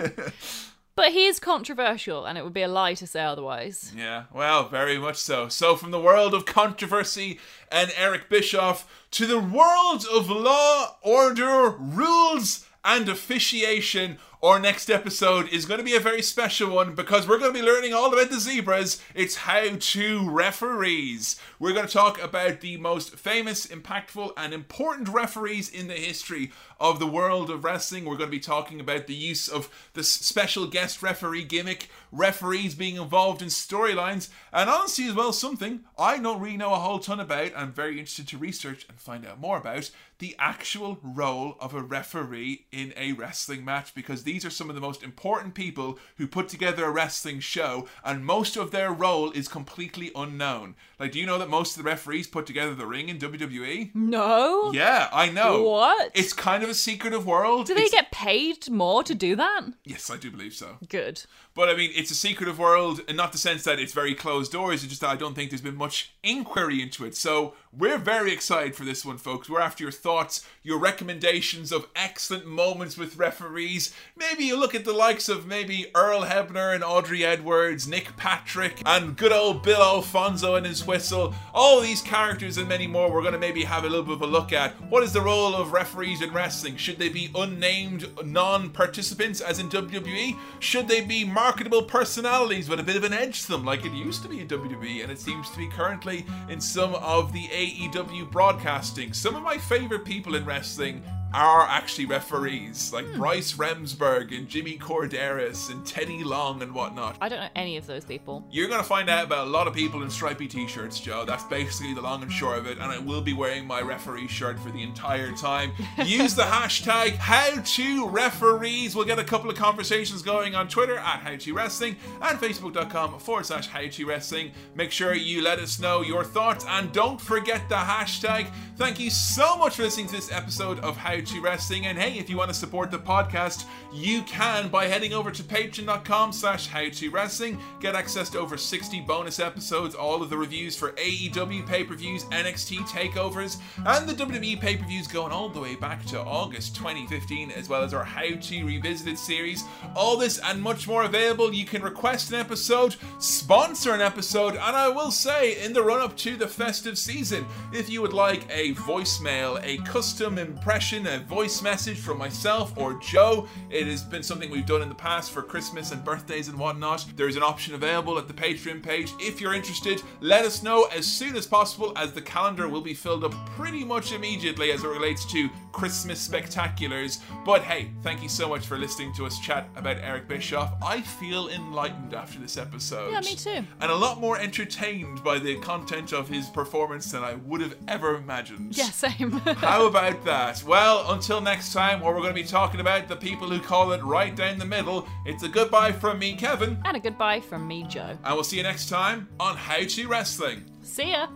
*laughs* but he is controversial, and it would be a lie to say otherwise. Yeah, well, very much so. So, from the world of controversy and Eric Bischoff to the world of law, order, rules, and officiation, our next episode is going to be a very special one because we're going to be learning all about the zebras. It's how to referees. We're going to talk about the most famous, impactful, and important referees in the history of the world of wrestling. We're going to be talking about the use of the special guest referee gimmick, referees being involved in storylines, and honestly, as well, something I don't really know a whole ton about. I'm very interested to research and find out more about the actual role of a referee in a wrestling match because these are some of the most important people who put together a wrestling show, and most of their role is completely unknown. Like, do you know that most of the referees put together the ring in WWE? No? Yeah, I know. What? It's kind of a secretive world. Do they It's- get paid more to do that? Yes, I do believe so. Good. But I mean, it's a secretive world, and not the sense that it's very closed doors. It's just that I don't think there's been much inquiry into it. So we're very excited for this one, folks. We're after your thoughts, your recommendations of excellent moments with referees. Maybe you look at the likes of maybe Earl Hebner and Aubrey Edwards, Nick Patrick, and good old Bill Alfonso and his whistle. All these characters and many more. We're going to maybe have a little bit of a look at what is the role of referees in wrestling. Should they be unnamed non-participants, as in WWE? Should they be marketable personalities with a bit of an edge to them, like it used to be in WWE, and it seems to be currently in some of the AEW broadcasting? Some of my favorite people in wrestling are actually referees, like hmm. Bryce Remsburg and Jimmy Korderas and Teddy Long and whatnot. I don't know any of those people. You're going to find out about a lot of people in stripy t shirts, Joe. That's basically the long and short of it, and I will be wearing my referee shirt for the entire time. *laughs* Use the hashtag how HowToReferees. We'll get a couple of conversations going on Twitter at HowToWrestling and Facebook.com forward slash HowToWrestling. Make sure you let us know your thoughts and don't forget the hashtag. Thank you so much for listening to this episode of How to Wrestling. And hey, if you want to support the podcast, you can by heading over to patreon.com slash how to wrestling. Get access to over 60 bonus episodes, all of the reviews for AEW pay-per-views, NXT takeovers, and the WWE pay-per-views going all the way back to August 2015, as well as our How to Revisited series. All this and much more available. You can request an episode, sponsor an episode, and I will say, in the run-up to the festive season, if you would like a voicemail, a custom impression, a voice message from myself or Joe. It has been something we've done in the past for Christmas and birthdays and whatnot. There is an option available at the Patreon page. If you're interested, let us know as soon as possible, as the calendar will be filled up pretty much immediately as it relates to Christmas spectaculars. But hey, thank you so much for listening to us chat about Eric Bischoff. I feel enlightened after this episode. Yeah, me too. And a lot more entertained by the content of his performance than I would have ever imagined. Yeah, same. *laughs* How about that? Well, until next time, where we're going to be talking about the people who call it right down the middle, it's a goodbye from me, Kevin. and a goodbye from me, Joe. And we'll see you next time on How to Wrestling. See ya.